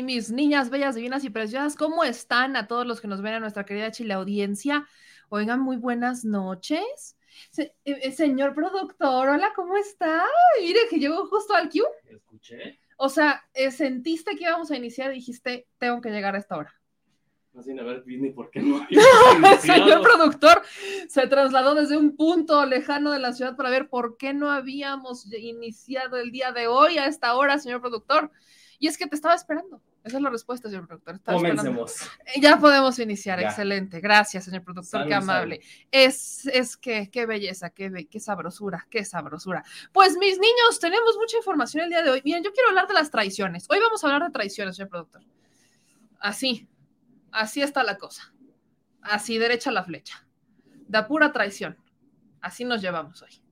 y mis niñas bellas, divinas y preciosas, ¿cómo están a todos los que nos ven a nuestra querida Chile audiencia? Oigan, muy buenas noches. Se- eh, eh, señor productor, hola, ¿cómo está? Mire que llegó justo al Q. Escuché, O sea, eh, sentiste que íbamos a iniciar y dijiste, tengo que llegar a esta hora. bien a ver, Disney, ¿por qué no El señor productor se trasladó desde un punto lejano de la ciudad para ver por qué no habíamos iniciado el día de hoy a esta hora, señor productor. Y es que te estaba esperando. Esa es la respuesta, señor productor. Estaba. Comencemos. Eh, Ya podemos iniciar, Ya. excelente. Gracias, señor productor, qué amable. Es, es que, qué belleza, qué, be- qué sabrosura, qué sabrosura. Pues mis niños, tenemos mucha información el día de hoy. Miren, yo quiero hablar de las traiciones. Hoy vamos a hablar de traiciones, señor productor. Así, así está la cosa. Así, derecha la flecha. De pura traición. Así nos llevamos hoy,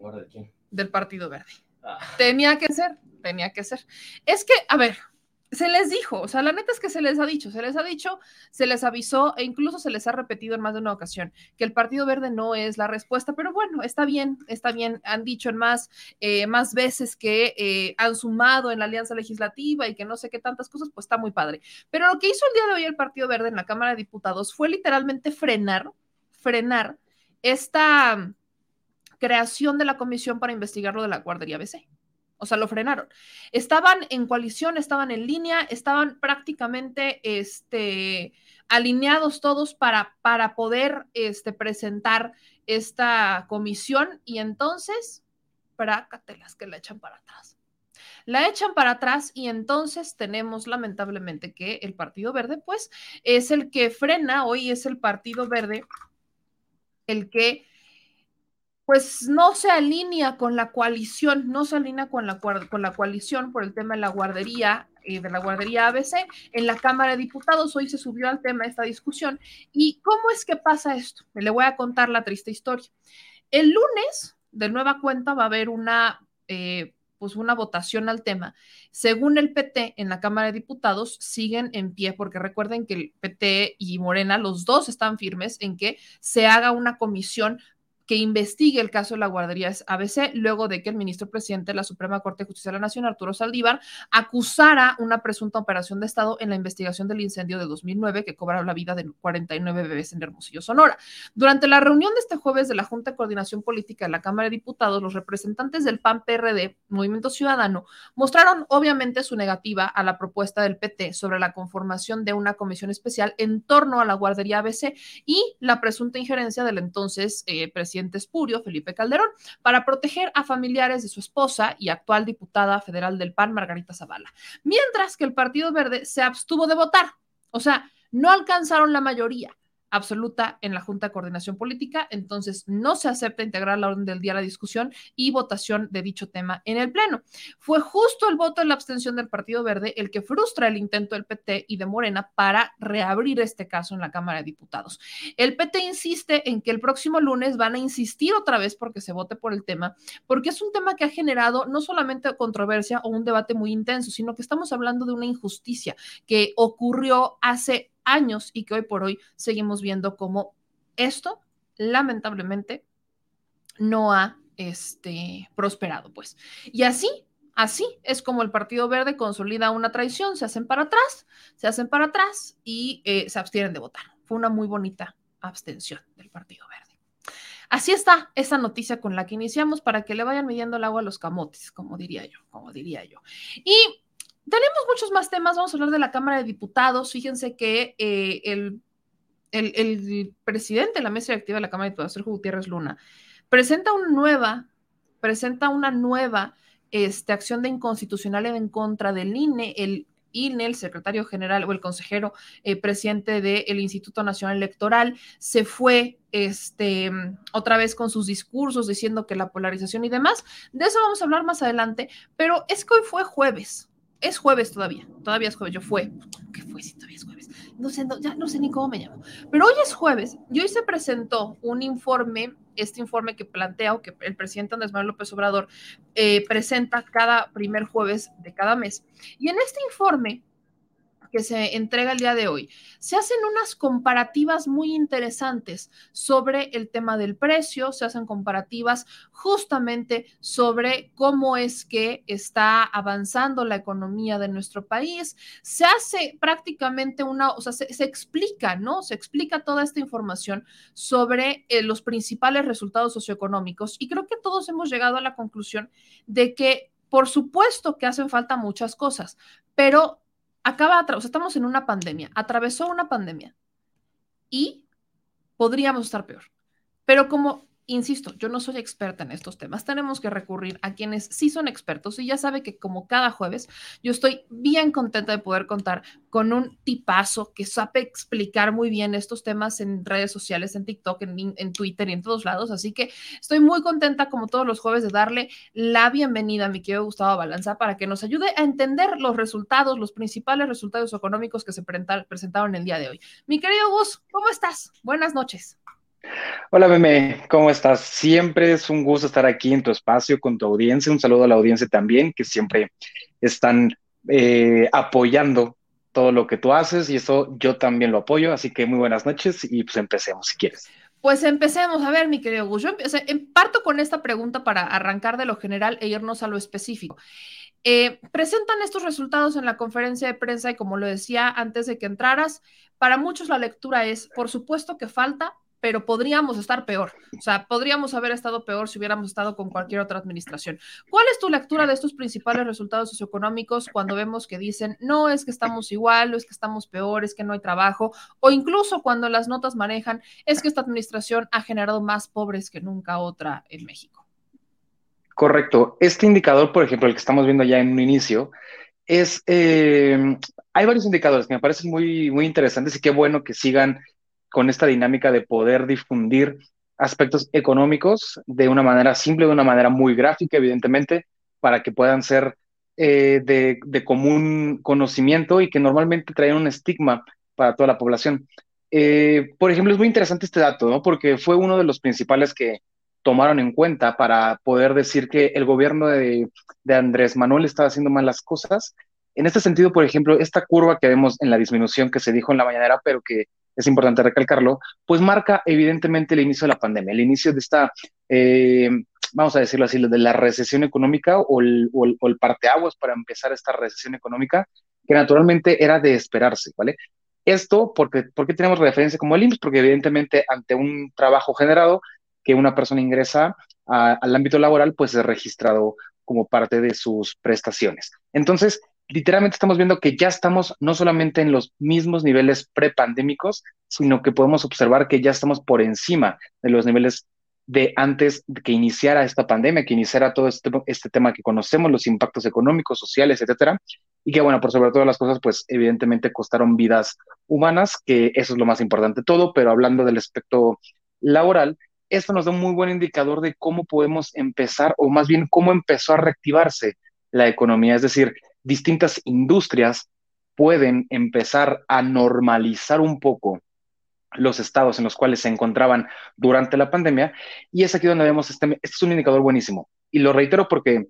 ¿Ahora de quién? del Partido Verde. Ah, Tenía que ser, tenía que ser. Es que, a ver, se les dijo, o sea, la neta es que se les ha dicho, se les ha dicho, se les avisó e incluso se les ha repetido en más de una ocasión que el Partido Verde no es la respuesta, pero bueno, está bien, está bien. Han dicho en más, eh, más veces que eh, han sumado en la alianza legislativa y que no sé qué tantas cosas, pues está muy padre. Pero lo que hizo el día de hoy el Partido Verde en la Cámara de Diputados fue literalmente frenar, frenar esta mm, creación de la comisión para investigar lo de la guardería BC. O sea, lo frenaron. Estaban en coalición, estaban en línea, estaban prácticamente este, alineados todos para, para poder este, presentar esta comisión y entonces, prácatelas que la echan para atrás. La echan para atrás y entonces tenemos lamentablemente que el Partido Verde, pues, es el que frena, hoy es el Partido Verde el que pues no se alinea con la coalición, no se alinea con la, con la coalición por el tema de la guardería, eh, de la guardería ABC. En la Cámara de Diputados hoy se subió al tema esta discusión. ¿Y cómo es que pasa esto? Le voy a contar la triste historia. El lunes, de nueva cuenta, va a haber una, eh, pues una votación al tema. Según el PT, en la Cámara de Diputados siguen en pie, porque recuerden que el PT y Morena, los dos están firmes en que se haga una comisión que investigue el caso de la guardería ABC, luego de que el ministro presidente de la Suprema Corte de Justicia de la Nación, Arturo Saldívar, acusara una presunta operación de Estado en la investigación del incendio de 2009 que cobró la vida de 49 bebés en Hermosillo, Sonora. Durante la reunión de este jueves de la Junta de Coordinación Política de la Cámara de Diputados, los representantes del PAN-PRD, Movimiento Ciudadano, mostraron obviamente su negativa a la propuesta del PT sobre la conformación de una comisión especial en torno a la guardería ABC y la presunta injerencia del entonces eh, presidente espurio, Felipe Calderón, para proteger a familiares de su esposa y actual diputada federal del PAN, Margarita Zavala. Mientras que el Partido Verde se abstuvo de votar. O sea, no alcanzaron la mayoría absoluta en la Junta de Coordinación Política, entonces no se acepta integrar la orden del día a la discusión y votación de dicho tema en el Pleno. Fue justo el voto de la abstención del Partido Verde el que frustra el intento del PT y de Morena para reabrir este caso en la Cámara de Diputados. El PT insiste en que el próximo lunes van a insistir otra vez porque se vote por el tema, porque es un tema que ha generado no solamente controversia o un debate muy intenso, sino que estamos hablando de una injusticia que ocurrió hace años y que hoy por hoy seguimos viendo como esto, lamentablemente, no ha este, prosperado, pues. Y así, así es como el Partido Verde consolida una traición, se hacen para atrás, se hacen para atrás y eh, se abstienen de votar. Fue una muy bonita abstención del Partido Verde. Así está esa noticia con la que iniciamos para que le vayan midiendo el agua a los camotes, como diría yo, como diría yo. Y tenemos muchos más temas. Vamos a hablar de la Cámara de Diputados. Fíjense que eh, el, presidente de la mesa directiva de la Cámara de Diputados, Sergio Gutiérrez Luna, presenta una nueva, presenta una nueva este, acción de inconstitucionalidad en contra del INE, el INE, el secretario general o el consejero eh, presidente del Instituto Nacional Electoral, se fue este, otra vez con sus discursos diciendo que la polarización y demás. De eso vamos a hablar más adelante, pero es que hoy fue jueves, es jueves todavía, todavía es jueves, yo fue, ¿qué fue si todavía es jueves? No sé, no, ya no sé ni cómo me llamo, pero hoy es jueves y hoy se presentó un informe, este informe que plantea o que el presidente Andrés Manuel López Obrador eh, presenta cada primer jueves de cada mes. Y en este informe que se entrega el día de hoy, se hacen unas comparativas muy interesantes sobre el tema del precio, se hacen comparativas justamente sobre cómo es que está avanzando la economía de nuestro país, se hace prácticamente una, o sea, se, explica, ¿no? Se explica toda esta información sobre eh, los principales resultados socioeconómicos y creo que todos hemos llegado a la conclusión de que por supuesto que hacen falta muchas cosas, pero acaba, o sea, estamos en una pandemia, atravesó una pandemia y podríamos estar peor. Pero como insisto, yo no soy experta en estos temas. Tenemos que recurrir a quienes sí son expertos y ya sabe que como cada jueves, yo estoy bien contenta de poder contar con un tipazo que sabe explicar muy bien estos temas en redes sociales, en TikTok, en, Twitter y en todos lados. Así que estoy muy contenta como todos los jueves de darle la bienvenida a mi querido Gustavo Balanza para que nos ayude a entender los resultados, los principales resultados económicos que se presentaron el día de hoy. Mi querido Gus, ¿cómo estás? Buenas noches. Hola, Meme, ¿cómo estás? Siempre es un gusto estar aquí en tu espacio con tu audiencia. Un saludo a la audiencia también, que siempre están eh, apoyando todo lo que tú haces y eso yo también lo apoyo. Así que muy buenas noches y pues empecemos si quieres. Pues empecemos. A ver, mi querido Gus, yo em, parto con esta pregunta para arrancar de lo general e irnos a lo específico. Eh, presentan estos resultados en la conferencia de prensa y como lo decía antes de que entraras, para muchos la lectura es, por supuesto que falta, pero podríamos estar peor. O sea, podríamos haber estado peor si hubiéramos estado con cualquier otra administración. ¿Cuál es tu lectura de estos principales resultados socioeconómicos cuando vemos que dicen, no es que estamos igual, o es que estamos peor, es que no hay trabajo, o incluso cuando las notas manejan, es que esta administración ha generado más pobres que nunca otra en México? Correcto. Este indicador, por ejemplo, el que estamos viendo ya en un inicio, es, eh, hay varios indicadores que me parecen muy, muy interesantes y qué bueno que sigan con esta dinámica de poder difundir aspectos económicos de una manera simple, de una manera muy gráfica, evidentemente, para que puedan ser eh, de, común conocimiento y que normalmente traen un estigma para toda la población. Eh, por ejemplo, es muy interesante este dato, ¿no? Porque fue uno de los principales que tomaron en cuenta para poder decir que el gobierno de, de Andrés Manuel estaba haciendo mal las cosas. En este sentido, por ejemplo, esta curva que vemos en la disminución que se dijo en la mañanera, pero que es importante recalcarlo, pues marca evidentemente el inicio de la pandemia, el inicio de esta, eh, vamos a decirlo así, de la recesión económica o el, parteaguas para empezar esta recesión económica, que naturalmente era de esperarse, ¿vale? Esto, porque, porque tenemos referencia como el IMSS? Porque evidentemente ante un trabajo generado que una persona ingresa al ámbito laboral, pues es registrado como parte de sus prestaciones. Entonces, literalmente estamos viendo que ya estamos no solamente en los mismos niveles prepandémicos, sino que podemos observar que ya estamos por encima de los niveles de antes de que iniciara esta pandemia, que iniciara todo este, este tema que conocemos, los impactos económicos, sociales, etcétera, y que, bueno, por sobre todas las cosas, pues evidentemente costaron vidas humanas, que eso es lo más importante de todo, pero hablando del aspecto laboral, esto nos da un muy buen indicador de cómo podemos empezar, o más bien cómo empezó a reactivarse la economía, es decir, distintas industrias pueden empezar a normalizar un poco los estados en los cuales se encontraban durante la pandemia. Y es aquí donde vemos, este, este es un indicador buenísimo. Y lo reitero porque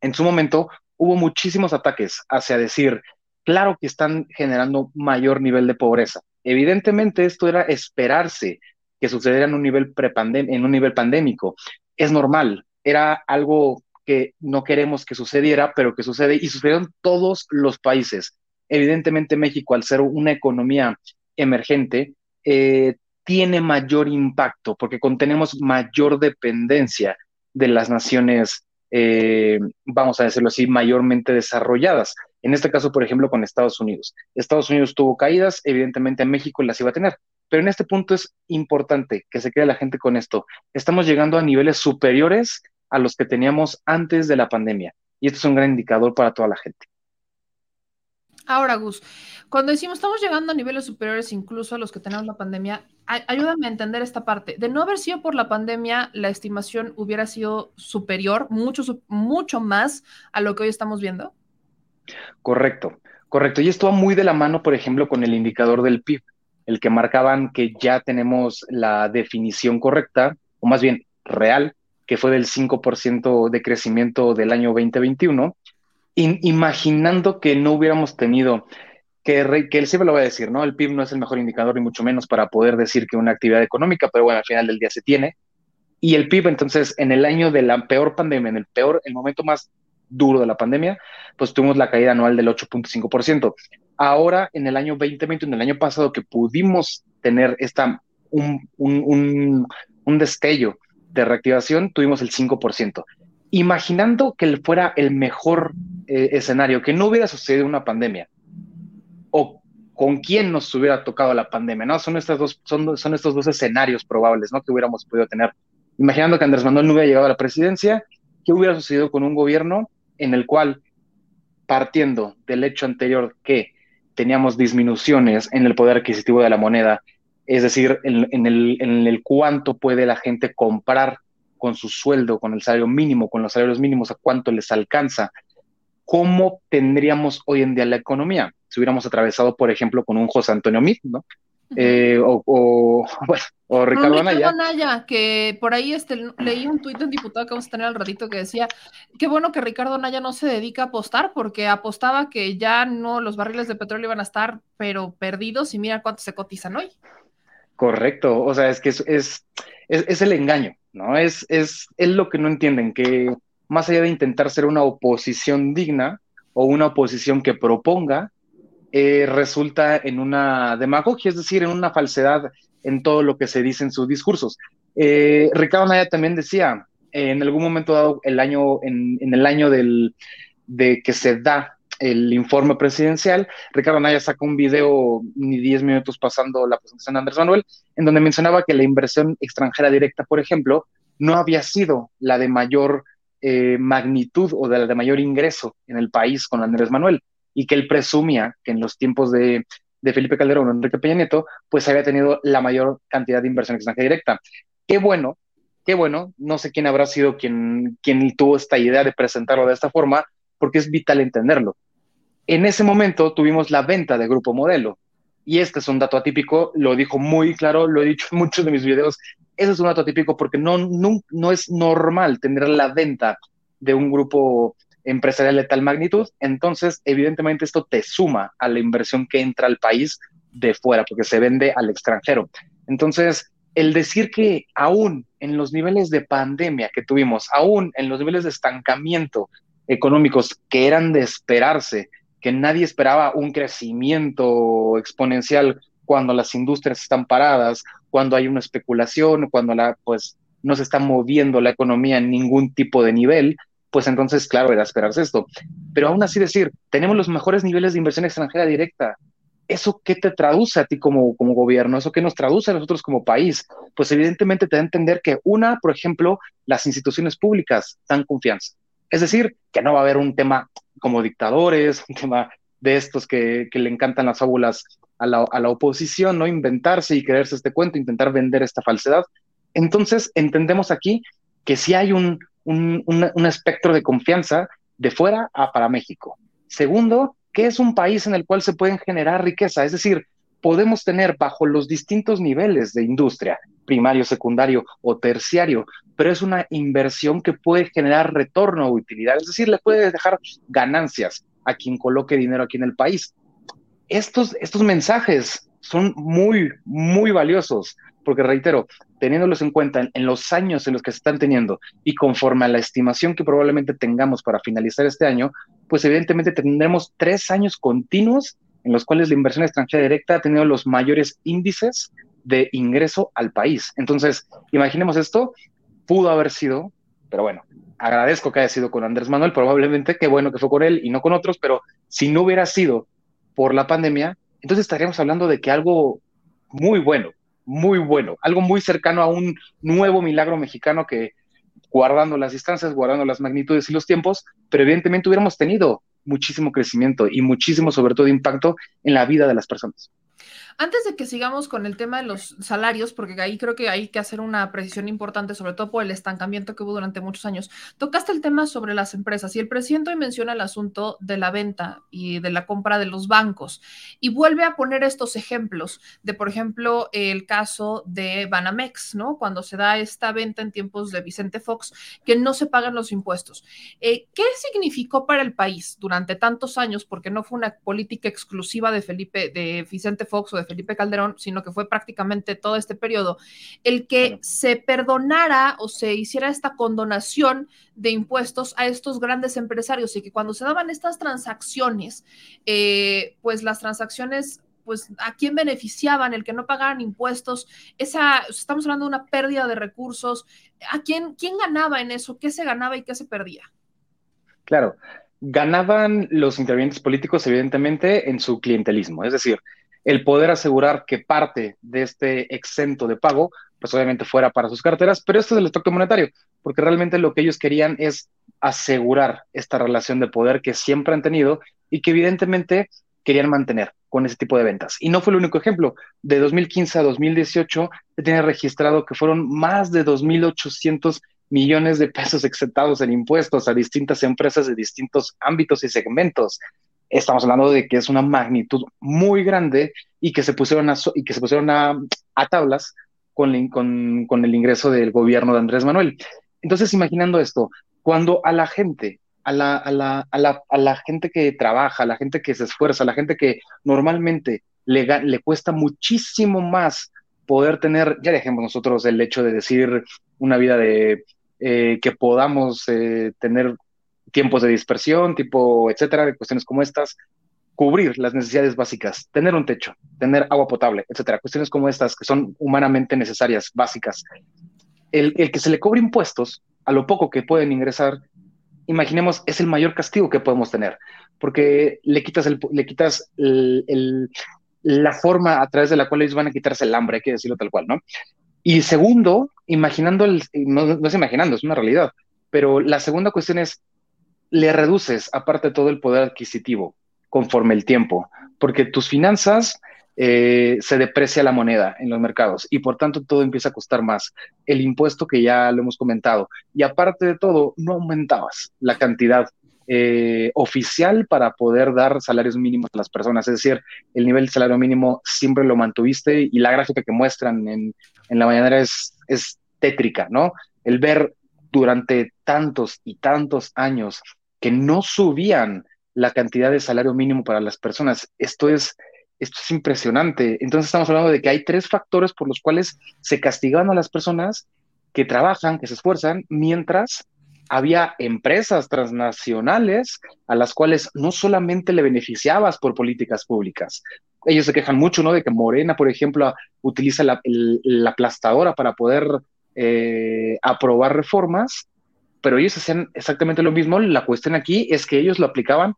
en su momento hubo muchísimos ataques hacia decir, claro que están generando mayor nivel de pobreza. Evidentemente esto era esperarse que sucediera en un nivel, en un nivel pandémico. Es normal, era algo que no queremos que sucediera, pero que sucede y sucedieron todos los países. Evidentemente México, al ser una economía emergente, eh, tiene mayor impacto porque contenemos mayor dependencia de las naciones, eh, vamos a decirlo así, mayormente desarrolladas. En este caso, por ejemplo, con Estados Unidos. Estados Unidos tuvo caídas, evidentemente México las iba a tener. Pero en este punto es importante que se quede la gente con esto. Estamos llegando a niveles superiores a los que teníamos antes de la pandemia. Y esto es un gran indicador para toda la gente. Ahora, Gus, cuando decimos estamos llegando a niveles superiores incluso a los que tenemos la pandemia, ayúdame a entender esta parte. De no haber sido por la pandemia, la estimación hubiera sido superior, mucho, mucho más a lo que hoy estamos viendo. Correcto, correcto. Y esto va muy de la mano, por ejemplo, con el indicador del PIB, el que marcaban que ya tenemos la definición correcta, o más bien real, que fue del 5% de crecimiento del año 2021, imaginando que no hubiéramos tenido que, que él siempre lo va a decir, ¿no? El PIB no es el mejor indicador, ni mucho menos para poder decir que una actividad económica, pero bueno, al final del día se tiene. Y el PIB, entonces, en el año de la peor pandemia, en el peor, el momento más duro de la pandemia, pues tuvimos la caída anual del 8.5%. Ahora, en el año 2020, en el año pasado, que pudimos tener esta, un, un, un, destello de reactivación, tuvimos el 5%. Imaginando que fuera el mejor eh, escenario, que no hubiera sucedido una pandemia, o con quién nos hubiera tocado la pandemia, ¿no? Son, estas dos, son, son estos dos escenarios probables, ¿no? Que hubiéramos podido tener. Imaginando que Andrés Manuel no hubiera llegado a la presidencia, ¿qué hubiera sucedido con un gobierno en el cual, partiendo del hecho anterior que teníamos disminuciones en el poder adquisitivo de la moneda, es decir, en, el, en el cuánto puede la gente comprar con su sueldo, con el salario mínimo, con los salarios mínimos, a cuánto les alcanza, ¿cómo tendríamos hoy en día la economía? Si hubiéramos atravesado, por ejemplo, con un José Antonio Mit, ¿no? Eh, o, o, Ricardo Anaya. Anaya, que por ahí este, leí un tuit de un diputado que vamos a tener al ratito que decía, qué bueno que Ricardo Anaya no se dedica a apostar, porque apostaba que ya no los barriles de petróleo iban a estar, pero perdidos, y mira cuánto se cotizan hoy. Correcto, o sea, es que es, es, es, el engaño, ¿no? Es, es, es lo que no entienden, que más allá de intentar ser una oposición digna o una oposición que proponga, eh, resulta en una demagogia, es decir, en una falsedad en todo lo que se dice en sus discursos. Eh, Ricardo Naya también decía, en algún momento dado, el año, en, el año del, de que se da el informe presidencial, Ricardo Naya sacó un video ni 10 minutos pasando la presentación de Andrés Manuel, en donde mencionaba que la inversión extranjera directa, por ejemplo, no había sido la de mayor eh, magnitud o de la de mayor ingreso en el país con Andrés Manuel y que él presumía que en los tiempos de, Felipe Calderón o Enrique Peña Nieto, pues había tenido la mayor cantidad de inversión extranjera directa. Qué bueno, qué bueno, no sé quién habrá sido quien, quien tuvo esta idea de presentarlo de esta forma, porque es vital entenderlo. En ese momento tuvimos la venta de Grupo Modelo, y este es un dato atípico, lo dijo muy claro, lo he dicho en muchos de mis videos, ese es un dato atípico porque no, no, no es normal tener la venta de un grupo empresarial de tal magnitud, entonces evidentemente esto te suma a la inversión que entra al país de fuera, porque se vende al extranjero. Entonces, el decir que aún en los niveles de pandemia que tuvimos, aún en los niveles de estancamiento económicos que eran de esperarse, que nadie esperaba un crecimiento exponencial cuando las industrias están paradas, cuando hay una especulación, cuando la, pues, no se está moviendo la economía en ningún tipo de nivel, pues entonces, claro, era esperarse esto. Pero aún así decir, tenemos los mejores niveles de inversión extranjera directa. ¿Eso qué te traduce a ti como, como gobierno? ¿Eso qué nos traduce a nosotros como país? Pues evidentemente te da a entender que una, por ejemplo, las instituciones públicas dan confianza. Es decir, que no va a haber un tema como dictadores, un tema de estos que, que le encantan las fábulas a la, a la, oposición, ¿no? Inventarse y creerse este cuento, intentar vender esta falsedad. Entonces, entendemos aquí que si hay un, un, espectro de confianza de fuera a para México. Segundo, que es un país en el cual se pueden generar riqueza, es decir, podemos tener bajo los distintos niveles de industria, primario, secundario o terciario, pero es una inversión que puede generar retorno o utilidad, es decir, le puede dejar ganancias a quien coloque dinero aquí en el país. Estos, estos mensajes son muy, muy valiosos, porque reitero, teniéndolos en cuenta en, los años en los que se están teniendo y conforme a la estimación que probablemente tengamos para finalizar este año, pues evidentemente tendremos tres años continuos en los cuales la inversión extranjera directa ha tenido los mayores índices de ingreso al país. Entonces, imaginemos esto, pudo haber sido, pero bueno, agradezco que haya sido con Andrés Manuel, probablemente qué bueno que fue con él y no con otros, pero si no hubiera sido por la pandemia, entonces estaríamos hablando de que algo muy bueno, muy bueno, algo muy cercano a un nuevo milagro mexicano que guardando las distancias, guardando las magnitudes y los tiempos, pero evidentemente hubiéramos tenido muchísimo crecimiento y muchísimo, sobre todo, impacto en la vida de las personas. Antes de que sigamos con el tema de los salarios, porque ahí creo que hay que hacer una precisión importante, sobre todo por el estancamiento que hubo durante muchos años, tocaste el tema sobre las empresas y el presidente hoy menciona el asunto de la venta y de la compra de los bancos y vuelve a poner estos ejemplos de, por ejemplo, el caso de Banamex, ¿no? Cuando se da esta venta en tiempos de Vicente Fox, que no se pagan los impuestos. Eh, ¿Qué significó para el país durante tantos años? Porque no fue una política exclusiva de Felipe, de Vicente Fox o de Felipe Calderón, sino que fue prácticamente todo este periodo, el que se perdonara o se hiciera esta condonación de impuestos a estos grandes empresarios y que cuando se daban estas transacciones, eh, pues las transacciones pues a quién beneficiaban el que no pagaran impuestos, esa, estamos hablando de una pérdida de recursos, ¿a quién, quién ganaba en eso? ¿Qué se ganaba y qué se perdía? Claro, ganaban los intervinientes políticos evidentemente en su clientelismo, es decir, el poder asegurar que parte de este exento de pago, pues obviamente fuera para sus carteras, pero esto es el estoque monetario, porque realmente lo que ellos querían es asegurar esta relación de poder que siempre han tenido y que evidentemente querían mantener con ese tipo de ventas. Y no fue el único ejemplo. De 2015 a 2018 se tiene registrado que fueron más de 2.800 millones de pesos exentados en impuestos a distintas empresas de distintos ámbitos y segmentos estamos hablando de que es una magnitud muy grande y que se pusieron a, y que se pusieron a, tablas con, con, con, el ingreso del gobierno de Andrés Manuel. Entonces, imaginando esto, cuando a la gente, a la, a la, a la, a la gente que trabaja, a la gente que se esfuerza, a la gente que normalmente le, le cuesta muchísimo más poder tener, ya dejemos nosotros el hecho de decir una vida de eh, que podamos eh, tener tiempos de dispersión, tipo, etcétera, de cuestiones como estas, cubrir las necesidades básicas, tener un techo, tener agua potable, etcétera, cuestiones como estas que son humanamente necesarias, básicas. El, que se le cobre impuestos a lo poco que pueden ingresar, imaginemos, es el mayor castigo que podemos tener, porque le quitas, el, le quitas la forma a través de la cual ellos van a quitarse el hambre, hay que decirlo tal cual, ¿no? Y segundo, imaginando, el, no, no es imaginando, es una realidad, pero la segunda cuestión es, le reduces, aparte todo, el poder adquisitivo conforme el tiempo, porque tus finanzas eh, se deprecia la moneda en los mercados y por tanto todo empieza a costar más. El impuesto que ya lo hemos comentado y aparte de todo, no aumentabas la cantidad eh, oficial para poder dar salarios mínimos a las personas. Es decir, el nivel de salario mínimo siempre lo mantuviste y la gráfica que muestran en, en la mañana es, es tétrica, ¿no? El ver durante tantos y tantos años que no subían la cantidad de salario mínimo para las personas. Esto es, esto es impresionante. Entonces estamos hablando de que hay tres factores por los cuales se castigaban a las personas que trabajan, que se esfuerzan, mientras había empresas transnacionales a las cuales no solamente le beneficiabas por políticas públicas. Ellos se quejan mucho, ¿no? De que Morena, por ejemplo, utiliza la, la aplastadora para poder eh, aprobar reformas, pero ellos hacían exactamente lo mismo. La cuestión aquí es que ellos lo aplicaban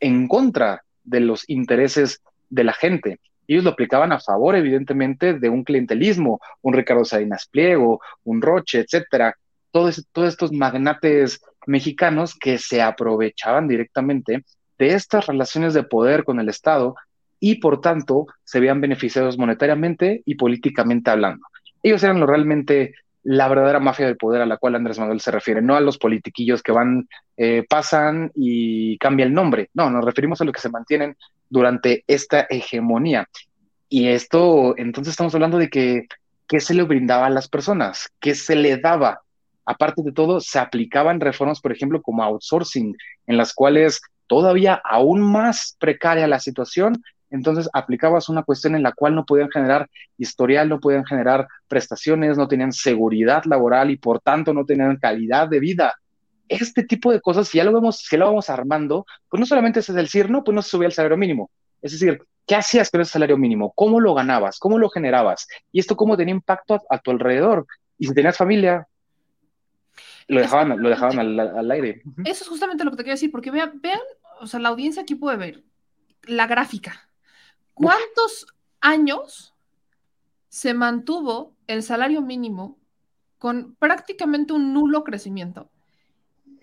en contra de los intereses de la gente. Ellos lo aplicaban a favor, evidentemente, de un clientelismo, un Ricardo Salinas Pliego, un Roche, etcétera. Todos, todos estos magnates mexicanos que se aprovechaban directamente de estas relaciones de poder con el Estado y, por tanto, se veían beneficiados monetariamente y políticamente hablando. Ellos eran lo realmente la verdadera mafia del poder a la cual Andrés Manuel se refiere, no a los politiquillos que van, eh, pasan y cambia el nombre, no, nos referimos a lo que se mantienen durante esta hegemonía. Y esto, entonces estamos hablando de que, ¿qué se le brindaba a las personas? ¿Qué se le daba? Aparte de todo, se aplicaban reformas, por ejemplo, como outsourcing, en las cuales todavía aún más precaria la situación, entonces aplicabas una cuestión en la cual no podían generar historial, no podían generar prestaciones, no tenían seguridad laboral y por tanto no tenían calidad de vida. Este tipo de cosas, si ya lo vemos, si lo vamos armando, pues no solamente es decir, no, pues no se subía el salario mínimo. Es decir, ¿qué hacías con ese salario mínimo? ¿Cómo lo ganabas? ¿Cómo lo generabas? Y esto cómo tenía impacto a, tu alrededor. Y si tenías familia, lo dejaban, lo dejaban al, aire. Eso es justamente lo que te quiero decir, porque vean, vean, o sea, la audiencia aquí puede ver la gráfica. ¿Cuántos años se mantuvo el salario mínimo con prácticamente un nulo crecimiento?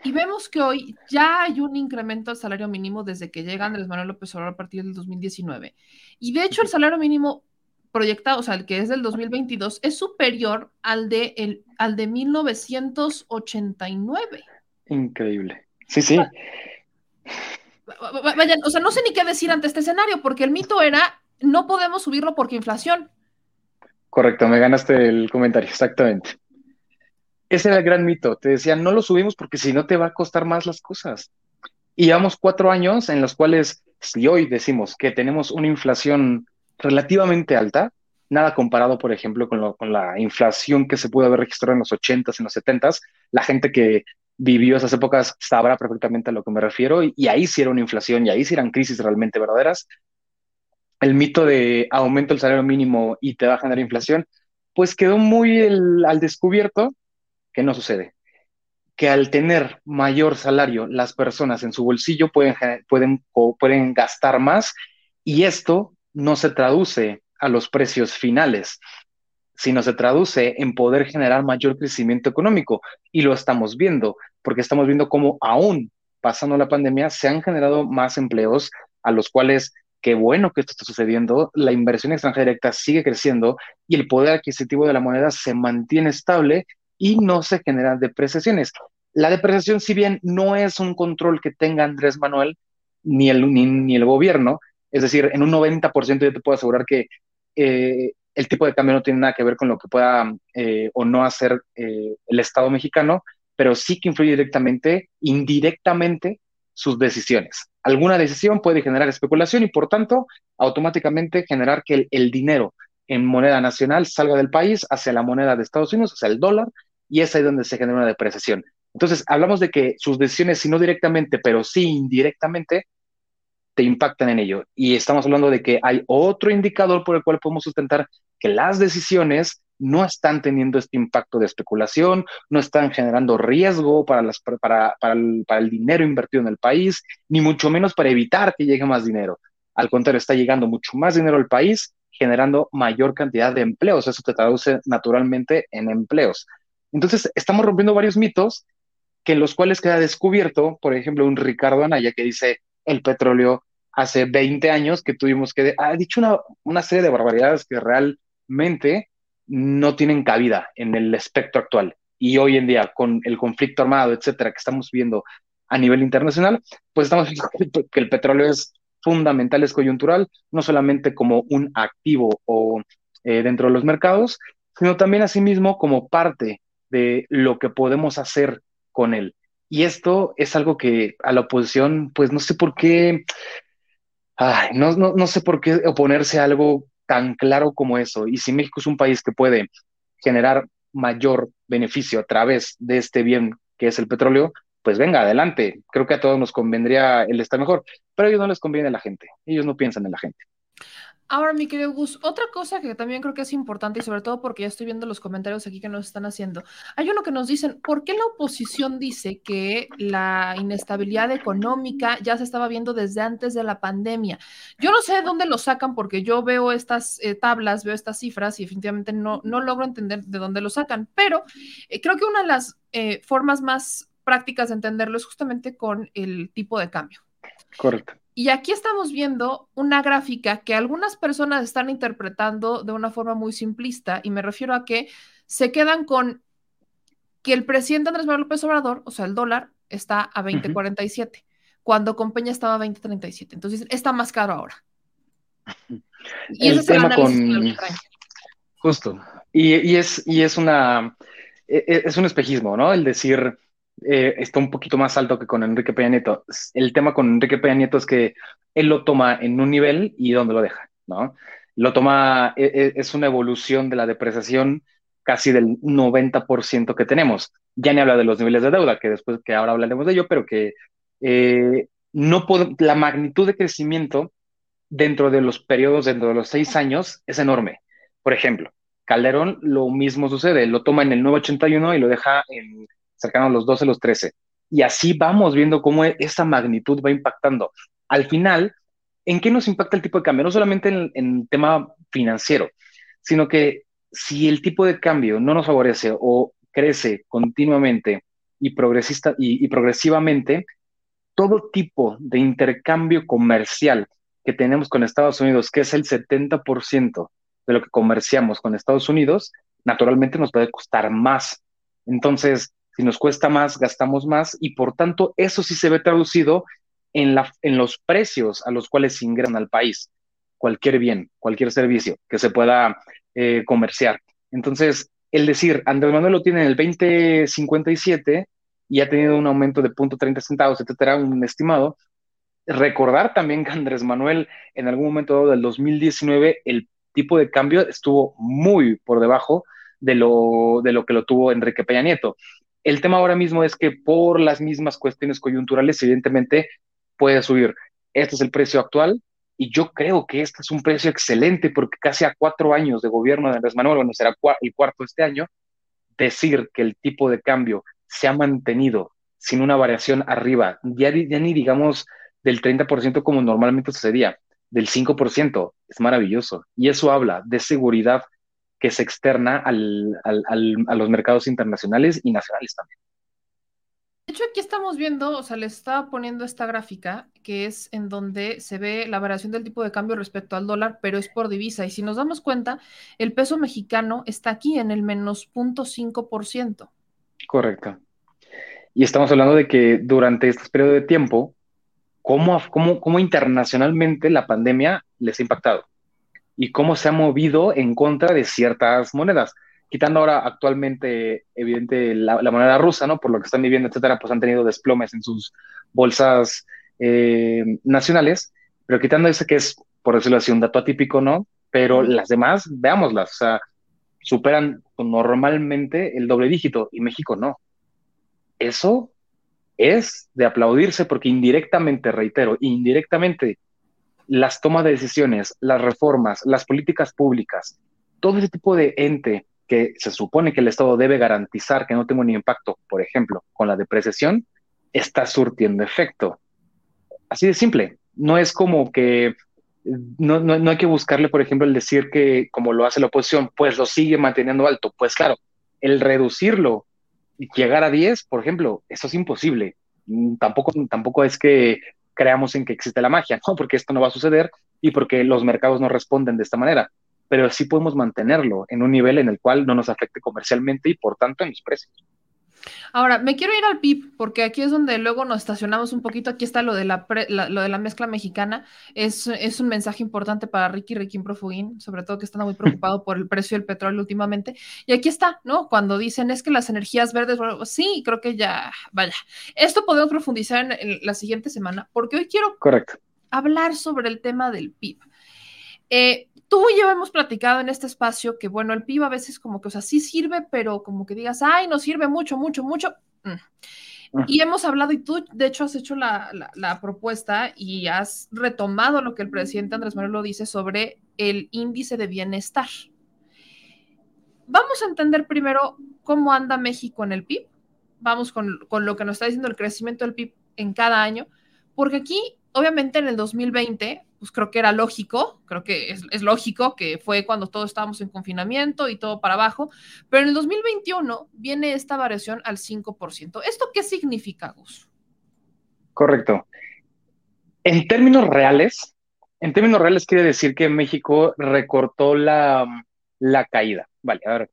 Y vemos que hoy ya hay un incremento al salario mínimo desde que llega Andrés Manuel López Obrador a partir del 2019. Y de hecho el salario mínimo proyectado, o sea, el que es del 2022, es superior al de, el, al de 1989. Increíble. Sí, sí. Vayan, o sea, no sé ni qué decir ante este escenario, porque el mito era, no podemos subirlo porque inflación. Correcto, me ganaste el comentario, exactamente. Ese era el gran mito. Te decían, no lo subimos porque si no te va a costar más las cosas. Y llevamos cuatro años en los cuales, si hoy decimos que tenemos una inflación relativamente alta, nada comparado, por ejemplo, con, la inflación que se pudo haber registrado en los 80s, en los 70s, la gente que vivió esas épocas sabrá perfectamente a lo que me refiero, y, ahí sí era una inflación, y ahí sí eran crisis realmente verdaderas. El mito de aumento el salario mínimo y te va a generar inflación, pues quedó muy al descubierto que no sucede que al tener mayor salario las personas en su bolsillo pueden, pueden, pueden gastar más y esto no se traduce a los precios finales, sino se traduce en poder generar mayor crecimiento económico. Y lo estamos viendo, porque estamos viendo cómo aún pasando la pandemia se han generado más empleos a los cuales qué bueno que esto está sucediendo, la inversión extranjera directa sigue creciendo y el poder adquisitivo de la moneda se mantiene estable y no se generan depreciaciones. La depreciación, si bien no es un control que tenga Andrés Manuel ni el, ni, el gobierno, es decir, en un 90% yo te puedo asegurar que eh, el tipo de cambio no tiene nada que ver con lo que pueda eh, o no hacer eh, el Estado mexicano, pero sí que influye directamente, indirectamente, sus decisiones. Alguna decisión puede generar especulación y, por tanto, automáticamente generar que el, dinero en moneda nacional salga del país hacia la moneda de Estados Unidos, hacia el dólar, y es ahí donde se genera una depreciación. Entonces, hablamos de que sus decisiones, si no directamente, pero sí indirectamente, te impactan en ello. Y estamos hablando de que hay otro indicador por el cual podemos sustentar que las decisiones no están teniendo este impacto de especulación, no están generando riesgo para, el, dinero invertido en el país, ni mucho menos para evitar que llegue más dinero. Al contrario, está llegando mucho más dinero al país, generando mayor cantidad de empleos. Eso te traduce naturalmente en empleos. Entonces, estamos rompiendo varios mitos que en los cuales queda descubierto, por ejemplo, un Ricardo Anaya que dice el petróleo hace 20 años que tuvimos que, ha dicho una serie de barbaridades que realmente no tienen cabida en el espectro actual. Y hoy en día, con el conflicto armado, etcétera, que estamos viendo a nivel internacional, pues estamos viendo que el petróleo es fundamental, es coyuntural, no solamente como un activo o eh, dentro de los mercados, sino también asimismo como parte de lo que podemos hacer con él. Y esto es algo que a la oposición, pues no sé por qué, no, no, sé por qué oponerse a algo tan claro como eso. Y si México es un país que puede generar mayor beneficio a través de este bien que es el petróleo, pues venga, adelante. Creo que a todos nos convendría el estar mejor, pero a ellos no les conviene a la gente, ellos no piensan en la gente. Ahora, mi querido Gus, otra cosa que también creo que es importante y sobre todo porque ya estoy viendo los comentarios aquí que nos están haciendo, hay uno que nos dicen, ¿por qué la oposición dice que la inestabilidad económica ya se estaba viendo desde antes de la pandemia? Yo no sé de dónde lo sacan porque yo veo estas eh, tablas, veo estas cifras y definitivamente no, no logro entender de dónde lo sacan, pero eh, creo que una de las eh, formas más prácticas de entenderlo es justamente con el tipo de cambio. Correcto. Y aquí estamos viendo una gráfica que algunas personas están interpretando de una forma muy simplista y me refiero a que se quedan con que el presidente Andrés Manuel López Obrador, o sea, el dólar, está a 20.47, cuando con Peña estaba a 20.37. Entonces, está más caro ahora. Y el tema con... Justo. Y, es, y es una... E, e, es un espejismo, ¿no? El decir, eh, está un poquito más alto que con Enrique Peña Nieto. El tema con Enrique Peña Nieto es que él lo toma en un nivel y ¿dónde lo deja? ¿no? Lo toma, e, e, es una evolución de la depreciación casi del 90% que tenemos. Ya ni habla de los niveles de deuda, que después, que ahora hablaremos de ello, pero que eh, no la magnitud de crecimiento dentro de los periodos, dentro de los seis años, es enorme. Por ejemplo, Calderón lo mismo sucede, lo toma en el 981 y lo deja en cercano a los 12, los 13. Y así vamos viendo cómo esa magnitud va impactando. Al final, ¿en qué nos impacta el tipo de cambio? No solamente en, el tema financiero, sino que si el tipo de cambio no nos favorece o crece continuamente y, progresista, y, y progresivamente, todo tipo de intercambio comercial que tenemos con Estados Unidos, que es el 70% de lo que comerciamos con Estados Unidos, naturalmente nos puede costar más. Entonces, si nos cuesta más, gastamos más y por tanto eso sí se ve traducido en, la, en los precios a los cuales ingresan al país cualquier bien, cualquier servicio que se pueda eh, comerciar. Entonces, el decir, Andrés Manuel lo tiene en el 2057 y ha tenido un aumento de 0.30 centavos, etcétera, un estimado. Recordar también que Andrés Manuel en algún momento del 2019 el tipo de cambio estuvo muy por debajo de lo, de lo que lo tuvo Enrique Peña Nieto. El tema ahora mismo es que por las mismas cuestiones coyunturales, evidentemente, puede subir. Este es el precio actual y yo creo que este es un precio excelente porque casi a cuatro años de gobierno de Andrés Manuel, bueno, será el cuarto este año, decir que el tipo de cambio se ha mantenido sin una variación arriba, ya, ya ni digamos del 30% como normalmente sucedía, del 5%, es maravilloso. Y eso habla de seguridad que se externa al, a los mercados internacionales y nacionales también. De hecho, aquí estamos viendo, o sea, le estaba poniendo esta gráfica que es en donde se ve la variación del tipo de cambio respecto al dólar, pero es por divisa. Y si nos damos cuenta, el peso mexicano está aquí en el menos 0.5%. Correcto. Y estamos hablando de que durante este periodo de tiempo, ¿cómo, cómo, cómo internacionalmente la pandemia les ha impactado? Y cómo se ha movido en contra de ciertas monedas quitando ahora actualmente, evidente, la, moneda rusa, ¿no? Por lo que están viviendo, etcétera, pues han tenido desplomes en sus bolsas eh, nacionales, pero quitando ese que es, por decirlo así, un dato atípico, ¿no? Pero las demás, veámoslas, o sea, superan normalmente el doble dígito y México no. Eso es de aplaudirse porque indirectamente, reitero, indirectamente, las tomas de decisiones, las reformas, las políticas públicas, todo ese tipo de ente que se supone que el Estado debe garantizar que no tenga un impacto, por ejemplo, con la depreciación, está surtiendo efecto. Así de simple. No es como que no, no, hay que buscarle, por ejemplo, el decir que como lo hace la oposición, pues lo sigue manteniendo alto. Pues claro, el reducirlo y llegar a 10, por ejemplo, eso es imposible. Mm, tampoco, tampoco es que creamos en que existe la magia, ¿no? Porque esto no va a suceder y porque los mercados no responden de esta manera pero sí podemos mantenerlo en un nivel en el cual no nos afecte comercialmente y por tanto en los precios. Ahora, me quiero ir al PIB, porque aquí es donde luego nos estacionamos un poquito. Aquí está lo de la, lo de la mezcla mexicana. Es, es, un mensaje importante para Ricky Ricky Profugín, sobre todo que está muy preocupado por el precio del petróleo últimamente. Y aquí está, ¿no? Cuando dicen es que las energías verdes, sí, creo que ya, vaya. Esto podemos profundizar en, la siguiente semana, porque hoy quiero Correcto. hablar sobre el tema del PIB. Eh, tú y yo hemos platicado en este espacio que, bueno, el PIB a veces como que, o sea, sí sirve, pero como que digas, ay, no sirve mucho, mucho, mucho. Mm. Ah. Y hemos hablado, y tú, de hecho, has hecho la, propuesta y has retomado lo que el presidente Andrés Manuel lo dice sobre el índice de bienestar. Vamos a entender primero cómo anda México en el PIB. Vamos con, con lo que nos está diciendo el crecimiento del PIB en cada año, porque aquí, obviamente, en el 2020 pues creo que era lógico, creo que es, lógico que fue cuando todos estábamos en confinamiento y todo para abajo, pero en el 2021 viene esta variación al 5%. ¿Esto qué significa, Gus? Correcto. En términos reales, en términos reales quiere decir que México recortó la, la caída. Vale, a ver,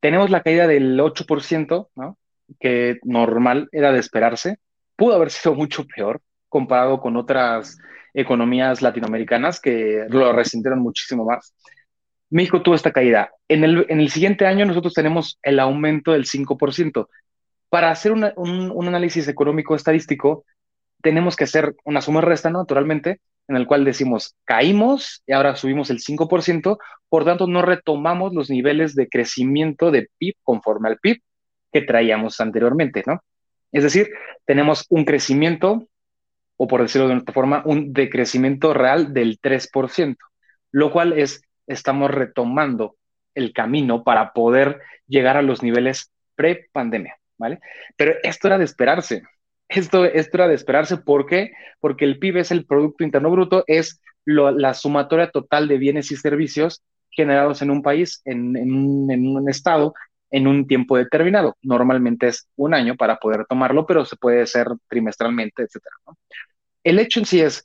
tenemos la caída del 8%, ¿no? que normal era de esperarse. Pudo haber sido mucho peor comparado con otras economías latinoamericanas que lo resintieron muchísimo más. México tuvo esta caída. En el, en el siguiente año nosotros tenemos el aumento del 5%. Para hacer un, un, análisis económico estadístico, tenemos que hacer una suma resta, naturalmente, en el cual decimos, caímos y ahora subimos el 5%, por tanto no retomamos los niveles de crecimiento de PIB conforme al PIB que traíamos anteriormente, ¿no? Es decir, tenemos un crecimiento o por decirlo de otra forma, un decrecimiento real del 3%, lo cual es, estamos retomando el camino para poder llegar a los niveles pre-pandemia, ¿vale? Pero esto era de esperarse. Esto, esto era de esperarse, ¿por qué? Porque el PIB es el Producto Interno Bruto, es la sumatoria total de bienes y servicios generados en un país, en, en un estado, en un tiempo determinado. Normalmente es un año para poder tomarlo, pero se puede hacer trimestralmente, etcétera. El hecho en sí es,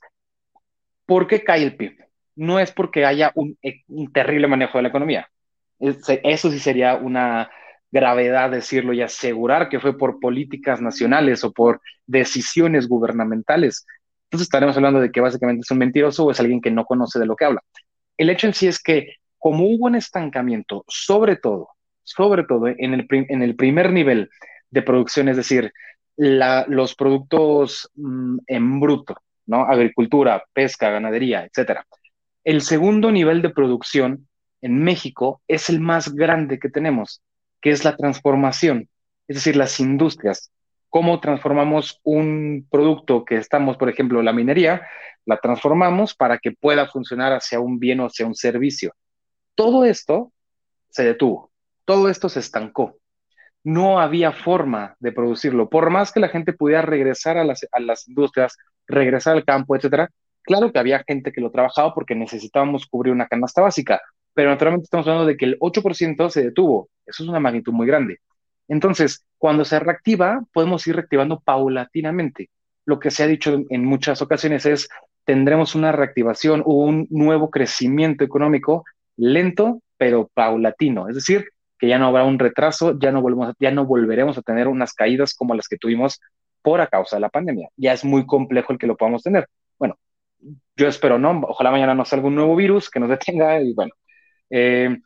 ¿por qué cae el PIB? no es porque haya un, un terrible manejo de la economía. Eso sí sería una gravedad decirlo y asegurar que fue por políticas nacionales o por decisiones gubernamentales. Entonces estaremos hablando de que básicamente es un mentiroso o es alguien que no conoce de lo que habla. El hecho en sí es que como hubo un estancamiento, sobre todo, sobre todo en el, en el primer nivel de producción, es decir, los productos mm, en bruto, ¿no? Agricultura, pesca, ganadería, etcétera. El segundo nivel de producción en México es el más grande que tenemos, que es la transformación, es decir, las industrias. Cómo transformamos un producto que estamos, por ejemplo, la minería, la transformamos para que pueda funcionar hacia un bien o hacia un servicio. Todo esto se detuvo, todo esto se estancó. No había forma de producirlo. Por más que la gente pudiera regresar a las, industrias, regresar al campo, etcétera, claro que había gente que lo trabajaba porque necesitábamos cubrir una canasta básica, pero naturalmente estamos hablando de que el 8% se detuvo. Eso es una magnitud muy grande. Entonces, cuando se reactiva, podemos ir reactivando paulatinamente. Lo que se ha dicho en muchas ocasiones es, tendremos una reactivación o un nuevo crecimiento económico lento, pero paulatino. Es decir, que ya no habrá un retraso, ya no, volvemos, ya no volveremos a tener unas caídas como las que tuvimos por a causa de la pandemia. Ya es muy complejo el que lo podamos tener. Bueno, yo espero, ¿no? Ojalá mañana no salga un nuevo virus que nos detenga y bueno, eh,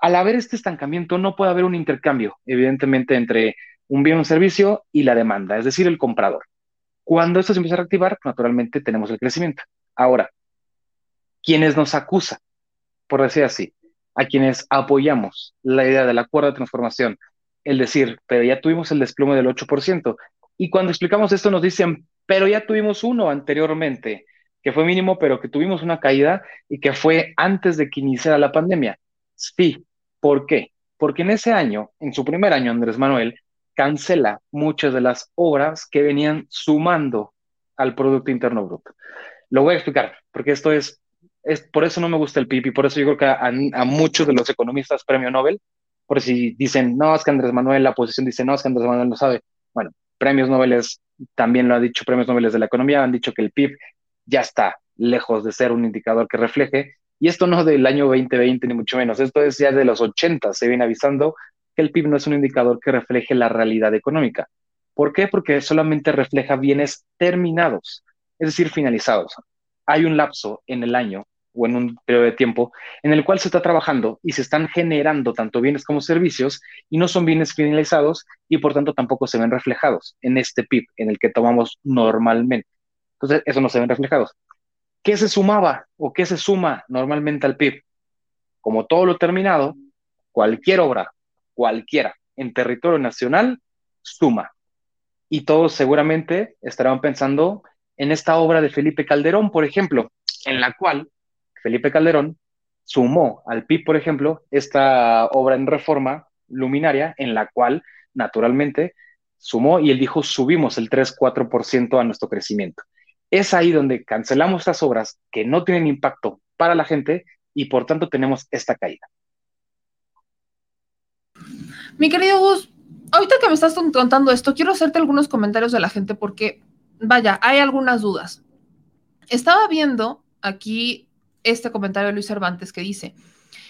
al haber este estancamiento, no puede haber un intercambio, evidentemente, entre un bien o un servicio y la demanda, es decir, el comprador. Cuando esto se empieza a reactivar, naturalmente tenemos el crecimiento. Ahora, quienes nos acusan, por decir así, a quienes apoyamos la idea del acuerdo de transformación, el decir, pero ya tuvimos el desplome del 8%, y cuando explicamos esto nos dicen, pero ya tuvimos uno anteriormente, que fue mínimo, pero que tuvimos una caída y que fue antes de que iniciara la pandemia. Sí, ¿por qué? Porque en ese año, en su primer año, Andrés Manuel cancela muchas de las obras que venían sumando al Producto Interno Bruto. Lo voy a explicar, porque esto es, es por eso no me gusta el PIB y por eso yo creo que a, muchos de los economistas premio Nobel, por si dicen, no, es que Andrés Manuel, la oposición dice, no, es que Andrés Manuel no sabe. Bueno, premios Nobel también lo ha dicho, premios Nobel de la economía han dicho que el PIB ya está lejos de ser un indicador que refleje. Y esto no del año 2020 ni mucho menos, esto es ya de los 80, se viene avisando que el PIB no es un indicador que refleje la realidad económica. ¿Por qué? Porque solamente refleja bienes terminados, es decir, finalizados. Hay un lapso en el año o en un periodo de tiempo en el cual se está trabajando y se están generando tanto bienes como servicios y no son bienes finalizados y por tanto tampoco se ven reflejados en este PIB en el que tomamos normalmente. Entonces, eso no se ven reflejados. ¿Qué se sumaba o qué se suma normalmente al PIB? Como todo lo terminado, cualquier obra, cualquiera, en territorio nacional, suma. Y todos seguramente estarán pensando en esta obra de Felipe Calderón, por ejemplo, en la cual Felipe Calderón sumó al PIB, por ejemplo, esta obra en reforma luminaria, en la cual, naturalmente, sumó y él dijo, subimos el 3-4% a nuestro crecimiento es ahí donde cancelamos estas obras que no tienen impacto para la gente y por tanto tenemos esta caída. Mi querido Gus, ahorita que me estás contando esto, quiero hacerte algunos comentarios de la gente porque, vaya, hay algunas dudas. Estaba viendo aquí este comentario de Luis Cervantes que dice,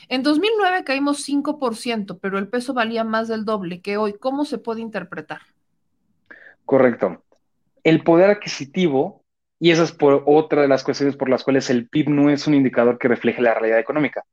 en 2009 caímos 5%, pero el peso valía más del doble que hoy. ¿Cómo se puede interpretar? Correcto. El poder adquisitivo y esa es otra de las cuestiones por las cuales el PIB no es un indicador que refleje la realidad económica,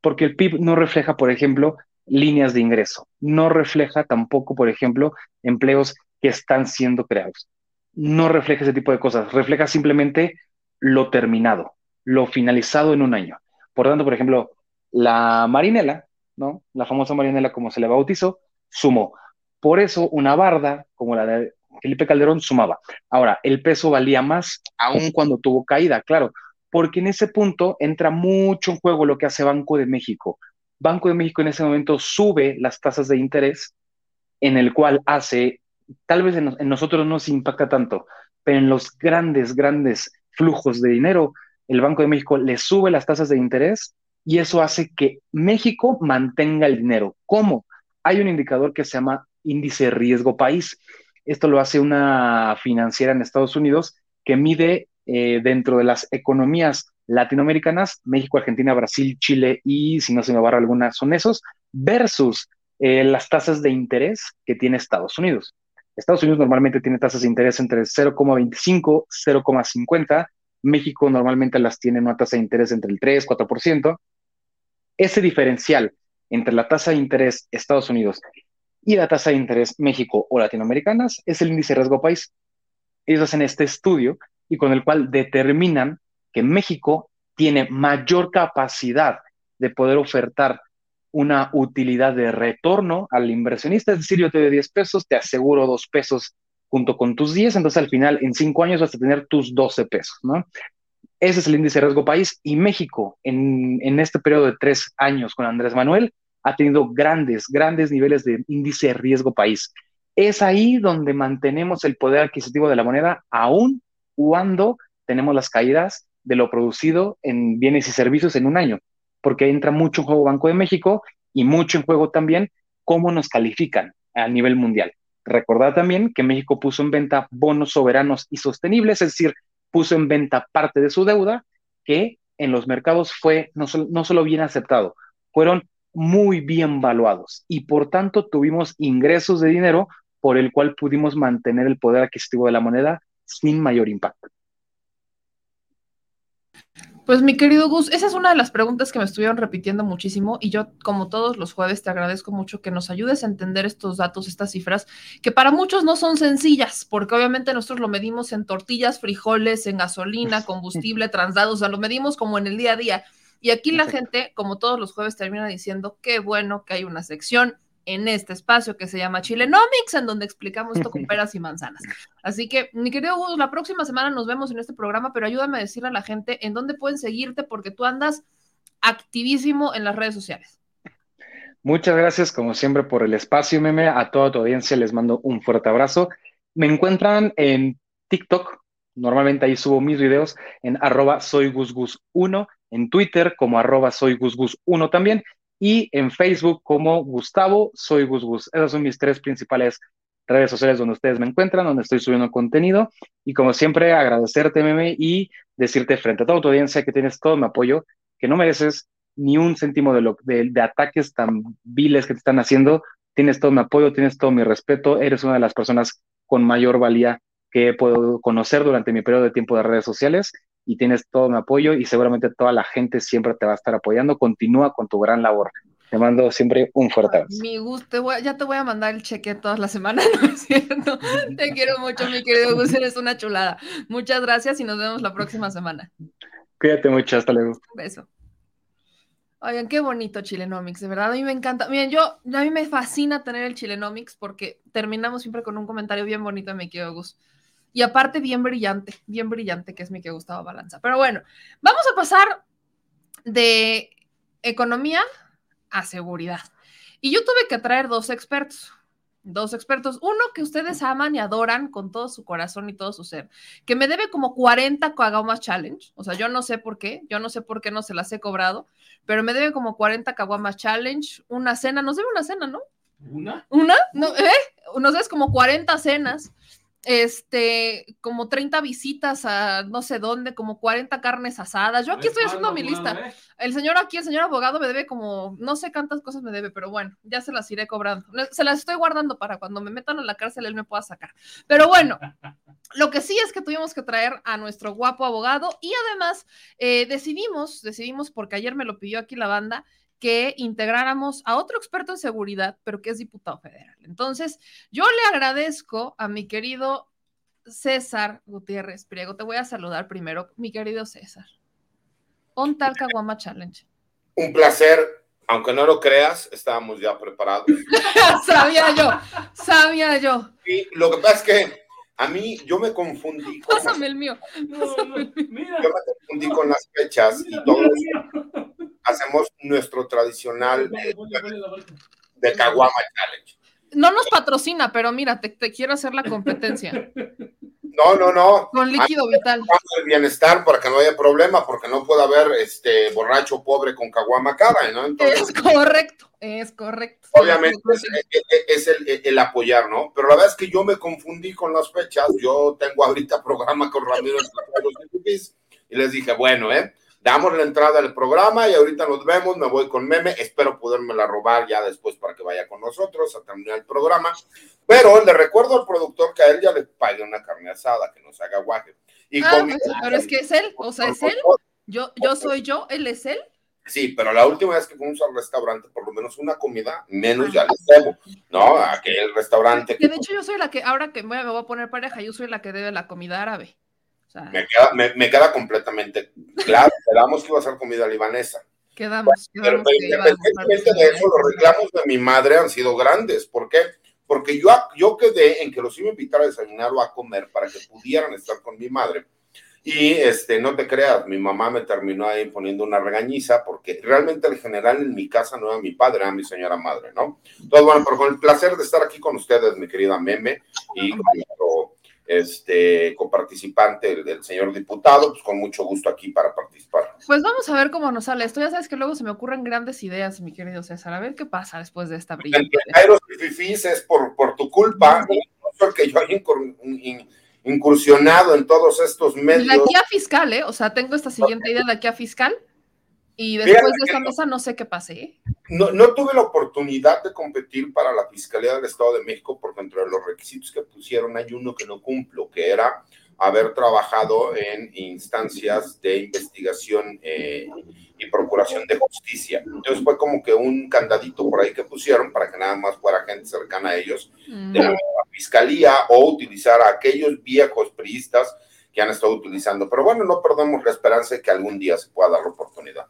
porque el PIB no refleja, por ejemplo, líneas de ingreso, no refleja tampoco, por ejemplo, empleos que están siendo creados. No refleja ese tipo de cosas, refleja simplemente lo terminado, lo finalizado en un año. Por tanto, por ejemplo, la marinela, ¿no? La famosa marinela como se le bautizó, sumó. Por eso una barda como la de Felipe Calderón sumaba. Ahora, el peso valía más aún cuando tuvo caída, claro, porque en ese punto entra mucho en juego lo que hace Banco de México. Banco de México en ese momento sube las tasas de interés, en el cual hace, tal vez en, nosotros no se impacta tanto, pero en los grandes, grandes flujos de dinero, el Banco de México le sube las tasas de interés y eso hace que México mantenga el dinero. ¿Cómo? Hay un indicador que se llama índice riesgo país. Esto lo hace una financiera en Estados Unidos que mide eh, dentro de las economías latinoamericanas, México, Argentina, Brasil, Chile y, si no se me barra alguna, son esos, versus eh, las tasas de interés que tiene Estados Unidos. Estados Unidos normalmente tiene tasas de interés entre 0,25, 0,50. México normalmente las tiene en una tasa de interés entre el 3, 4%. Ese diferencial entre la tasa de interés Estados Unidos y la tasa de interés México o latinoamericanas es el índice de riesgo país. Ellos hacen este estudio y con el cual determinan que México tiene mayor capacidad de poder ofertar una utilidad de retorno al inversionista, es decir, yo te doy 10 pesos, te aseguro 2 pesos junto con tus 10, entonces al final en 5 años vas a tener tus 12 pesos, ¿no? Ese es el índice de riesgo país y México en, en este periodo de 3 años con Andrés Manuel ha tenido grandes, grandes niveles de índice de riesgo país. Es ahí donde mantenemos el poder adquisitivo de la moneda, aún cuando tenemos las caídas de lo producido en bienes y servicios en un año, porque entra mucho en juego Banco de México y mucho en juego también cómo nos califican a nivel mundial. Recordad también que México puso en venta bonos soberanos y sostenibles, es decir, puso en venta parte de su deuda que en los mercados fue no, no solo bien aceptado, fueron muy bien valuados y por tanto tuvimos ingresos de dinero por el cual pudimos mantener el poder adquisitivo de la moneda sin mayor impacto. Pues mi querido Gus, esa es una de las preguntas que me estuvieron repitiendo muchísimo y yo, como todos los jueves, te agradezco mucho que nos ayudes a entender estos datos, estas cifras, que para muchos no son sencillas, porque obviamente nosotros lo medimos en tortillas, frijoles, en gasolina, combustible, traslados, o sea, lo medimos como en el día a día. Y aquí la gente, como todos los jueves, termina diciendo, qué bueno que hay una sección en este espacio que se llama Chilenomics, en donde explicamos esto con peras y manzanas. Así que, mi querido Gus, la próxima semana nos vemos en este programa, pero ayúdame a decirle a la gente en dónde pueden seguirte, porque tú andas activísimo en las redes sociales. Muchas gracias, como siempre, por el espacio, Meme. A toda tu audiencia les mando un fuerte abrazo. Me encuentran en TikTok. Normalmente ahí subo mis videos en arroba soygusgus1, en Twitter como arroba soygusgus1 también y en Facebook como Gustavo Soy Gus. Esas son mis tres principales redes sociales donde ustedes me encuentran, donde estoy subiendo contenido. Y como siempre, agradecerte, Meme, y decirte frente a toda tu audiencia que tienes todo mi apoyo, que no mereces ni un céntimo de, lo, de, ataques tan viles que te están haciendo. Tienes todo mi apoyo, tienes todo mi respeto. Eres una de las personas con mayor valía que he podido conocer durante mi periodo de tiempo de redes sociales y tienes todo mi apoyo y seguramente toda la gente siempre te va a estar apoyando. Continúa con tu gran labor. Te mando siempre un fuerte abrazo. Mi gusto, ya te voy a mandar el cheque todas las semanas, ¿no es cierto? Te quiero mucho, mi querido Gus, eres una chulada. Muchas gracias y nos vemos la próxima semana. Cuídate mucho, hasta luego. Un beso. Oigan, qué bonito Chilenomics, de verdad, a mí me encanta. Miren, yo, a mí me fascina tener el Chilenomics porque terminamos siempre con un comentario bien bonito de mi querido Gus. Y aparte, bien brillante, bien brillante, que es mi que gustaba Balanza. Pero bueno, vamos a pasar de economía a seguridad. Y yo tuve que traer dos expertos, dos expertos, uno que ustedes aman y adoran con todo su corazón y todo su ser, que me debe como 40 Caguamas Challenge, o sea, yo no sé por qué, yo no sé por qué no se las he cobrado, pero me debe como 40 Caguamas Challenge, una cena, nos debe una cena, ¿no? ¿Una? ¿Una? No, ¿eh? Nos debes como 40 cenas este, como 30 visitas a no sé dónde, como 40 carnes asadas. Yo aquí estoy haciendo mi lista. El señor aquí, el señor abogado me debe como, no sé cuántas cosas me debe, pero bueno, ya se las iré cobrando. Se las estoy guardando para cuando me metan a la cárcel él me pueda sacar. Pero bueno, lo que sí es que tuvimos que traer a nuestro guapo abogado y además eh, decidimos, decidimos porque ayer me lo pidió aquí la banda, que integráramos a otro experto en seguridad, pero que es diputado federal. Entonces, yo le agradezco a mi querido César Gutiérrez Priego. Te voy a saludar primero, mi querido César. On tal Caguama Challenge. Un placer, aunque no lo creas, estábamos ya preparados. sabía yo, sabía yo. Y lo que pasa es que a mí yo me confundí. Con Pásame el mío. Yo me confundí con las fechas y todo hacemos nuestro tradicional de Caguama Challenge. No nos patrocina, pero mira, te, quiero hacer la competencia. No, no, no. Con líquido vital. El bienestar para que no haya problema, porque no puede haber este borracho pobre con caguama cara, ¿no? es correcto, es correcto. Obviamente es, el, el, apoyar, ¿no? Pero la verdad es que yo me confundí con las fechas. Yo tengo ahorita programa con Ramiro y les dije, bueno, ¿eh? Damos la entrada al programa y ahorita nos vemos, me voy con meme, espero podérmela robar ya después para que vaya con nosotros a terminar el programa, pero le recuerdo al productor que a él ya le pague una carne asada, que nos haga guaje. Y ah, pues, pero es que es él, o sea, es él, yo, yo soy yo, él es él. Sí, pero la última vez que fuimos al restaurante, por lo menos una comida, menos ya les debo, ¿no? Aquel restaurante. Que de hecho yo soy la que, ahora que me voy a poner pareja, yo soy la que debe la comida árabe. Me, queda, me, queda completamente claro, quedamos que iba a ser comida libanesa. Quedamos. pero, independientemente de eso, los reclamos de mi madre han sido grandes. ¿Por qué? Porque yo, yo quedé en que los iba a invitar a desayunar o a comer para que pudieran estar con mi madre y este, no te creas, mi mamá me terminó ahí poniendo una regañiza porque realmente el general en mi casa no era mi padre, era mi señora madre, ¿no? Entonces, bueno, pero con el placer de estar aquí con ustedes, mi querida Meme, y con nuestro este, coparticipante, el, del señor diputado, pues con mucho gusto aquí para participar. Pues vamos a ver cómo nos sale esto. Ya sabes que luego se me ocurren grandes ideas, mi querido César. A ver qué pasa después de esta brillante. El es por, por tu culpa, no que yo incursionado en todos estos medios. De aquí a fiscal, ¿eh? O sea, tengo esta siguiente idea de aquí a fiscal. Y después de esta mesa no sé qué pase. ¿eh? No, no tuve la oportunidad de competir para la Fiscalía del Estado de México porque entre los requisitos que pusieron hay uno que no cumplo, que era haber trabajado en instancias de investigación eh, y procuración de justicia. Entonces fue como que un candadito por ahí que pusieron para que nada más fuera gente cercana a ellos de la mm. fiscalía o utilizar a aquellos viejos priistas que han estado utilizando. Pero bueno, no perdamos la esperanza de que algún día se pueda dar la oportunidad.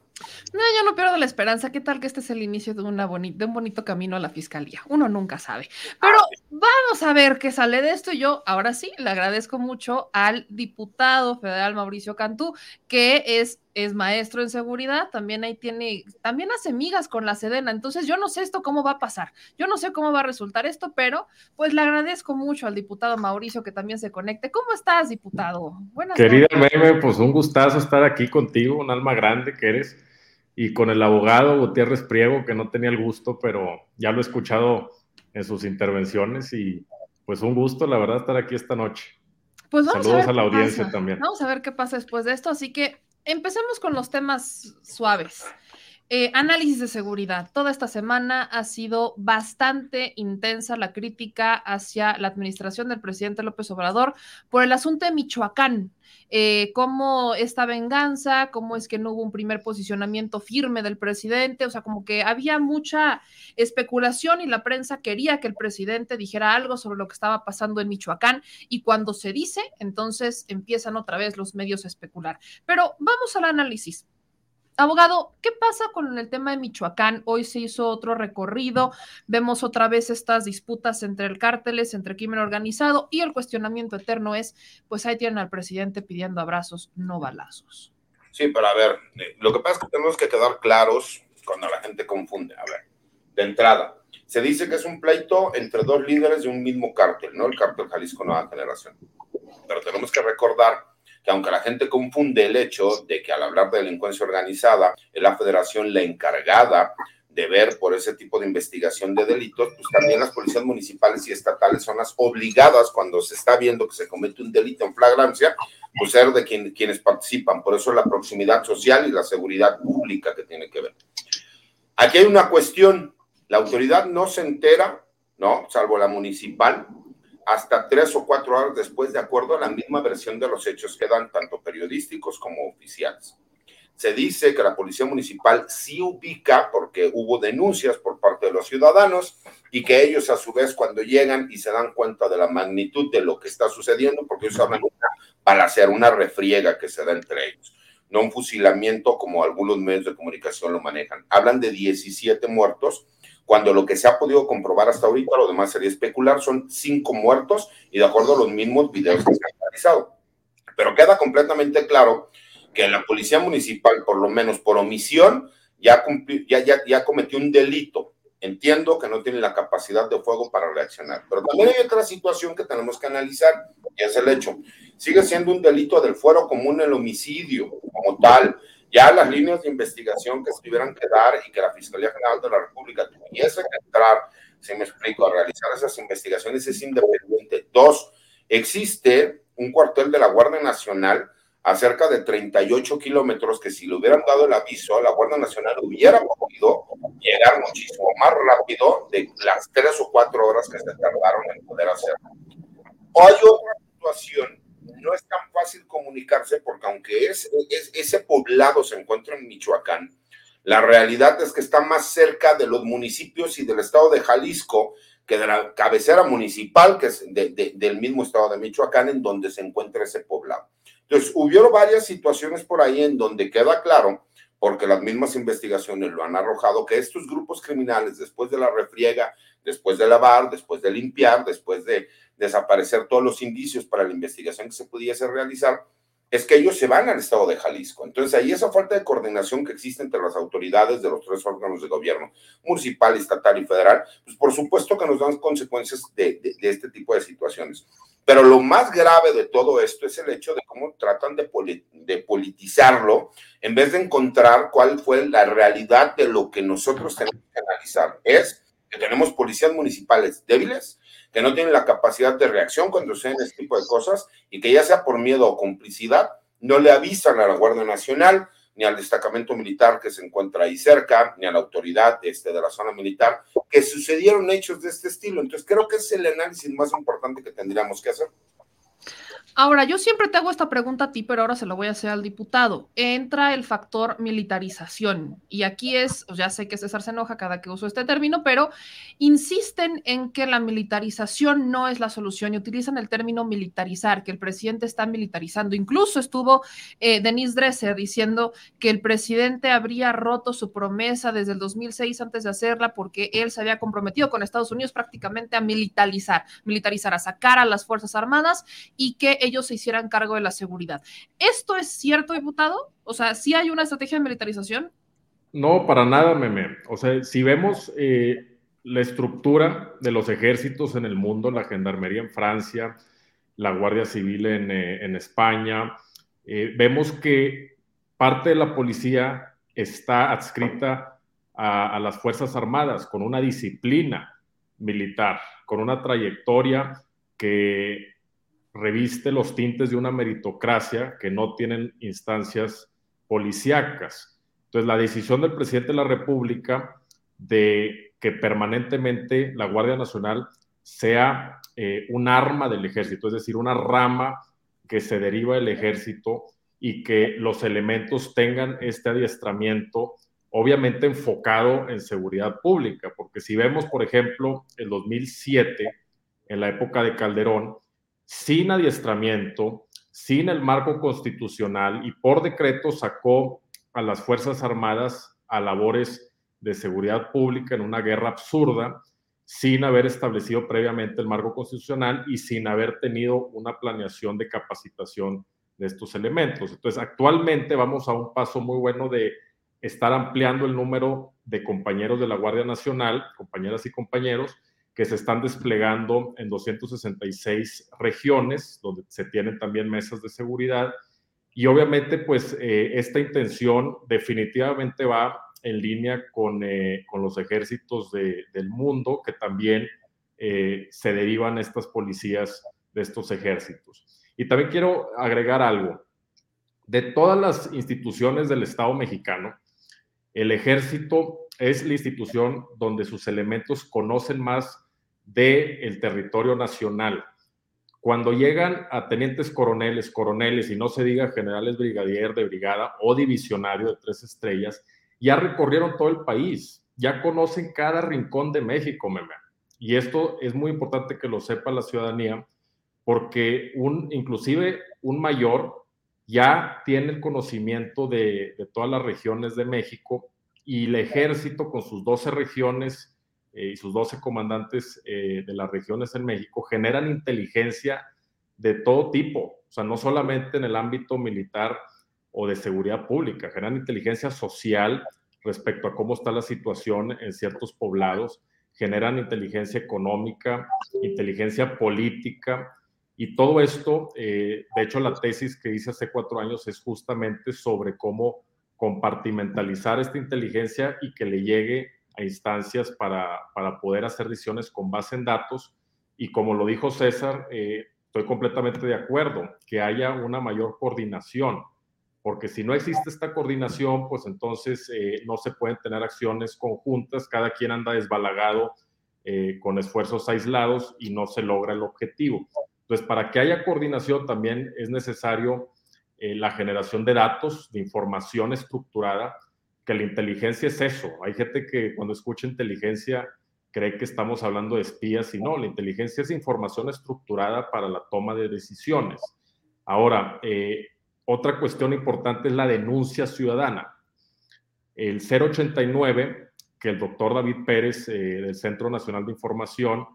No, yo no pierdo la esperanza. ¿Qué tal que este es el inicio de, una de un bonito camino a la fiscalía? Uno nunca sabe. Pero ah, vamos a ver qué sale de esto. Y yo, ahora sí, le agradezco mucho al diputado federal Mauricio Cantú, que es, es maestro en seguridad. También ahí tiene, también hace migas con la Sedena. Entonces, yo no sé esto cómo va a pasar. Yo no sé cómo va a resultar esto, pero pues le agradezco mucho al diputado Mauricio que también se conecte. ¿Cómo estás, diputado? Buenas Querida Meme, pues un gustazo estar aquí contigo, un alma grande que eres y con el abogado Gutiérrez Priego, que no tenía el gusto, pero ya lo he escuchado en sus intervenciones y pues un gusto, la verdad, estar aquí esta noche. Pues Saludos a, la audiencia también. Vamos a ver qué pasa después de esto, así que empecemos con los temas suaves. Eh, análisis de seguridad. Toda esta semana ha sido bastante intensa la crítica hacia la administración del presidente López Obrador por el asunto de Michoacán. Eh, cómo esta venganza, cómo es que no hubo un primer posicionamiento firme del presidente, o sea, como que había mucha especulación y la prensa quería que el presidente dijera algo sobre lo que estaba pasando en Michoacán y cuando se dice, entonces empiezan otra vez los medios a especular. Pero vamos al análisis. Abogado, ¿qué pasa con el tema de Michoacán? Hoy se hizo otro recorrido, vemos otra vez estas disputas entre el cárteles, entre crimen organizado y el cuestionamiento eterno es, pues ahí tienen al presidente pidiendo abrazos, no balazos. Sí, pero a ver, eh, lo que pasa es que tenemos que quedar claros cuando la gente confunde. A ver, de entrada, se dice que es un pleito entre dos líderes de un mismo cártel, ¿no? El cártel Jalisco Nueva Generación. Pero tenemos que recordar que aunque la gente confunde el hecho de que al hablar de delincuencia organizada es la federación la encargada de ver por ese tipo de investigación de delitos, pues también las policías municipales y estatales son las obligadas cuando se está viendo que se comete un delito en flagrancia, pues ser de quienes participan. Por eso la proximidad social y la seguridad pública que tiene que ver. Aquí hay una cuestión, la autoridad no se entera, ¿no? Salvo la municipal, hasta tres o cuatro horas después, de acuerdo a la misma versión de los hechos que dan tanto periodísticos como oficiales. Se dice que la Policía Municipal sí ubica, porque hubo denuncias por parte de los ciudadanos, y que ellos a su vez cuando llegan y se dan cuenta de la magnitud de lo que está sucediendo, porque ellos hablan para hacer una refriega que se da entre ellos, no un fusilamiento como algunos medios de comunicación lo manejan. Hablan de 17 muertos, cuando lo que se ha podido comprobar hasta ahorita, lo demás sería especular, son cinco muertos y de acuerdo a los mismos videos que se han realizado. Pero queda completamente claro que la policía municipal, por lo menos por omisión, ya, ya, ya, ya cometió un delito. Entiendo que no tiene la capacidad de fuego para reaccionar, pero también hay otra situación que tenemos que analizar, y es el hecho. Sigue siendo un delito del fuero común el homicidio como tal, ya las líneas de investigación que se tuvieran que dar y que la Fiscalía General de la República tuviese que entrar, si me explico, a realizar esas investigaciones es independiente. Dos, existe un cuartel de la Guardia Nacional a cerca de 38 kilómetros, que si le hubieran dado el aviso, la Guardia Nacional hubiera podido llegar muchísimo más rápido de las tres o cuatro horas que se tardaron en poder hacerlo. O hay otra situación, no es tan fácil comunicarse porque aunque es, es, ese poblado se encuentra en Michoacán, la realidad es que está más cerca de los municipios y del estado de Jalisco que de la cabecera municipal, que es del mismo estado de Michoacán, en donde se encuentra ese poblado. Entonces, hubo varias situaciones por ahí en donde queda claro, porque las mismas investigaciones lo han arrojado, que estos grupos criminales, después de la refriega, después de lavar, después de limpiar, después de desaparecer todos los indicios para la investigación que se pudiese realizar, es que ellos se van al estado de Jalisco. Entonces, ahí esa falta de coordinación que existe entre las autoridades de los tres órganos de gobierno, municipal, estatal y federal, pues por supuesto que nos dan consecuencias de, este tipo de situaciones. Pero lo más grave de todo esto es el hecho de cómo tratan de, de, politizarlo en vez de encontrar cuál fue la realidad de lo que nosotros tenemos que analizar. Es que tenemos policías municipales débiles, que no tienen la capacidad de reacción cuando suceden este tipo de cosas y que ya sea por miedo o complicidad, no le avisan a la Guardia Nacional, ni al destacamento militar que se encuentra ahí cerca, ni a la autoridad este, de la zona militar, que sucedieron hechos de este estilo. Entonces, creo que es el análisis más importante que tendríamos que hacer. Ahora, yo siempre te hago esta pregunta a ti, pero ahora se lo voy a hacer al diputado. Entra el factor militarización. Y aquí es, ya sé que César se enoja cada que uso este término, pero insisten en que la militarización no es la solución y utilizan el término militarizar, que el presidente está militarizando. Incluso estuvo eh, Denise Dresser diciendo que el presidente habría roto su promesa desde el 2006 antes de hacerla porque él se había comprometido con Estados Unidos prácticamente a militarizar, militarizar, a sacar a las Fuerzas Armadas y que ellos se hicieran cargo de la seguridad. ¿Esto es cierto, diputado? O sea, ¿sí hay una estrategia de militarización? No, para nada, meme. O sea, si vemos eh, la estructura de los ejércitos en el mundo, la gendarmería en Francia, la Guardia Civil en, eh, España, eh, vemos que parte de la policía está adscrita a las Fuerzas Armadas con una disciplina militar, con una trayectoria que reviste los tintes de una meritocracia que no tienen instancias policíacas. Entonces, la decisión del presidente de la República de que permanentemente la Guardia Nacional sea eh, un arma del ejército, es decir, una rama que se deriva del ejército y que los elementos tengan este adiestramiento, obviamente enfocado en seguridad pública, porque si vemos, por ejemplo, el 2007, en la época de Calderón, sin adiestramiento, sin el marco constitucional y por decreto sacó a las Fuerzas Armadas a labores de seguridad pública en una guerra absurda, sin haber establecido previamente el marco constitucional y sin haber tenido una planeación de capacitación de estos elementos. Entonces, actualmente vamos a un paso muy bueno de estar ampliando el número de compañeros de la Guardia Nacional, compañeras y compañeros, que se están desplegando en 266 regiones, donde se tienen también mesas de seguridad. Y obviamente, pues eh, esta intención definitivamente va en línea con, eh, con los ejércitos del mundo, que también eh, se derivan estas policías de estos ejércitos. Y también quiero agregar algo. De todas las instituciones del Estado mexicano, el ejército es la institución donde sus elementos conocen más del el territorio nacional. Cuando llegan a tenientes coroneles, coroneles y no se diga generales brigadier de brigada o divisionario de tres estrellas, ya recorrieron todo el país, ya conocen cada rincón de México, meme. Y esto es muy importante que lo sepa la ciudadanía, porque un, inclusive un mayor ya tiene el conocimiento de, de todas las regiones de México y el ejército con sus 12 regiones eh, y sus 12 comandantes eh, de las regiones en México generan inteligencia de todo tipo, o sea, no solamente en el ámbito militar o de seguridad pública, generan inteligencia social respecto a cómo está la situación en ciertos poblados, generan inteligencia económica, inteligencia política, y todo esto, eh, de hecho, la tesis que hice hace cuatro años es justamente sobre cómo compartimentalizar esta inteligencia y que le llegue a instancias para, para poder hacer decisiones con base en datos. Y como lo dijo César, eh, estoy completamente de acuerdo, que haya una mayor coordinación, porque si no existe esta coordinación, pues entonces eh, no se pueden tener acciones conjuntas, cada quien anda desbalagado eh, con esfuerzos aislados y no se logra el objetivo. Entonces, para que haya coordinación también es necesario la generación de datos, de información estructurada, que la inteligencia es eso. Hay gente que cuando escucha inteligencia cree que estamos hablando de espías y no, la inteligencia es información estructurada para la toma de decisiones. Ahora, eh, otra cuestión importante es la denuncia ciudadana. El 089, que el doctor David Pérez eh, del Centro Nacional de Información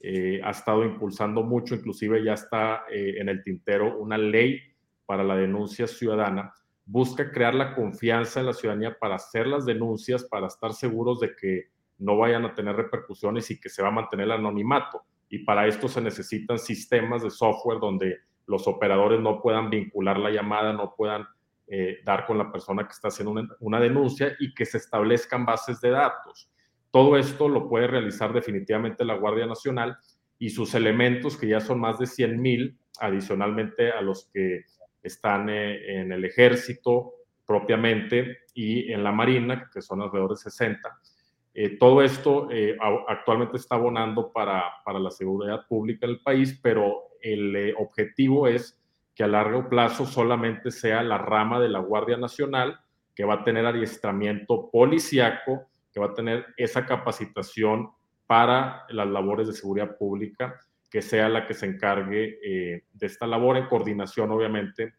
eh, ha estado impulsando mucho, inclusive ya está en el tintero una ley para la denuncia ciudadana, busca crear la confianza en la ciudadanía para hacer las denuncias, para estar seguros de que no vayan a tener repercusiones y que se va a mantener el anonimato. Y para esto se necesitan sistemas de software donde los operadores no puedan vincular la llamada, no puedan eh, dar con la persona que está haciendo una, denuncia y que se establezcan bases de datos. Todo esto lo puede realizar definitivamente la Guardia Nacional y sus elementos, que ya son más de 100 mil, adicionalmente a los que están eh, en el ejército propiamente y en la Marina, que son alrededor de 60 eh, todo esto eh, actualmente está abonando para, para, la seguridad pública del país, pero el objetivo es que a largo plazo solamente sea la rama de la Guardia Nacional que va a tener adiestramiento policiaco, que va a tener esa capacitación para las labores de seguridad pública, que sea la que se encargue de esta labor en coordinación, obviamente,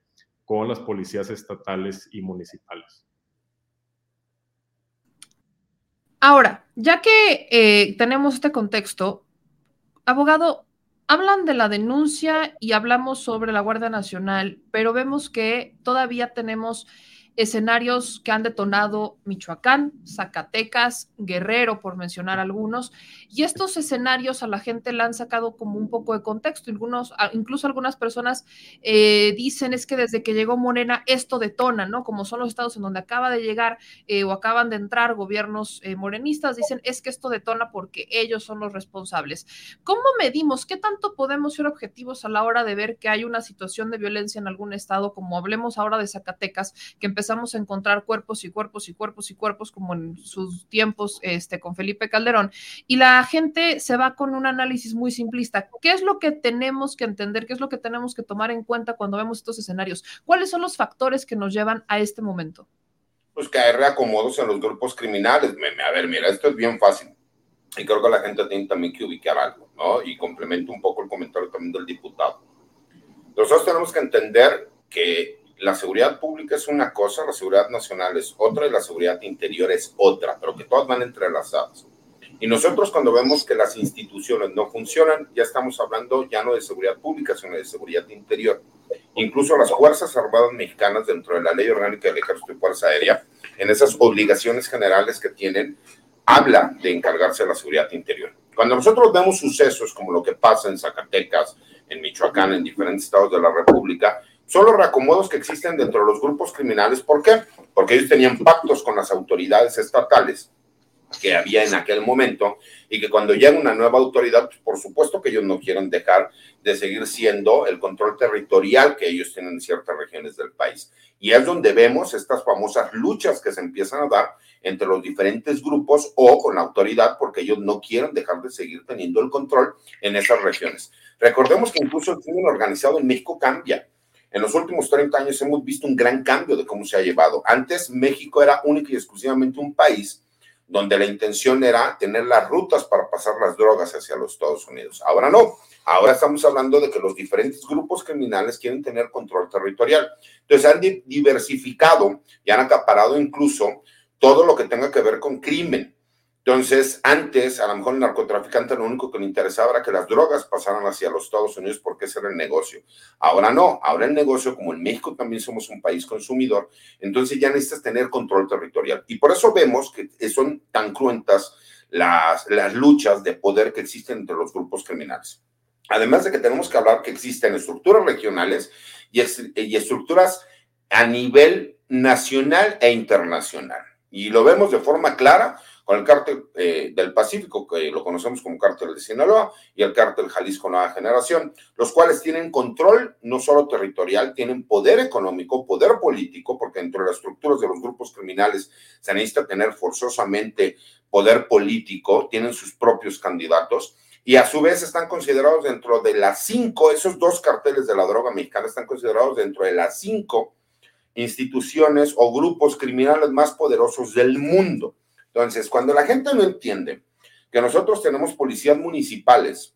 con las policías estatales y municipales. Ahora, ya que eh, tenemos este contexto, abogado, hablan de la denuncia y hablamos sobre la Guardia Nacional, pero vemos que todavía tenemos escenarios que han detonado Michoacán, Zacatecas, Guerrero, por mencionar algunos, y estos escenarios a la gente la han sacado como un poco de contexto. Algunos, incluso algunas personas eh, dicen es que desde que llegó Morena esto detona, ¿no? Como son los estados en donde acaba de llegar eh, o acaban de entrar gobiernos eh, morenistas, dicen es que esto detona porque ellos son los responsables. ¿Cómo medimos? ¿Qué tanto podemos ser objetivos a la hora de ver que hay una situación de violencia en algún estado, como hablemos ahora de Zacatecas, que empezó empezamos a encontrar cuerpos y cuerpos y cuerpos y cuerpos como en sus tiempos este, con Felipe Calderón. Y la gente se va con un análisis muy simplista. ¿Qué es lo que tenemos que entender? ¿Qué es lo que tenemos que tomar en cuenta cuando vemos estos escenarios? ¿Cuáles son los factores que nos llevan a este momento? Pues hay reacomodos en los grupos criminales. A ver, mira, esto es bien fácil. Y creo que la gente tiene también que ubicar algo, ¿no? Y complemento un poco el comentario también del diputado. Nosotros tenemos que entender que la seguridad pública es una cosa, la seguridad nacional es otra y la seguridad interior es otra, pero que todas van entrelazadas. Y nosotros cuando vemos que las instituciones no funcionan, ya estamos hablando ya no de seguridad pública, sino de seguridad interior. Incluso las Fuerzas Armadas Mexicanas, dentro de la Ley Orgánica del Ejército y Fuerza Aérea, en esas obligaciones generales que tienen, habla de encargarse de la seguridad interior. Cuando nosotros vemos sucesos como lo que pasa en Zacatecas, en Michoacán, en diferentes estados de la República, son los reacomodos que existen dentro de los grupos criminales. ¿Por qué? Porque ellos tenían pactos con las autoridades estatales que había en aquel momento y que cuando llega una nueva autoridad, pues por supuesto que ellos no quieren dejar de seguir siendo el control territorial que ellos tienen en ciertas regiones del país. Y es donde vemos estas famosas luchas que se empiezan a dar entre los diferentes grupos o con la autoridad porque ellos no quieren dejar de seguir teniendo el control en esas regiones. Recordemos que incluso el crimen organizado en México cambia. En los últimos 30 años hemos visto un gran cambio de cómo se ha llevado. Antes México era único y exclusivamente un país donde la intención era tener las rutas para pasar las drogas hacia los Estados Unidos. Ahora no. Ahora estamos hablando de que los diferentes grupos criminales quieren tener control territorial. Entonces han diversificado y han acaparado incluso todo lo que tenga que ver con crimen. Entonces, antes, a lo mejor el narcotraficante lo único que le interesaba era que las drogas pasaran hacia los Estados Unidos porque ese era el negocio. Ahora no, ahora el negocio, como en México también somos un país consumidor, entonces ya necesitas tener control territorial. Y por eso vemos que son tan cruentas las, las luchas de poder que existen entre los grupos criminales. Además de que tenemos que hablar que existen estructuras regionales y, y estructuras a nivel nacional e internacional. Y lo vemos de forma clara con el cártel eh, del Pacífico, que lo conocemos como cártel de Sinaloa, y el cártel Jalisco Nueva Generación, los cuales tienen control no solo territorial, tienen poder económico, poder político, porque dentro de las estructuras de los grupos criminales se necesita tener forzosamente poder político, tienen sus propios candidatos, y a su vez están considerados dentro de las cinco, esos dos carteles de la droga mexicana están considerados dentro de las cinco instituciones o grupos criminales más poderosos del mundo. Entonces, cuando la gente no entiende que nosotros tenemos policías municipales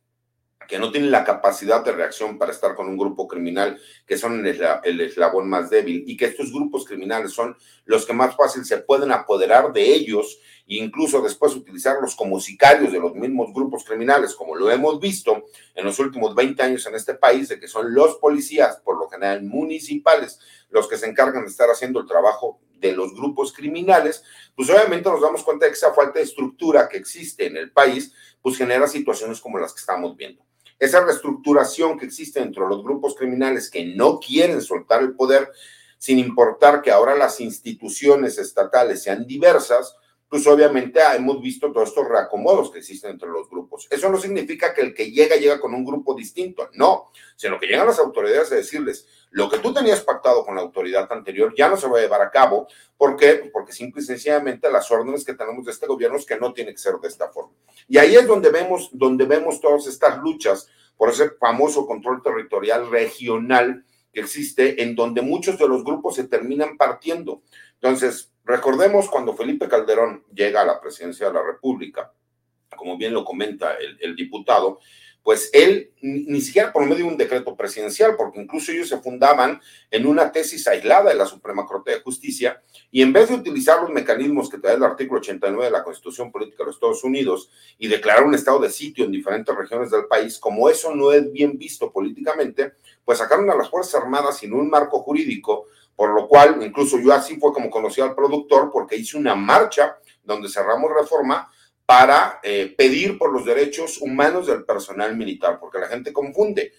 que no tienen la capacidad de reacción para estar con un grupo criminal, que son el, eslabón más débil, y que estos grupos criminales son los que más fácil se pueden apoderar de ellos e incluso después utilizarlos como sicarios de los mismos grupos criminales, como lo hemos visto en los últimos 20 años en este país, de que son los policías, por lo general municipales, los que se encargan de estar haciendo el trabajo de los grupos criminales, pues obviamente nos damos cuenta de que esa falta de estructura que existe en el país, pues genera situaciones como las que estamos viendo. Esa reestructuración que existe dentro de los grupos criminales que no quieren soltar el poder, sin importar que ahora las instituciones estatales sean diversas, pues obviamente hemos visto todos estos reacomodos que existen entre los grupos. Eso no significa que el que llega llega con un grupo distinto, no, sino que llegan las autoridades a decirles, lo que tú tenías pactado con la autoridad anterior ya no se va a llevar a cabo. ¿Por qué? Porque simple y sencillamente las órdenes que tenemos de este gobierno es que no tiene que ser de esta forma. Y ahí es donde vemos, donde vemos todas estas luchas por ese famoso control territorial regional que existe, en donde muchos de los grupos se terminan partiendo. Entonces, recordemos cuando Felipe Calderón llega a la presidencia de la República, como bien lo comenta el, diputado, pues él ni siquiera por medio de un decreto presidencial, porque incluso ellos se fundaban en una tesis aislada de la Suprema Corte de Justicia, y en vez de utilizar los mecanismos que trae el artículo 89 de la Constitución Política de los Estados Unidos y declarar un estado de sitio en diferentes regiones del país, como eso no es bien visto políticamente, pues sacaron a las Fuerzas Armadas sin un marco jurídico por lo cual, incluso yo así fue como conocí al productor, porque hice una marcha donde cerramos reforma para eh, pedir por los derechos humanos del personal militar, porque la gente confunde.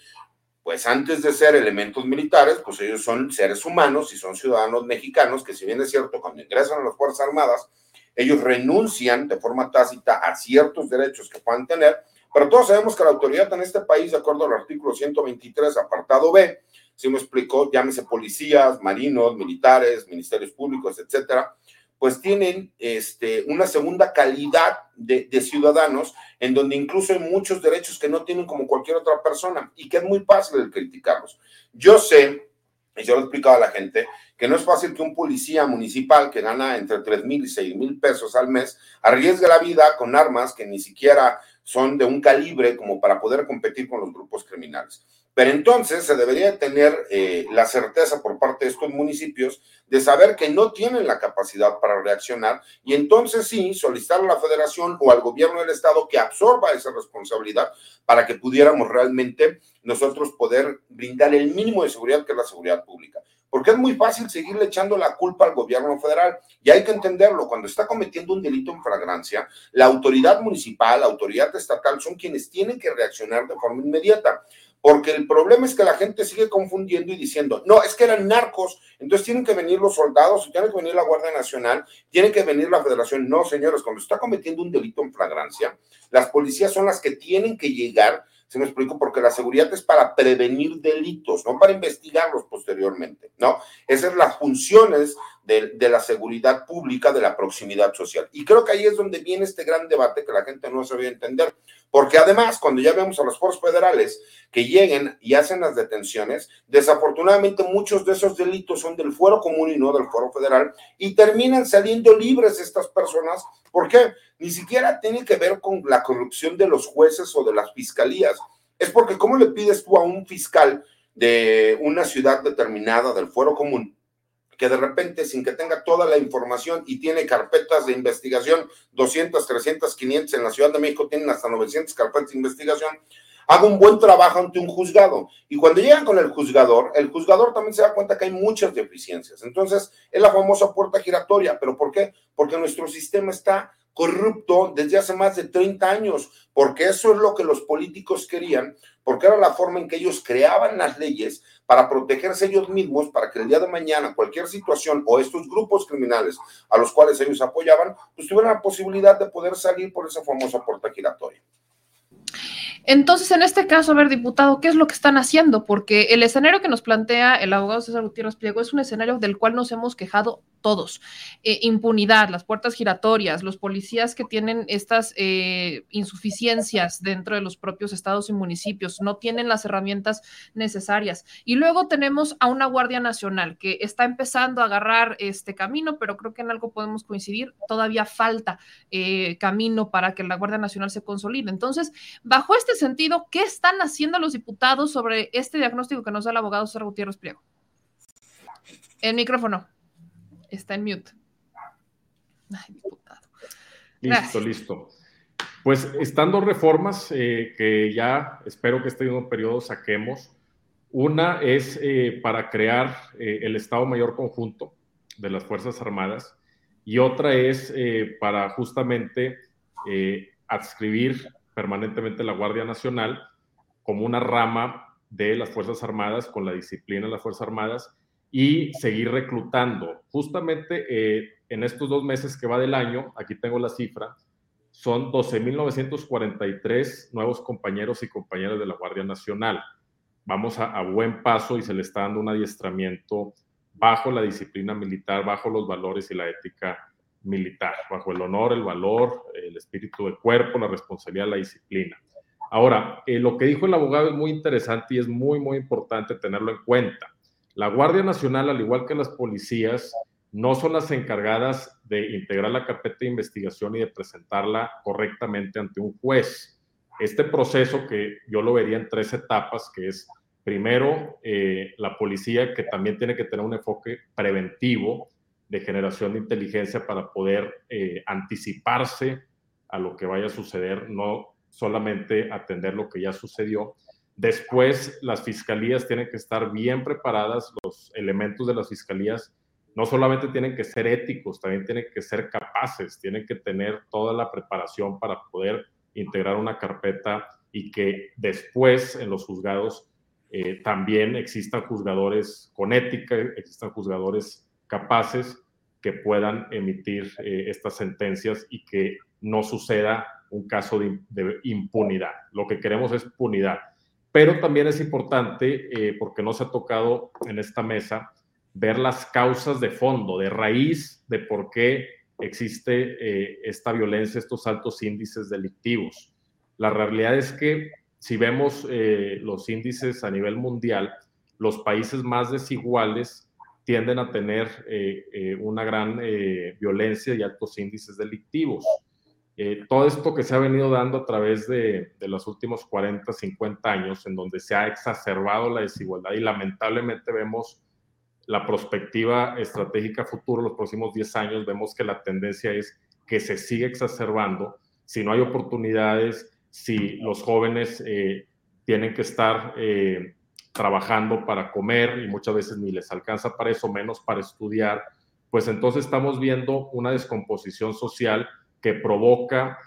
Pues antes de ser elementos militares, pues ellos son seres humanos y son ciudadanos mexicanos que si bien es cierto, cuando ingresan a las Fuerzas Armadas, ellos renuncian de forma tácita a ciertos derechos que puedan tener, pero todos sabemos que la autoridad en este país, de acuerdo al artículo 123, apartado B, si me explicó, llámese policías, marinos, militares, ministerios públicos, etcétera, pues tienen este, una segunda calidad de, ciudadanos en donde incluso hay muchos derechos que no tienen como cualquier otra persona y que es muy fácil el criticarlos. Yo sé, y yo lo he explicado a la gente, que no es fácil que un policía municipal que gana entre 3 mil y 6 mil pesos al mes arriesgue la vida con armas que ni siquiera son de un calibre como para poder competir con los grupos criminales. Pero entonces se debería tener eh, la certeza por parte de estos municipios de saber que no tienen la capacidad para reaccionar y entonces sí solicitar a la federación o al gobierno del estado que absorba esa responsabilidad para que pudiéramos realmente nosotros poder brindar el mínimo de seguridad que es la seguridad pública. Porque es muy fácil seguirle echando la culpa al gobierno federal. Y hay que entenderlo, cuando está cometiendo un delito en fragancia, la autoridad municipal, la autoridad estatal son quienes tienen que reaccionar de forma inmediata porque el problema es que la gente sigue confundiendo y diciendo, no, es que eran narcos, entonces tienen que venir los soldados, tienen que venir la Guardia Nacional, tiene que venir la Federación. No, señores, cuando está cometiendo un delito en flagrancia, las policías son las que tienen que llegar, se me explico, porque la seguridad es para prevenir delitos, no para investigarlos posteriormente, ¿no? Esas son las funciones de, la seguridad pública, de la proximidad social. Y creo que ahí es donde viene este gran debate que la gente no sabía entender. Porque además, cuando ya vemos a los foros federales que lleguen y hacen las detenciones, desafortunadamente muchos de esos delitos son del fuero común y no del fuero federal y terminan saliendo libres estas personas. ¿Por qué? Ni siquiera tiene que ver con la corrupción de los jueces o de las fiscalías. Es porque ¿cómo le pides tú a un fiscal de una ciudad determinada del fuero común que de repente, sin que tenga toda la información y tiene carpetas de investigación, 200, 300, 500, en la Ciudad de México tienen hasta 900 carpetas de investigación, haga un buen trabajo ante un juzgado. Y cuando llegan con el juzgador, el juzgador también se da cuenta que hay muchas deficiencias. Entonces, es la famosa puerta giratoria. ¿Pero por qué? Porque nuestro sistema está corrupto desde hace más de 30 años, porque eso es lo que los políticos querían, porque era la forma en que ellos creaban las leyes para protegerse ellos mismos, para que el día de mañana cualquier situación o estos grupos criminales a los cuales ellos apoyaban, pues tuvieran la posibilidad de poder salir por esa famosa puerta giratoria. Entonces, en este caso, a ver, diputado, ¿qué es lo que están haciendo? Porque el escenario que nos plantea el abogado César Gutiérrez Pliego es un escenario del cual nos hemos quejado todos. Eh, impunidad, las puertas giratorias, los policías que tienen estas eh, insuficiencias dentro de los propios estados y municipios, no tienen las herramientas necesarias. Y luego tenemos a una Guardia Nacional que está empezando a agarrar este camino, pero creo que en algo podemos coincidir, todavía falta eh, camino para que la Guardia Nacional se consolide. Entonces, bajo este sentido, ¿qué están haciendo los diputados sobre este diagnóstico que nos da el abogado César Gutiérrez Pliego? El micrófono. Está en mute. Ay, diputado. Listo, listo. Pues están dos reformas eh, que ya espero que este mismo periodo saquemos. Una es eh, para crear eh, el Estado Mayor Conjunto de las Fuerzas Armadas y otra es para justamente adscribir permanentemente la Guardia Nacional como una rama de las Fuerzas Armadas con la disciplina de las Fuerzas Armadas y seguir reclutando. Justamente eh, en estos dos meses que va del año, aquí tengo la cifra, son 12.943 nuevos compañeros y compañeras de la Guardia Nacional. Vamos a, buen paso y se le está dando un adiestramiento bajo la disciplina militar, bajo los valores y la ética militar, bajo el honor, el valor, el espíritu del cuerpo, la responsabilidad, la disciplina. Ahora, eh, lo que dijo el abogado es muy interesante y es muy, muy importante tenerlo en cuenta. La Guardia Nacional, al igual que las policías, no son las encargadas de integrar la carpeta de investigación y de presentarla correctamente ante un juez. Este proceso que yo lo vería en tres etapas, que es primero eh, la policía, que también tiene que tener un enfoque preventivo, de generación de inteligencia para poder eh, anticiparse a lo que vaya a suceder, no solamente atender lo que ya sucedió. Después, las fiscalías tienen que estar bien preparadas, los elementos de las fiscalías no solamente tienen que ser éticos, también tienen que ser capaces, tienen que tener toda la preparación para poder integrar una carpeta y que después en los juzgados eh, también existan juzgadores con ética, existan juzgadores capaces que puedan emitir eh, estas sentencias y que no suceda un caso de, impunidad. Lo que queremos es punidad. Pero también es importante, eh, porque no se ha tocado en esta mesa, ver las causas de fondo, de raíz de por qué existe eh, esta violencia, estos altos índices delictivos. La realidad es que si vemos los índices a nivel mundial, los países más desiguales tienden a tener eh, eh, una gran eh, violencia y altos índices delictivos. Todo esto que se ha venido dando a través de, los últimos 40, 50 años, en donde se ha exacerbado la desigualdad y lamentablemente vemos la perspectiva estratégica futuro, los próximos 10 años, vemos que la tendencia es que se sigue exacerbando. Si no hay oportunidades, si los jóvenes tienen que estar trabajando para comer y muchas veces ni les alcanza para eso, menos para estudiar, pues entonces estamos viendo una descomposición social que provoca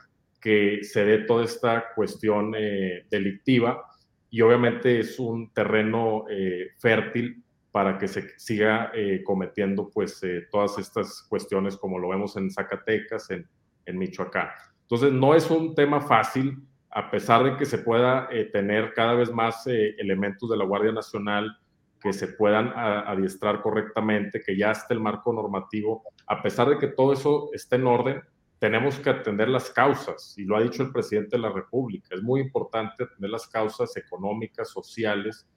que se dé toda esta cuestión eh, delictiva y obviamente es un terreno eh, fértil para que se siga eh, cometiendo pues todas estas cuestiones como lo vemos en Zacatecas, en, en Michoacán. Entonces no es un tema fácil, a pesar de que se pueda eh, tener cada vez más eh, elementos de la Guardia Nacional que se puedan adiestrar correctamente, que ya esté el marco normativo, a pesar de que todo eso esté en orden, tenemos que atender las causas, y lo ha dicho el presidente de la República, es muy importante atender las causas económicas, sociales,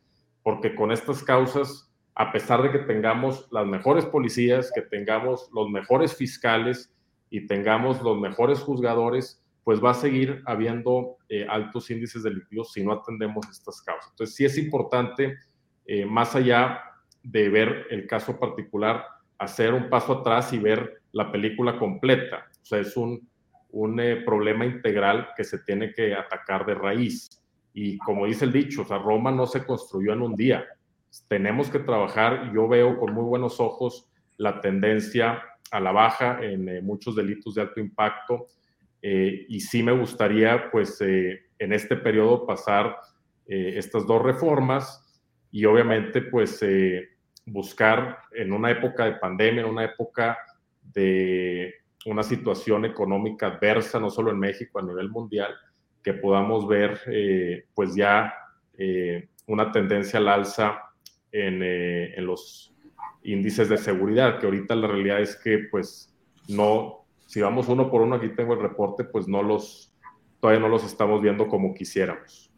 porque con estas causas, a pesar de que tengamos las mejores policías, que tengamos los mejores fiscales y tengamos los mejores juzgadores, pues va a seguir habiendo eh, altos índices delictivos si no atendemos estas causas. Entonces, sí es importante, eh, más allá de ver el caso particular, hacer un paso atrás y ver la película completa. O sea, es un, un eh, problema integral que se tiene que atacar de raíz. Y como dice el dicho, o sea, Roma no se construyó en un día. Tenemos que trabajar, yo veo con muy buenos ojos la tendencia a la baja en muchos delitos de alto impacto, eh, y sí me gustaría, pues, eh, en este periodo pasar eh, estas dos reformas y obviamente, pues, buscar en una época de pandemia, en una época de una situación económica adversa, no solo en México, a nivel mundial, que podamos ver, pues, ya una tendencia al alza en, en los índices de seguridad, que ahorita la realidad es que, pues, no, si vamos uno por uno, aquí tengo el reporte, pues no los, todavía no los estamos viendo como quisiéramos.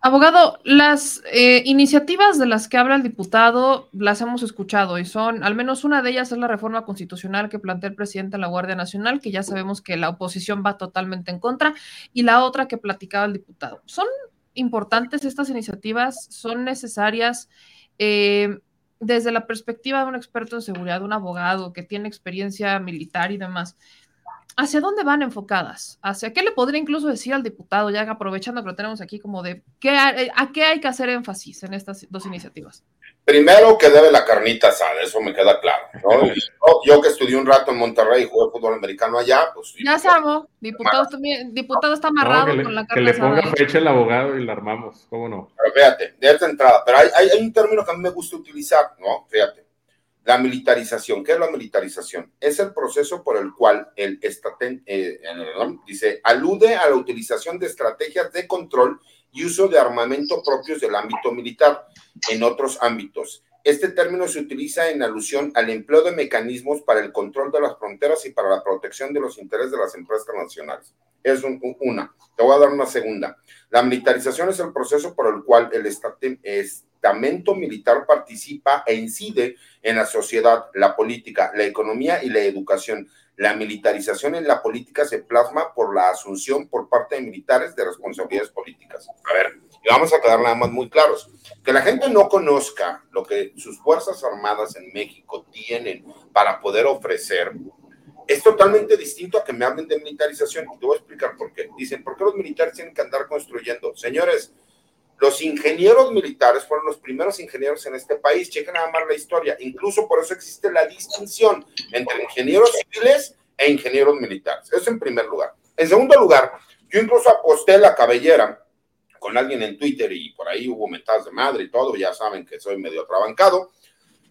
Abogado, las eh, iniciativas de las que habla el diputado las hemos escuchado y son, al menos una de ellas es la reforma constitucional que plantea el presidente de la Guardia Nacional, que ya sabemos que la oposición va totalmente en contra, y la otra que platicaba el diputado. Son importantes estas iniciativas, son necesarias. Eh, desde la perspectiva de un experto en seguridad, un abogado que tiene experiencia militar y demás, ¿hacia dónde van enfocadas? ¿Hacia qué le podría incluso decir al diputado, ya aprovechando que lo tenemos aquí, como de qué, eh, a qué hay que hacer énfasis en estas dos iniciativas? Primero que debe la carnita asada, eso me queda claro. Yo, que estudié un rato en Monterrey y jugué fútbol americano allá, pues... Ya sabemos, diputado, diputado está amarrado con la carne Que le ponga fecha el abogado y la armamos, ¿cómo no? Pero fíjate, de esta entrada, pero hay, hay, un término que a mí me gusta utilizar, ¿no? Fíjate, la militarización. ¿Qué es la militarización? Es el proceso por el cual el estaten, eh, dice, alude a la utilización de estrategias de control y uso de armamento propios del ámbito militar en otros ámbitos. Este término se utiliza en alusión al empleo de mecanismos para el control de las fronteras y para la protección de los intereses de las empresas nacionales. Es una. Te voy a dar una segunda. La militarización es el proceso por el cual el estamento militar participa e incide en la sociedad, la política, la economía y la educación la militarización en la política se plasma por la asunción por parte de militares de responsabilidades políticas. A ver, y vamos a quedar nada más muy claros. Que la gente no conozca lo que sus Fuerzas Armadas en México tienen para poder ofrecer es totalmente distinto a que me hablen de militarización. Te voy a explicar por qué. Dicen, ¿por qué los militares tienen que andar construyendo? Señores, los ingenieros militares fueron los primeros ingenieros en este país. Chequen nada más la historia. Incluso por eso existe la distinción entre ingenieros civiles e ingenieros militares. Eso en primer lugar. En segundo lugar, yo incluso aposté la cabellera con alguien en Twitter y por ahí hubo mentadas de madre y todo. Ya saben que soy medio atrabancado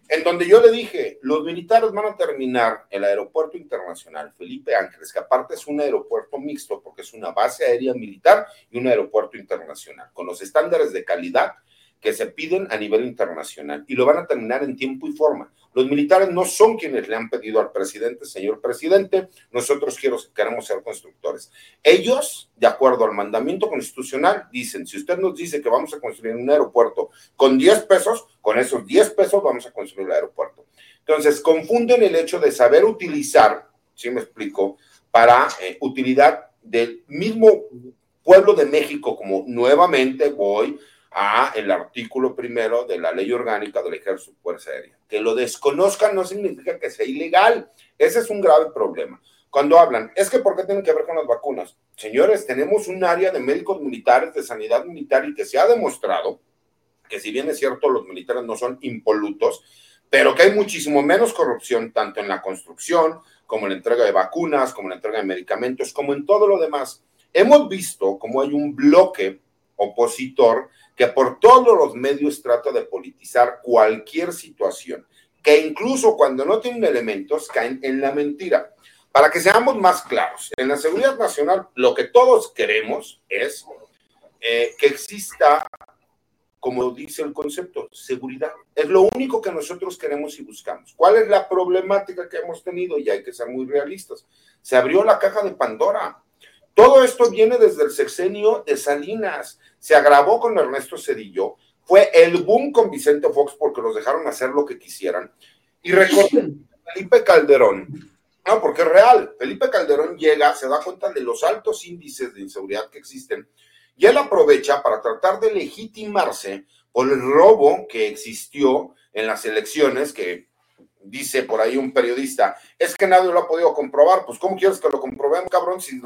en donde yo le dije, los militares van a terminar el aeropuerto internacional Felipe Ángeles, que aparte es un aeropuerto mixto porque es una base aérea militar y un aeropuerto internacional, con los estándares de calidad que se piden a nivel internacional y lo van a terminar en tiempo y forma. Los militares no son quienes le han pedido al presidente, señor presidente, nosotros queremos ser constructores. Ellos, de acuerdo al mandamiento constitucional, dicen, si usted nos dice que vamos a construir un aeropuerto con 10 pesos, con esos 10 pesos vamos a construir el aeropuerto. Entonces, confunden el hecho de saber utilizar, si me explico, para eh, utilidad del mismo pueblo de México, como nuevamente voy a el artículo primero de la ley orgánica del ejército fuerza aérea. Que lo desconozcan no significa que sea ilegal. Ese es un grave problema. Cuando hablan, es que ¿por qué tienen que ver con las vacunas? Señores, tenemos un área de médicos militares, de sanidad militar y que se ha demostrado que si bien es cierto los militares no son impolutos, pero que hay muchísimo menos corrupción tanto en la construcción como en la entrega de vacunas, como en la entrega de medicamentos, como en todo lo demás. Hemos visto como hay un bloque opositor que por todos los medios trata de politizar cualquier situación, que incluso cuando no tienen elementos caen en la mentira. Para que seamos más claros, en la seguridad nacional lo que todos queremos es eh, que exista, como dice el concepto, seguridad. Es lo único que nosotros queremos y buscamos. ¿Cuál es la problemática que hemos tenido? Y hay que ser muy realistas. Se abrió la caja de Pandora. Todo esto viene desde el sexenio de Salinas. Se agravó con Ernesto Cedillo, fue el boom con Vicente Fox porque los dejaron hacer lo que quisieran. Y recuerden, Felipe Calderón, no, porque es real, Felipe Calderón llega, se da cuenta de los altos índices de inseguridad que existen y él aprovecha para tratar de legitimarse por el robo que existió en las elecciones, que dice por ahí un periodista, es que nadie lo ha podido comprobar. Pues, ¿cómo quieres que lo comprobemos, cabrón? Si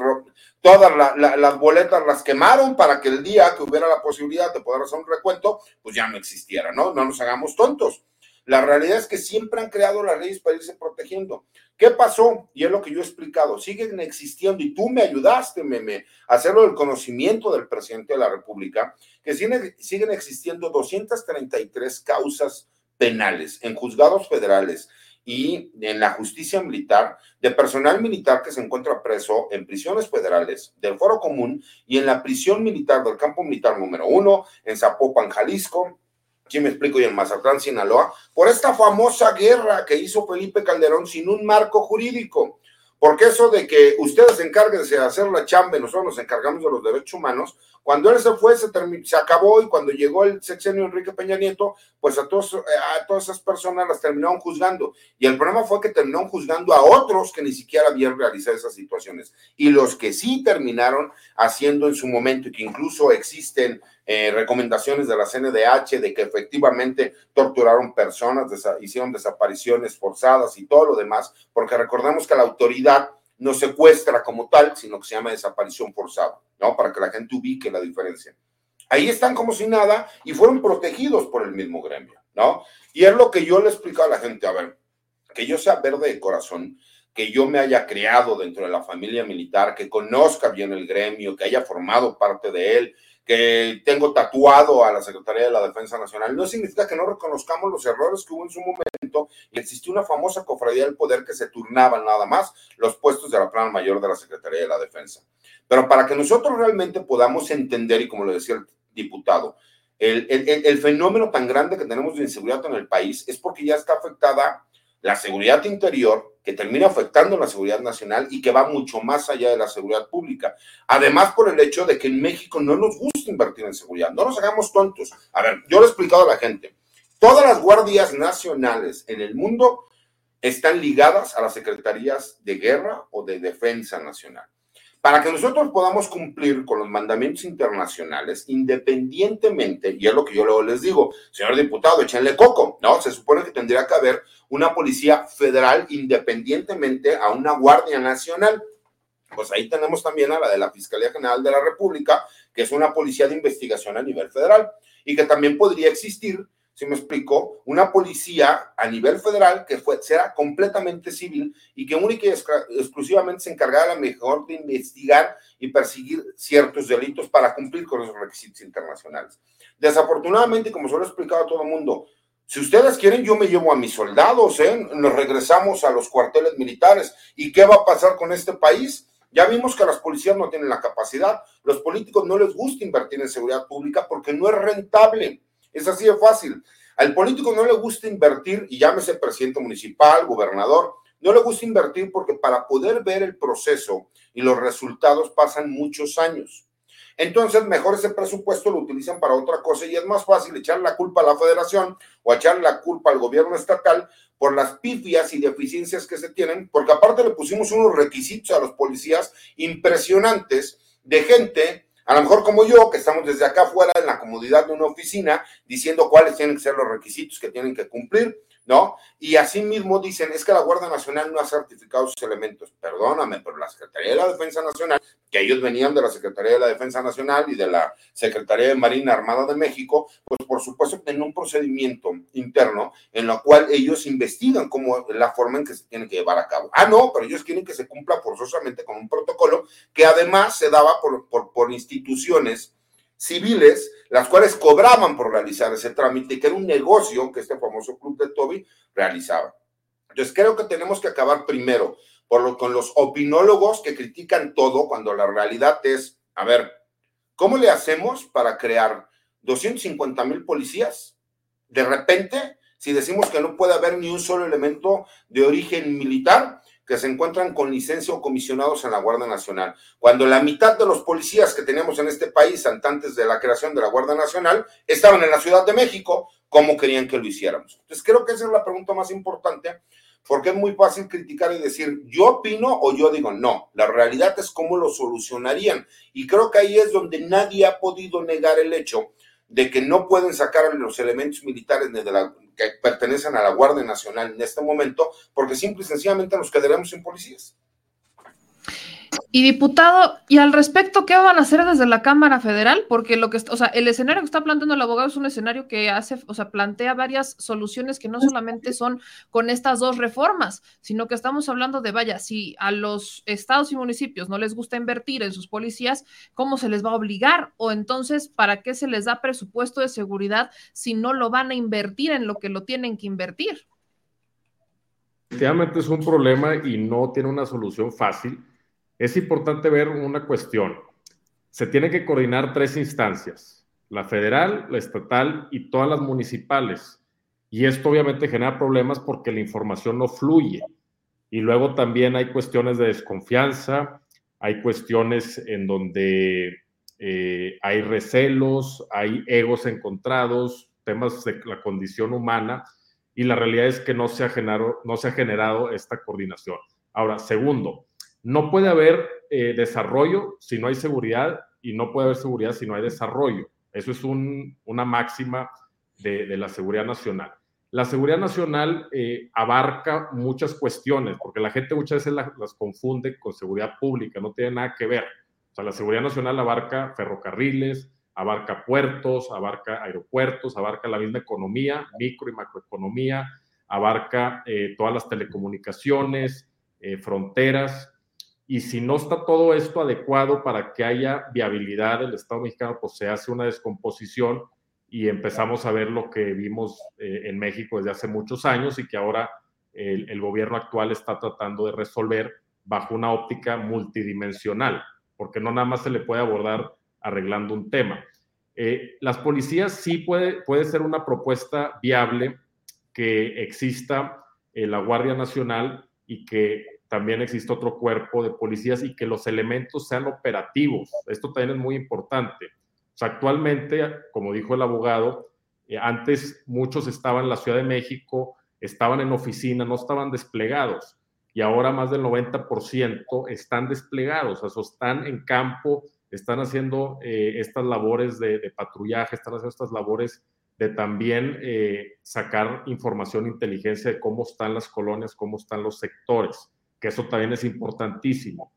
todas las boletas las quemaron para que el día que hubiera la posibilidad de poder hacer un recuento, pues ya no existiera, ¿no? No nos hagamos tontos. La realidad es que siempre han creado las leyes para irse protegiendo. ¿Qué pasó? Y es lo que yo he explicado. Siguen existiendo, y tú me ayudaste, Meme, a hacerlo del conocimiento del presidente de la República, que siguen, siguen existiendo 233 causas penales en juzgados federales y en la justicia militar de personal militar que se encuentra preso en prisiones federales del Foro Común y en la prisión militar del campo militar número uno en Zapopan, Jalisco, ¿sí me explico? Y en Mazatlán, Sinaloa, por esta famosa guerra que hizo Felipe Calderón sin un marco jurídico. Porque eso de que ustedes encárguense de hacer la chamba y nosotros nos encargamos de los derechos humanos, cuando él se fue, se, se acabó y cuando llegó el sexenio Enrique Peña Nieto, pues a, todos, a todas esas personas las terminaron juzgando. Y el problema fue que terminaron juzgando a otros que ni siquiera habían realizado esas situaciones. Y los que sí terminaron haciendo en su momento y que incluso existen eh, recomendaciones de la CNDH de que efectivamente torturaron personas, hicieron desapariciones forzadas y todo lo demás, porque recordemos que la autoridad no secuestra como tal, sino que se llama desaparición forzada, ¿no? Para que la gente ubique la diferencia. Ahí están como si nada y fueron protegidos por el mismo gremio, ¿no? Y es lo que yo le explico a la gente, a ver, que yo sea verde de corazón, que yo me haya criado dentro de la familia militar, que conozca bien el gremio, que haya formado parte de él, que tengo tatuado a la Secretaría de la Defensa Nacional, no significa que no reconozcamos los errores que hubo en su momento y existió una famosa cofradía del poder que se turnaban nada más los puestos de la plana mayor de la Secretaría de la Defensa. Pero para que nosotros realmente podamos entender, y como lo decía el diputado, el, el, el fenómeno tan grande que tenemos de inseguridad en el país es porque ya está afectada la seguridad interior, que termina afectando la seguridad nacional y que va mucho más allá de la seguridad pública. Además, por el hecho de que en México no nos gusta invertir en seguridad, no nos hagamos tontos. A ver, yo lo he explicado a la gente, todas las guardias nacionales en el mundo están ligadas a las secretarías de guerra o de defensa nacional. Para que nosotros podamos cumplir con los mandamientos internacionales, independientemente, y es lo que yo luego les digo, señor diputado, échenle coco, ¿no? Se supone que tendría que haber una policía federal independientemente a una guardia nacional. Pues ahí tenemos también a la de la Fiscalía General de la República, que es una policía de investigación a nivel federal, y que también podría existir si me explico, una policía a nivel federal que fue, será completamente civil y que única y exclusivamente se encargará a lo mejor de investigar y perseguir ciertos delitos para cumplir con esos requisitos internacionales. Desafortunadamente, como se lo he explicado a todo el mundo, si ustedes quieren, yo me llevo a mis soldados, ¿eh? nos regresamos a los cuarteles militares. ¿Y qué va a pasar con este país? Ya vimos que las policías no tienen la capacidad, los políticos no les gusta invertir en seguridad pública porque no es rentable. Es así de fácil. Al político no le gusta invertir, y llámese presidente municipal, gobernador, no le gusta invertir porque para poder ver el proceso y los resultados pasan muchos años. Entonces, mejor ese presupuesto lo utilizan para otra cosa y es más fácil echar la culpa a la federación o echar la culpa al gobierno estatal por las pifias y deficiencias que se tienen, porque aparte le pusimos unos requisitos a los policías impresionantes de gente a lo mejor como yo, que estamos desde acá afuera en la comodidad de una oficina, diciendo cuáles tienen que ser los requisitos que tienen que cumplir, ¿no? Y así mismo dicen, es que la Guardia Nacional no ha certificado sus elementos. Perdóname, pero la Secretaría de la Defensa Nacional, que ellos venían de la Secretaría de la Defensa Nacional y de la Secretaría de Marina Armada de México, pues por supuesto tienen un procedimiento interno en lo cual ellos investigan cómo la forma en que se tiene que llevar a cabo. Ah, no, pero ellos quieren que se cumpla forzosamente con un protocolo que además se daba por, por, por instituciones civiles, las cuales cobraban por realizar ese trámite, que era un negocio que este famoso club de Toby realizaba. Entonces creo que tenemos que acabar primero por lo, con los opinólogos que critican todo cuando la realidad es, a ver, ¿cómo le hacemos para crear 250 mil policías? De repente, si decimos que no puede haber ni un solo elemento de origen militar, que se encuentran con licencia o comisionados en la Guardia Nacional. Cuando la mitad de los policías que tenemos en este país, antes de la creación de la Guardia Nacional, estaban en la Ciudad de México, ¿cómo querían que lo hiciéramos? Entonces creo que esa es la pregunta más importante, porque es muy fácil criticar y decir, yo opino o yo digo, no, la realidad es cómo lo solucionarían. Y creo que ahí es donde nadie ha podido negar el hecho de que no pueden sacar los elementos militares de la, que pertenecen a la Guardia Nacional en este momento, porque simple y sencillamente nos quedaremos sin policías. Y diputado, y al respecto, ¿qué van a hacer desde la Cámara Federal? Porque lo que, o sea, el escenario que está planteando el abogado es un escenario que hace, o sea, plantea varias soluciones que no solamente son con estas dos reformas, sino que estamos hablando de, vaya, si a los estados y municipios no les gusta invertir en sus policías, ¿cómo se les va a obligar? O entonces, ¿para qué se les da presupuesto de seguridad si no lo van a invertir en lo que lo tienen que invertir? Efectivamente es un problema y no tiene una solución fácil es importante ver una cuestión. Se tiene que coordinar tres instancias, la federal, la estatal y todas las municipales. Y esto obviamente genera problemas porque la información no fluye. Y luego también hay cuestiones de desconfianza, hay cuestiones en donde eh, hay recelos, hay egos encontrados, temas de la condición humana, y la realidad es que no se ha generado esta coordinación. Ahora, segundo, no puede haber eh, desarrollo si no hay seguridad y no puede haber seguridad si no hay desarrollo. Eso es una máxima de, la seguridad nacional. La seguridad nacional eh, abarca muchas cuestiones, porque la gente muchas veces las confunde con seguridad pública, no tiene nada que ver. O sea, la seguridad nacional abarca ferrocarriles, abarca puertos, abarca aeropuertos, abarca la misma economía, micro y macroeconomía, abarca eh, todas las telecomunicaciones, fronteras, y si no está todo esto adecuado para que haya viabilidad del Estado mexicano, pues se hace una descomposición y empezamos a ver lo que vimos eh, en México desde hace muchos años y que ahora el, gobierno actual está tratando de resolver bajo una óptica multidimensional, porque no nada más se le puede abordar arreglando un tema. Eh, las policías sí puede, puede ser una propuesta viable que exista eh, la Guardia Nacional y que también existe otro cuerpo de policías y que los elementos sean operativos. Esto también es muy importante. O sea, actualmente, como dijo el abogado, eh, antes muchos estaban en la Ciudad de México, estaban en oficina, no estaban desplegados. Y ahora más del 90% están desplegados, o sea, están en campo, están haciendo eh, estas labores de, patrullaje, están haciendo estas labores de también eh, sacar información, inteligencia de cómo están las colonias, cómo están los sectores que eso también es importantísimo.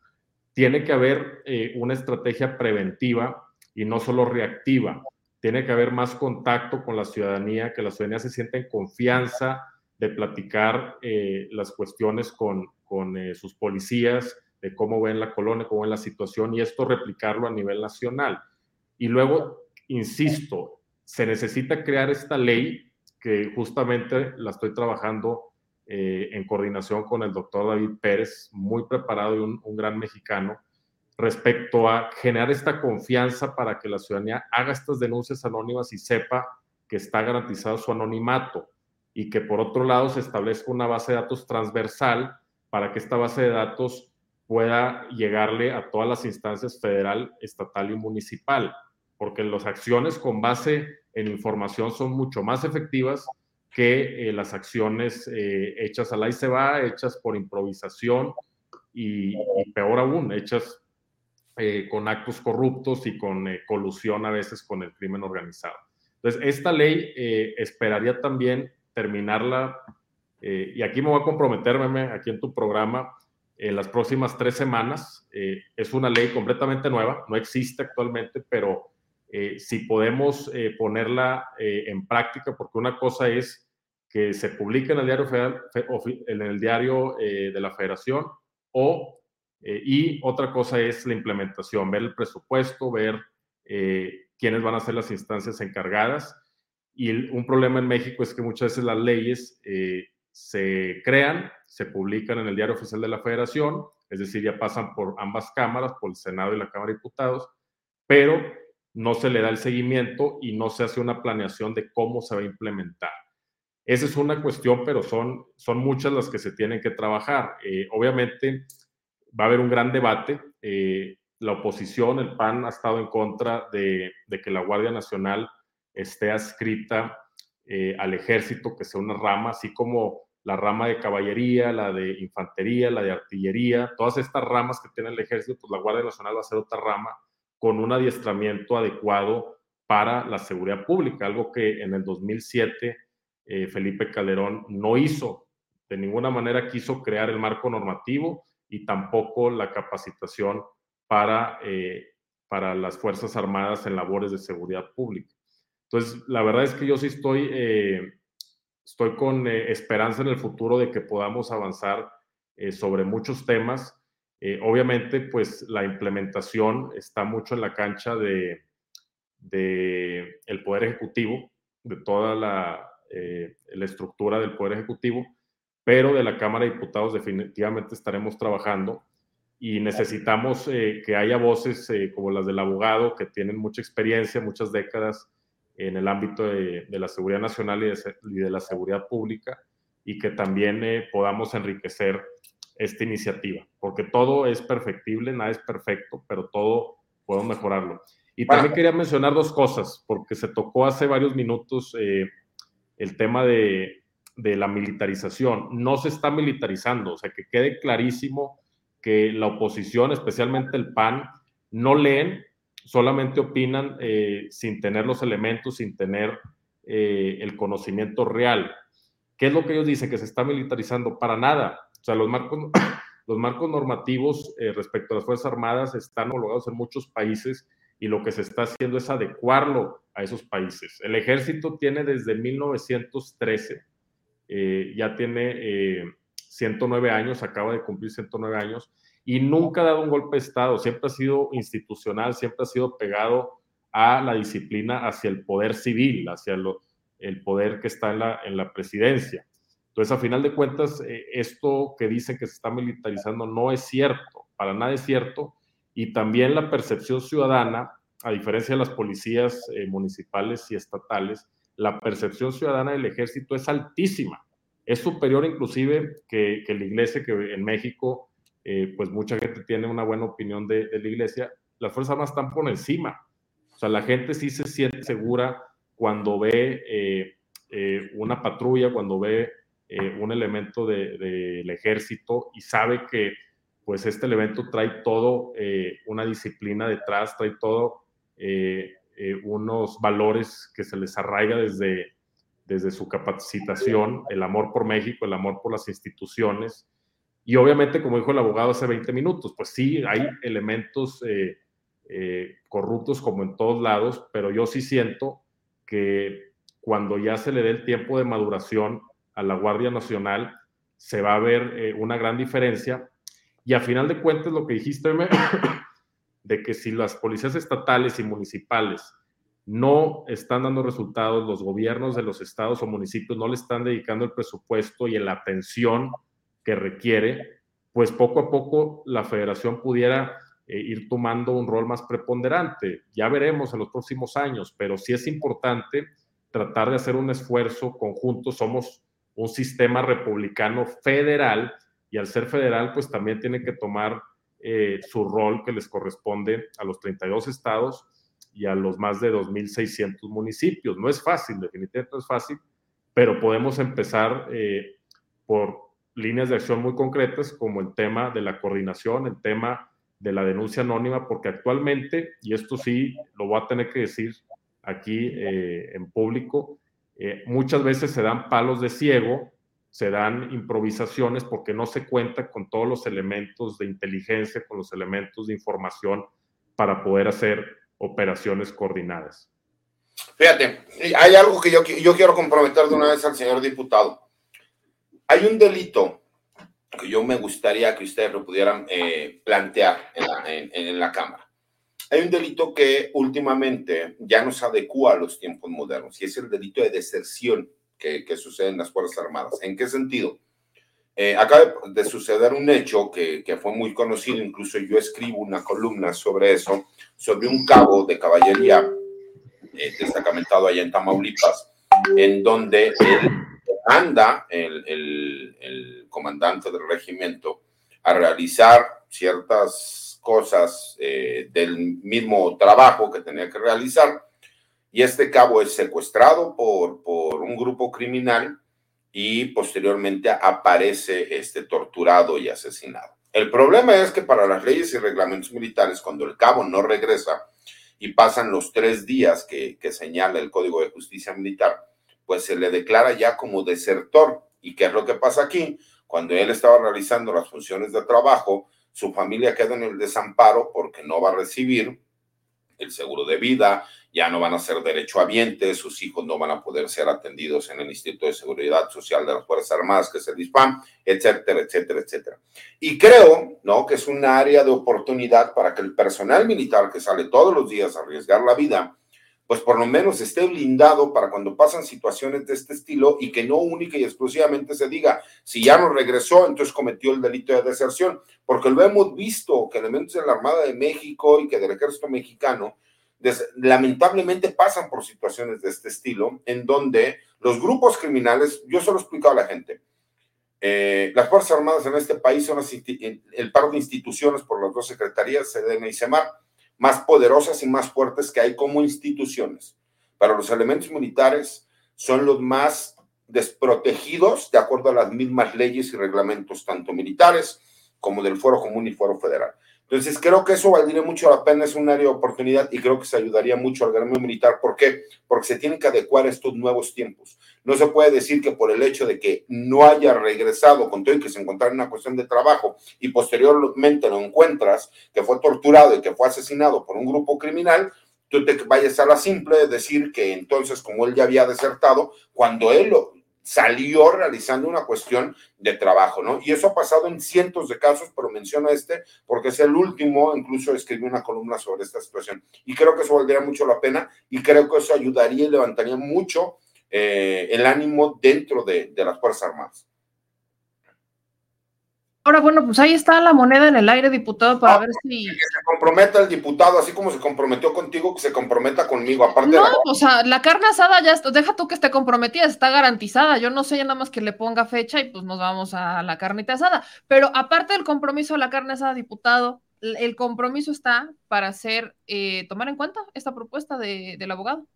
Tiene que haber eh, una estrategia preventiva y no solo reactiva. Tiene que haber más contacto con la ciudadanía, que la ciudadanía se sienta en confianza de platicar eh, las cuestiones con, con eh, sus policías, de cómo ven la colonia, cómo ven la situación y esto replicarlo a nivel nacional. Y luego, insisto, se necesita crear esta ley que justamente la estoy trabajando eh, en coordinación con el doctor David Pérez, muy preparado y un, gran mexicano, respecto a generar esta confianza para que la ciudadanía haga estas denuncias anónimas y sepa que está garantizado su anonimato y que por otro lado se establezca una base de datos transversal para que esta base de datos pueda llegarle a todas las instancias federal, estatal y municipal, porque las acciones con base en información son mucho más efectivas que eh, las acciones eh, hechas al ahí se va, hechas por improvisación y, peor aún, hechas eh, con actos corruptos y con colusión a veces con el crimen organizado. Entonces, esta ley esperaría también terminarla, y aquí me voy a comprometerme aquí en tu programa, en las próximas tres semanas. es una ley completamente nueva, no existe actualmente, pero si podemos ponerla en práctica, porque una cosa es que se publique en el diario, federal, en el diario eh, de la federación o, eh, y otra cosa es la implementación, ver el presupuesto, ver eh, quiénes van a ser las instancias encargadas. Y un problema en México es que muchas veces las leyes se crean, se publican en el diario oficial de la federación, es decir, ya pasan por ambas cámaras, por el Senado y la Cámara de Diputados, pero no se le da el seguimiento y no se hace una planeación de cómo se va a implementar. Esa es una cuestión, pero son, son muchas las que se tienen que trabajar. Eh, obviamente va a haber un gran debate. Eh, la oposición, el PAN, ha estado en contra de, que la Guardia Nacional esté adscrita eh, al ejército, que sea una rama, así como la rama de caballería, la de infantería, la de artillería, todas estas ramas que tiene el ejército, pues la Guardia Nacional va a ser otra rama con un adiestramiento adecuado para la seguridad pública, algo que en el 2007 eh, Felipe Calderón no hizo, de ninguna manera quiso crear el marco normativo y tampoco la capacitación para, eh, para las Fuerzas Armadas en labores de seguridad pública. Entonces, la verdad es que yo sí estoy, eh, estoy con esperanza en el futuro de que podamos avanzar sobre muchos temas. obviamente, pues la implementación está mucho en la cancha de, de el Poder Ejecutivo, de toda la, la estructura del Poder Ejecutivo, pero de la Cámara de Diputados definitivamente estaremos trabajando y necesitamos eh, que haya voces eh, como las del abogado que tienen mucha experiencia, muchas décadas en el ámbito de, la seguridad nacional y de, la seguridad pública y que también eh, podamos enriquecer esta iniciativa, porque todo es perfectible, nada es perfecto, pero todo podemos mejorarlo. Y también quería mencionar dos cosas, porque se tocó hace varios minutos el tema de, de la militarización. No se está militarizando, o sea, que quede clarísimo que la oposición, especialmente el PAN, no leen, solamente opinan eh, sin tener los elementos, sin tener eh, el conocimiento real. ¿Qué es lo que ellos dicen? Que se está militarizando. Para nada. O sea, los marcos, los marcos normativos eh, respecto a las Fuerzas Armadas están homologados en muchos países y lo que se está haciendo es adecuarlo a esos países. El ejército tiene desde 1913 eh, ya tiene 109 eh, años, acaba de cumplir 109 años, y nunca ha dado un golpe de Estado, siempre ha sido institucional, siempre ha sido pegado a la disciplina hacia el poder civil, hacia el poder que está en la, en la presidencia. Entonces, a final de cuentas, eh, esto que dicen que se está militarizando no es cierto, para nada es cierto, y también la percepción ciudadana, a diferencia de las policías municipales y estatales, la percepción ciudadana del ejército es altísima. Es superior inclusive que, la iglesia, que en México, eh, pues mucha gente tiene una buena opinión de, la iglesia. Las Fuerzas Armadas están por encima. O sea, la gente sí se siente segura cuando ve eh, eh, una patrulla, cuando ve un elemento del ejército y sabe que pues este elemento trae todo una disciplina detrás, trae todo eh, unos valores que se les arraiga desde, desde su capacitación, el amor por México, el amor por las instituciones. Y obviamente, como dijo el abogado hace 20 minutos, pues sí, hay elementos eh, eh, corruptos como en todos lados, pero yo sí siento que cuando ya se le dé el tiempo de maduración a la Guardia Nacional, se va a ver una gran diferencia. Y a final de cuentas, lo que dijiste, de que si las policías estatales y municipales no están dando resultados, los gobiernos de los estados o municipios no le están dedicando el presupuesto y la atención que requiere, pues poco a poco la federación pudiera eh, ir tomando un rol más preponderante. Ya veremos en los próximos años, pero sí es importante tratar de hacer un esfuerzo conjunto. Somos un sistema republicano federal y al ser federal, pues también tiene que tomar eh, su rol que les corresponde a los 32 estados y a los más de 2.600 municipios. No es fácil, definitivamente no es fácil, pero podemos empezar eh, por líneas de acción muy concretas como el tema de la coordinación, el tema de la denuncia anónima, porque actualmente, y esto sí lo voy a tener que decir aquí eh, en público, muchas veces se dan palos de ciego se dan improvisaciones porque no se cuenta con todos los elementos de inteligencia, con los elementos de información para poder hacer operaciones coordinadas. Fíjate, hay algo que yo, yo quiero comprometer de una vez al señor diputado. Hay un delito que yo me gustaría que ustedes lo pudieran eh, plantear en la, en la Cámara. Hay un delito que últimamente ya nos adecua a los tiempos modernos y es el delito de deserción que, sucede en las Fuerzas Armadas. ¿En qué sentido? Eh, acaba de suceder un hecho que, que, fue muy conocido, incluso yo escribo una columna sobre eso, sobre un cabo de caballería eh, destacamentado allá en Tamaulipas, en donde él anda el, comandante del regimiento a realizar ciertas cosas eh, del mismo trabajo que tenía que realizar y este cabo es secuestrado por, por un grupo criminal y posteriormente aparece este torturado y asesinado. El problema es que para las leyes y reglamentos militares, cuando el cabo no regresa y pasan los tres días que, que señala el Código de Justicia Militar, pues se le declara ya como desertor. ¿Y qué es lo que pasa aquí? cuando él estaba realizando las funciones de trabajo, su familia queda en el desamparo porque no va a recibir el seguro de vida, ya no van a ser derechohabientes, sus hijos no van a poder ser atendidos en el Instituto de Seguridad Social de las Fuerzas Armadas, que es el etcétera, etcétera, etcétera. Y creo, ¿no?, que es un área de oportunidad para que el personal militar que sale todos los días a arriesgar la vida, pues por lo menos esté blindado para cuando pasan situaciones de este estilo y que no única y exclusivamente se diga, si ya no regresó, entonces cometió el delito de deserción, porque lo hemos visto que elementos de la Armada de México y que del Ejército Mexicano lamentablemente pasan por situaciones de este estilo, en donde los grupos criminales, yo solo he explicado a la gente, eh, las Fuerzas Armadas en este país son el par de instituciones por las dos secretarías, CDN y CEMAR, más poderosas y más fuertes que hay como instituciones. Pero los elementos militares son los más desprotegidos de acuerdo a las mismas leyes y reglamentos, tanto militares como del Foro Común y Foro Federal. Entonces, creo que eso valdría mucho la pena, es un área de oportunidad y creo que se ayudaría mucho al gremio militar. ¿Por qué? Porque se tienen que adecuar a estos nuevos tiempos. No se puede decir que por el hecho de que no haya regresado con todo y que se encontrara en una cuestión de trabajo y posteriormente lo encuentras, que fue torturado y que fue asesinado por un grupo criminal, tú te vayas a la simple de decir que entonces, como él ya había desertado, cuando él lo, salió realizando una cuestión de trabajo, ¿no? Y eso ha pasado en cientos de casos, pero menciono este porque es el último, incluso escribí una columna sobre esta situación. Y creo que eso valdría mucho la pena y creo que eso ayudaría y levantaría mucho eh, el ánimo dentro de, de las Fuerzas Armadas. Ahora, bueno, pues ahí está la moneda en el aire, diputado, para ver si. Que se comprometa el diputado, así como se comprometió contigo, que se comprometa conmigo, aparte no, de la... o sea, la carne asada ya está, deja tú que esté comprometida, está garantizada. Yo no sé ya nada más que le ponga fecha y pues nos vamos a la carnita asada. Pero aparte del compromiso de la carne asada, diputado, el compromiso está para hacer, eh, tomar en cuenta esta propuesta de, del abogado.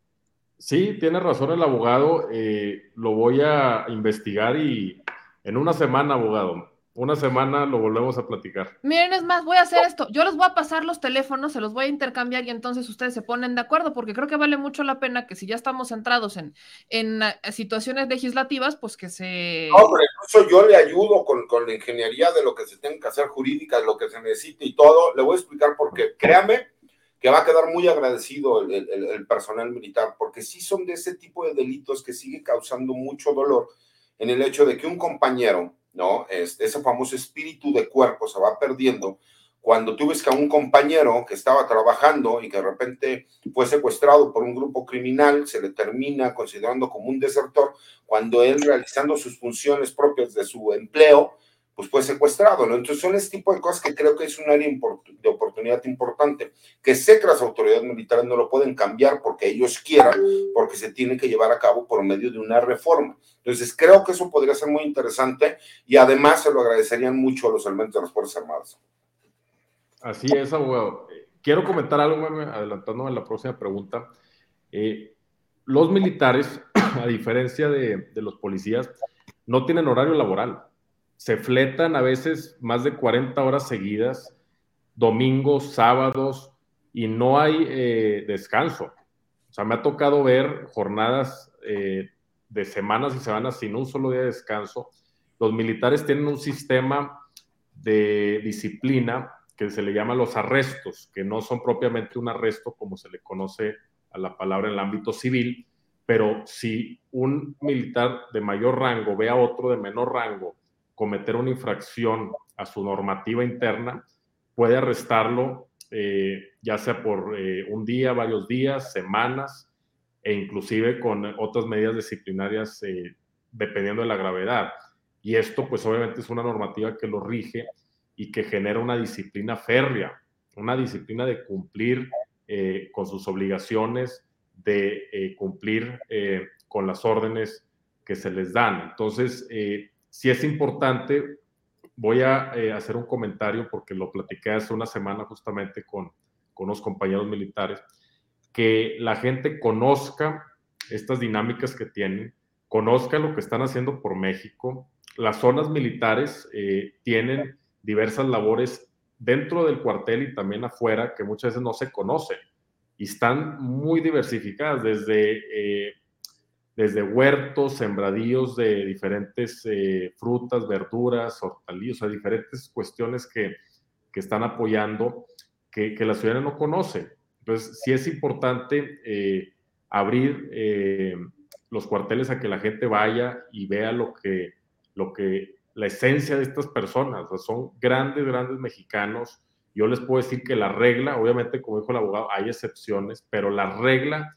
Sí, tiene razón el abogado. Eh, lo voy a investigar y en una semana, abogado, una semana lo volvemos a platicar. Miren, es más, voy a hacer esto. Yo les voy a pasar los teléfonos, se los voy a intercambiar y entonces ustedes se ponen de acuerdo, porque creo que vale mucho la pena que si ya estamos centrados en, en eh, situaciones legislativas, pues que se... No, pero incluso yo le ayudo con, con, la ingeniería de lo que se tenga que hacer jurídica, de lo que se necesite y todo. Le voy a explicar por qué. Créame que va a quedar muy agradecido el, el, el personal militar, porque sí son de ese tipo de delitos que sigue causando mucho dolor en el hecho de que un compañero ¿no? Ese famoso espíritu de cuerpo se va perdiendo cuando tú ves que a un compañero que estaba trabajando y que de repente fue secuestrado por un grupo criminal, se le termina considerando como un desertor, cuando él realizando sus funciones propias de su empleo, pues fue secuestrado, ¿no? Entonces son ese tipo de cosas que creo que es un área de oportunidad importante, que sé que las autoridades militares no lo pueden cambiar porque ellos quieran, porque se tiene que llevar a cabo por medio de una reforma. Entonces creo que eso podría ser muy interesante y además se lo agradecerían mucho a los elementos de las Fuerzas Armadas. Así es, abogado. Quiero comentar algo, adelantándome a la próxima pregunta. Eh, los militares, a diferencia de, de los policías, no tienen horario laboral se fletan a veces más de 40 horas seguidas, domingos, sábados, y no hay eh, descanso. O sea, me ha tocado ver jornadas eh, de semanas y semanas sin un solo día de descanso. Los militares tienen un sistema de disciplina que se le llama los arrestos, que no son propiamente un arresto como se le conoce a la palabra en el ámbito civil, pero si un militar de mayor rango ve a otro de menor rango cometer una infracción a su normativa interna, puede arrestarlo eh, ya sea por eh, un día, varios días, semanas e inclusive con otras medidas disciplinarias eh, dependiendo de la gravedad. Y esto pues obviamente es una normativa que lo rige y que genera una disciplina férrea, una disciplina de cumplir con sus obligaciones, de cumplir con las órdenes que se les dan. Entonces, si es importante, voy a eh, hacer un comentario porque lo platiqué hace una semana justamente con, con unos compañeros militares, que la gente conozca estas dinámicas que tienen, conozca lo que están haciendo por México. Las zonas militares eh, tienen diversas labores dentro del cuartel y también afuera que muchas veces no se conocen y están muy diversificadas desde... Eh, desde huertos, sembradíos de diferentes eh, frutas, verduras, hortalizas, o sea, diferentes cuestiones que, que están apoyando que, que, la ciudadanía no conoce. Entonces, sí es importante eh, abrir eh, los cuarteles a que la gente vaya y vea lo que, lo que, la esencia de estas personas. O sea, son grandes, grandes mexicanos. Yo les puedo decir que la regla, obviamente, como dijo el abogado, hay excepciones, pero la regla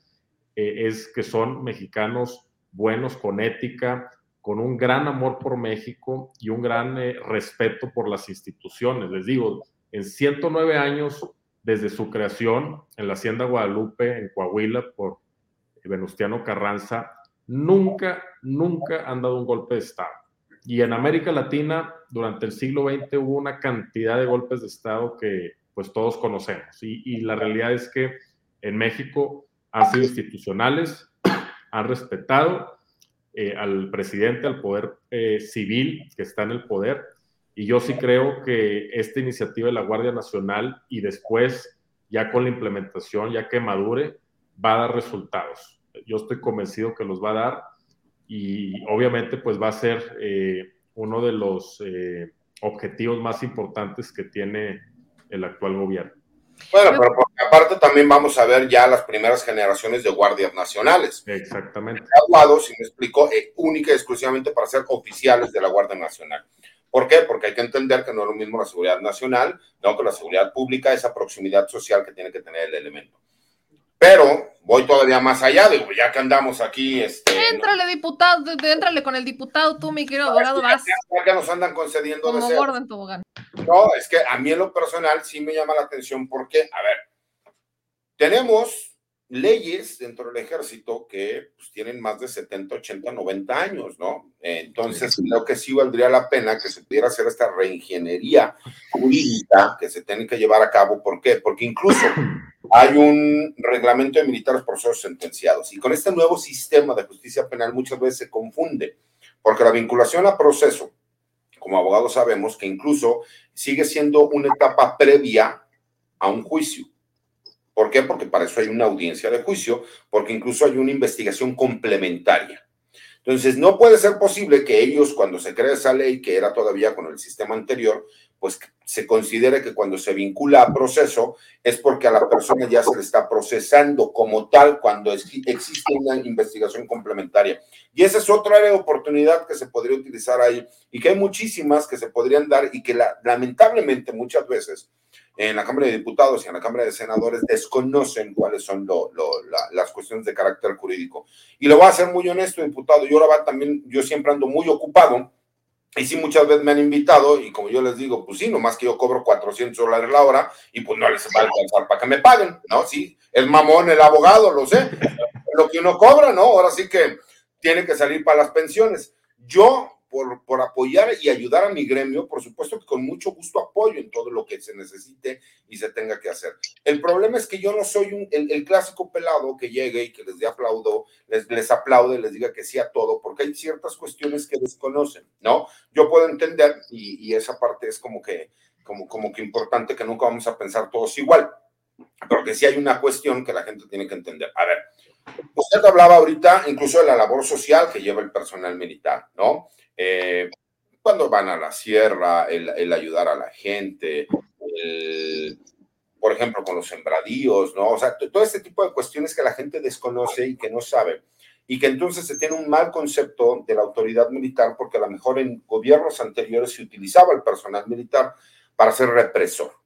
eh, es que son mexicanos buenos, con ética, con un gran amor por México y un gran eh, respeto por las instituciones. Les digo, en 109 años desde su creación en la Hacienda Guadalupe, en Coahuila, por Venustiano Carranza, nunca, nunca han dado un golpe de Estado. Y en América Latina, durante el siglo XX, hubo una cantidad de golpes de Estado que pues todos conocemos. Y, y la realidad es que en México han sido institucionales, han respetado eh, al presidente, al poder eh, civil que está en el poder. Y yo sí creo que esta iniciativa de la Guardia Nacional y después, ya con la implementación, ya que madure, va a dar resultados. Yo estoy convencido que los va a dar y obviamente pues va a ser eh, uno de los objetivos más importantes que tiene el actual gobierno. Bueno, pero porque aparte también vamos a ver ya las primeras generaciones de guardias nacionales. Exactamente. Graduados, si me explico, eh, única y exclusivamente para ser oficiales de la Guardia Nacional. ¿Por qué? Porque hay que entender que no es lo mismo la seguridad nacional, no que la seguridad pública, esa proximidad social que tiene que tener el elemento. Pero voy todavía más allá, digo, ya que andamos aquí. Este, Éntrale, diputado, éntrale con el diputado, tú, mi querido abogado, vas. Ya que nos andan concediendo Como deseos. gordo en tobogán. No, es que a mí en lo personal sí me llama la atención porque, a ver, tenemos leyes dentro del ejército que pues, tienen más de 70, 80, 90 años, ¿no? Entonces, creo que sí valdría la pena que se pudiera hacer esta reingeniería jurídica que se tiene que llevar a cabo. ¿Por qué? Porque incluso hay un reglamento de militares procesos sentenciados y con este nuevo sistema de justicia penal muchas veces se confunde, porque la vinculación a proceso, como abogados sabemos que incluso sigue siendo una etapa previa a un juicio. ¿Por qué? Porque para eso hay una audiencia de juicio, porque incluso hay una investigación complementaria. Entonces, no puede ser posible que ellos, cuando se crea esa ley, que era todavía con el sistema anterior, pues se considere que cuando se vincula a proceso es porque a la persona ya se le está procesando como tal cuando existe una investigación complementaria. Y esa es otra oportunidad que se podría utilizar ahí y que hay muchísimas que se podrían dar y que la, lamentablemente muchas veces en la Cámara de Diputados y en la Cámara de Senadores desconocen cuáles son las cuestiones de carácter jurídico. Y lo voy a ser muy honesto, diputado, yo ahora también, yo siempre ando muy ocupado y sí, muchas veces me han invitado y como yo les digo, pues sí, nomás que yo cobro 400 dólares la hora y pues no les va a alcanzar para que me paguen, ¿no? Sí, el mamón, el abogado, lo sé, lo que uno cobra, ¿no? Ahora sí que tiene que salir para las pensiones. Yo, por, por apoyar y ayudar a mi gremio, por supuesto que con mucho gusto apoyo en todo lo que se necesite y se tenga que hacer. El problema es que yo no soy un, el, el clásico pelado que llegue y que les dé aplaudo, les, les aplaude, les diga que sí a todo, porque hay ciertas cuestiones que desconocen, ¿no? Yo puedo entender y, y esa parte es como que, como, como que importante que nunca vamos a pensar todos igual, porque sí hay una cuestión que la gente tiene que entender. A ver, usted hablaba ahorita incluso de la labor social que lleva el personal militar, ¿no? Eh, cuando van a la sierra, el, el ayudar a la gente, el, por ejemplo, con los sembradíos, ¿no? O sea, todo este tipo de cuestiones que la gente desconoce y que no sabe. Y que entonces se tiene un mal concepto de la autoridad militar porque a lo mejor en gobiernos anteriores se utilizaba el personal militar para ser represor.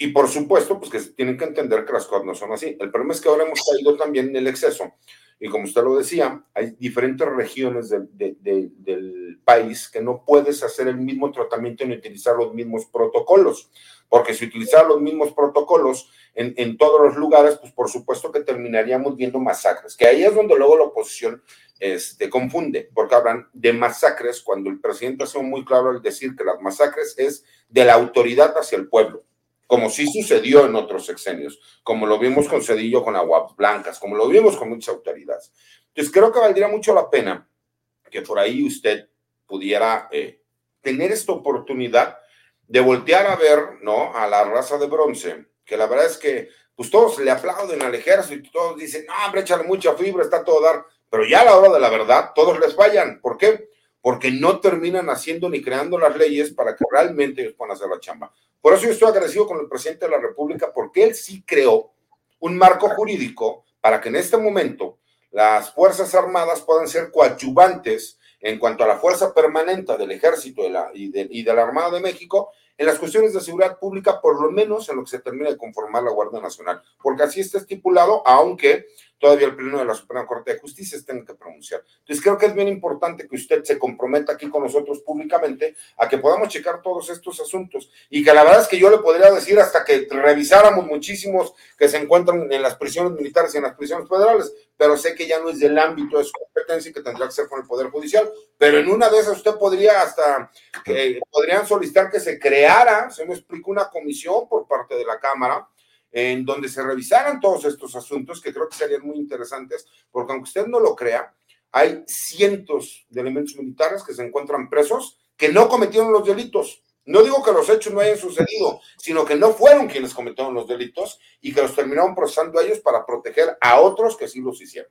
Y por supuesto, pues que tienen que entender que las cosas no son así. El problema es que ahora hemos caído también en el exceso. Y como usted lo decía, hay diferentes regiones de, de, de, del país que no puedes hacer el mismo tratamiento ni utilizar los mismos protocolos. Porque si utilizar los mismos protocolos en, en, todos los lugares, pues por supuesto que terminaríamos viendo masacres. Que ahí es donde luego la oposición este, confunde, porque hablan de masacres cuando el presidente hace muy claro al decir que las masacres es de la autoridad hacia el pueblo como sí sucedió en otros sexenios, como lo vimos con Cedillo con Aguas Blancas, como lo vimos con muchas autoridades. Entonces creo que valdría mucho la pena que por ahí usted pudiera eh, tener esta oportunidad de voltear a ver, ¿no? A la raza de bronce, que la verdad es que, pues todos le aplauden al ejército y todos dicen, no, hombre, échale mucha fibra, está todo dar. pero ya a la hora de la verdad todos les fallan. ¿Por qué? Porque no terminan haciendo ni creando las leyes para que realmente ellos puedan hacer la chamba. Por eso yo estoy agradecido con el presidente de la República, porque él sí creó un marco jurídico para que en este momento las Fuerzas Armadas puedan ser coadyuvantes en cuanto a la fuerza permanente del Ejército y, la, y, de, y de la Armada de México en las cuestiones de seguridad pública, por lo menos en lo que se termina de conformar la Guardia Nacional, porque así está estipulado, aunque todavía el Pleno de la Suprema Corte de Justicia tenga que pronunciar. Entonces creo que es bien importante que usted se comprometa aquí con nosotros públicamente a que podamos checar todos estos asuntos y que la verdad es que yo le podría decir hasta que revisáramos muchísimos que se encuentran en las prisiones militares y en las prisiones federales, pero sé que ya no es del ámbito de su competencia y que tendrá que ser con el Poder Judicial, pero en una de esas usted podría hasta, eh, podrían solicitar que se creara, se me explica, una comisión por parte de la Cámara, en donde se revisaran todos estos asuntos que creo que serían muy interesantes, porque aunque usted no lo crea, hay cientos de elementos militares que se encuentran presos que no cometieron los delitos. No digo que los hechos no hayan sucedido, sino que no fueron quienes cometieron los delitos y que los terminaron procesando a ellos para proteger a otros que sí los hicieron.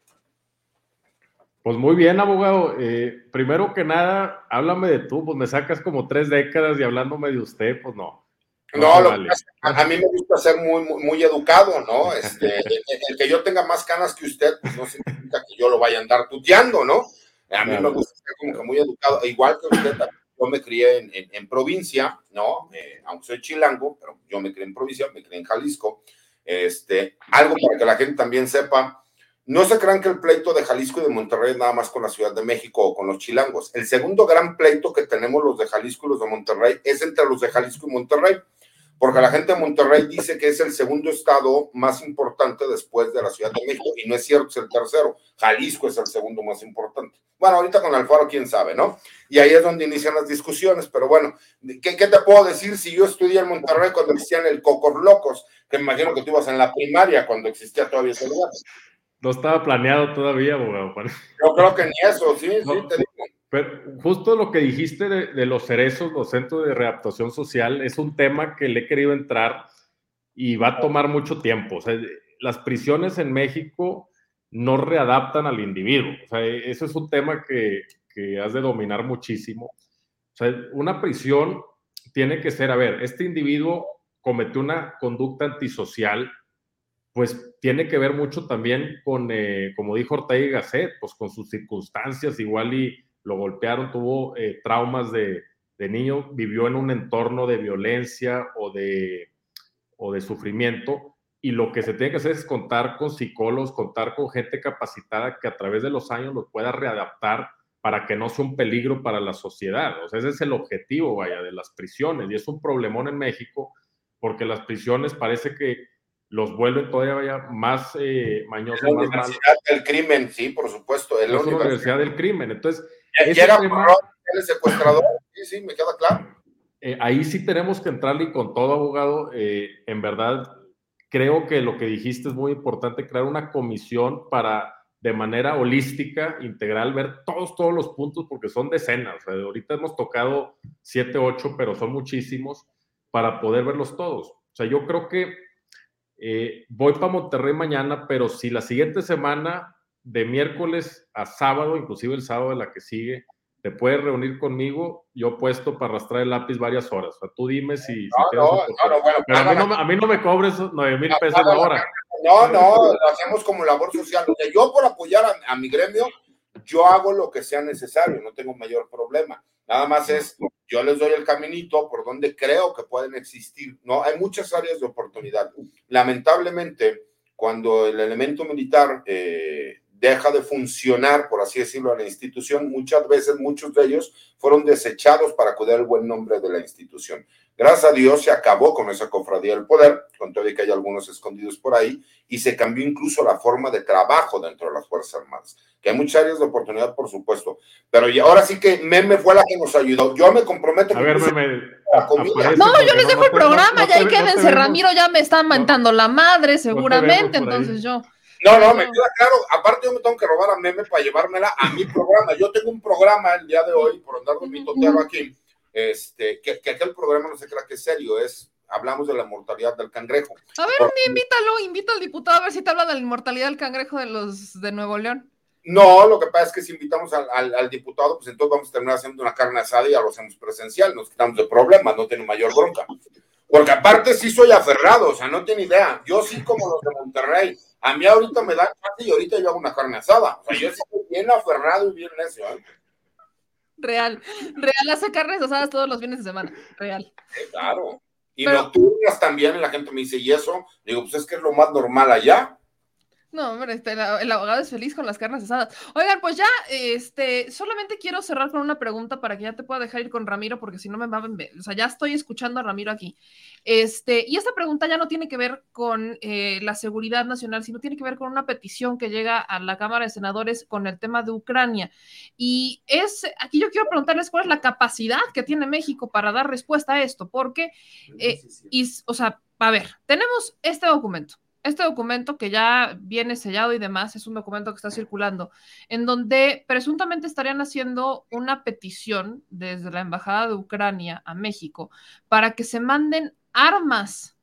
Pues muy bien, abogado. Eh, primero que nada, háblame de tú, pues me sacas como tres décadas y hablándome de usted, pues no. No, lo vale. a, a, mí me gusta ser muy, muy, muy educado, ¿no? Este, el, el, que yo tenga más canas que usted, pues no significa que yo lo vaya a andar tuteando, ¿no? A mí claro. me gusta ser como que muy educado, igual que usted, yo me crié en, en, en provincia, ¿no? Eh, aunque soy chilango, pero yo me crié en provincia, me crié en Jalisco. Este, algo para que la gente también sepa, no se crean que el pleito de Jalisco y de Monterrey es nada más con la Ciudad de México o con los chilangos. El segundo gran pleito que tenemos los de Jalisco y los de Monterrey es entre los de Jalisco y Monterrey porque la gente de Monterrey dice que es el segundo estado más importante después de la Ciudad de México, y no es cierto, es el tercero. Jalisco es el segundo más importante. Bueno, ahorita con Alfaro, quién sabe, ¿no? Y ahí es donde inician las discusiones, pero bueno, ¿qué, qué te puedo decir si yo estudié en Monterrey cuando existían el Cocos Locos? Que me imagino que tú ibas en la primaria cuando existía todavía ese lugar. No estaba planeado todavía, abogado. Yo creo que ni eso, sí, no. sí, te digo. Justo lo que dijiste de, de, los cerezos, los centros de readaptación social, es un tema que le he querido entrar y va a tomar mucho tiempo. O sea, las prisiones en México no readaptan al individuo. O sea, eso es un tema que, que has de dominar muchísimo. O sea, una prisión tiene que ser, a ver, este individuo cometió una conducta antisocial, pues tiene que ver mucho también con, eh, como dijo Ortega y Gasset, pues con sus circunstancias, igual y lo golpearon, tuvo eh, traumas de, de, niño, vivió en un entorno de violencia o de, o de sufrimiento. Y lo que se tiene que hacer es contar con psicólogos, contar con gente capacitada que a través de los años los pueda readaptar para que no sea un peligro para la sociedad. O sea, ese es el objetivo, vaya, de las prisiones. Y es un problemón en México porque las prisiones parece que los vuelven todavía más eh, mañosos. La Universidad más del Crimen, sí, por supuesto. Es la Universidad, Universidad del Crimen. Entonces, Llega tema, el secuestrador, sí, sí, me queda claro. Eh, ahí sí tenemos que entrarle y con todo, abogado. Eh, en verdad, creo que lo que dijiste es muy importante, crear una comisión para de manera holística, integral, ver todos, todos los puntos, porque son decenas. O sea, ahorita hemos tocado siete, ocho, pero son muchísimos para poder verlos todos. O sea, yo creo que eh, voy para Monterrey mañana, pero si la siguiente semana de miércoles a sábado, inclusive el sábado de la que sigue, te puedes reunir conmigo, yo puesto para arrastrar el lápiz varias horas. O sea, tú dime si... No, si no, no, bueno, Pero a, mí no, a mí no me cobres 9 mil pesos la hora. No, no, lo hacemos como labor social. O sea, yo por apoyar a, a, mi gremio, yo hago lo que sea necesario, no tengo mayor problema. Nada más es, yo les doy el caminito por donde creo que pueden existir. No, hay muchas áreas de oportunidad. Lamentablemente, cuando el elemento militar eh, deja de funcionar, por así decirlo, a la institución, muchas veces muchos de ellos fueron desechados para cuidar el buen nombre de la institución. Gracias a Dios se acabó con esa cofradía del poder, con todo y que hay algunos escondidos por ahí, y se cambió incluso la forma de trabajo dentro de las Fuerzas Armadas, que hay muchas áreas de oportunidad, por supuesto, pero y ahora sí que Meme fue la que nos ayudó. Yo me comprometo. A ver, Meme. No, yo les dejo el programa, ya ahí quédense, Ramiro ya me está mentando la madre, seguramente, entonces yo... No, no, me queda claro. Aparte, yo me tengo que robar a Meme para llevármela a mi programa. Yo tengo un programa el día de hoy, por andar con mi totero aquí, este, que, que aquel programa no se crea que es serio, es hablamos de la mortalidad del cangrejo. A ver, Porque... invítalo, invita al diputado a ver si te habla de la inmortalidad del cangrejo de los de Nuevo León. No, lo que pasa es que si invitamos al, al- al diputado, pues entonces vamos a terminar haciendo una carne asada y ya lo hacemos presencial, nos quitamos de problemas, no tiene mayor bronca. Porque aparte sí soy aferrado, o sea, no tiene idea. Yo sí como los de Monterrey. A mí ahorita me dan chance y ahorita yo hago una carne asada. O sea, yo sí estoy bien aferrado y bien necio, ¿eh? Real. Real hace carnes asadas todos los fines de semana. Real. Claro. Y Pero- nocturnas también, la gente me dice, ¿y eso? Digo, pues es que es lo más normal allá. No, hombre, este, el, el abogado es feliz con las carnes asadas. Oigan, pues ya, este, solamente quiero cerrar con una pregunta para que ya te pueda dejar ir con Ramiro, porque si no me va. O sea, ya estoy escuchando a Ramiro aquí. Este, y esta pregunta ya no tiene que ver con eh, la seguridad nacional, sino tiene que ver con una petición que llega a la Cámara de Senadores con el tema de Ucrania. Y es, aquí yo quiero preguntarles cuál es la capacidad que tiene México para dar respuesta a esto, porque eh, y, o sea, a ver, tenemos este documento. Este documento que ya viene sellado y demás es un documento que está circulando, en donde presuntamente estarían haciendo una petición desde la Embajada de Ucrania a México para que se manden armas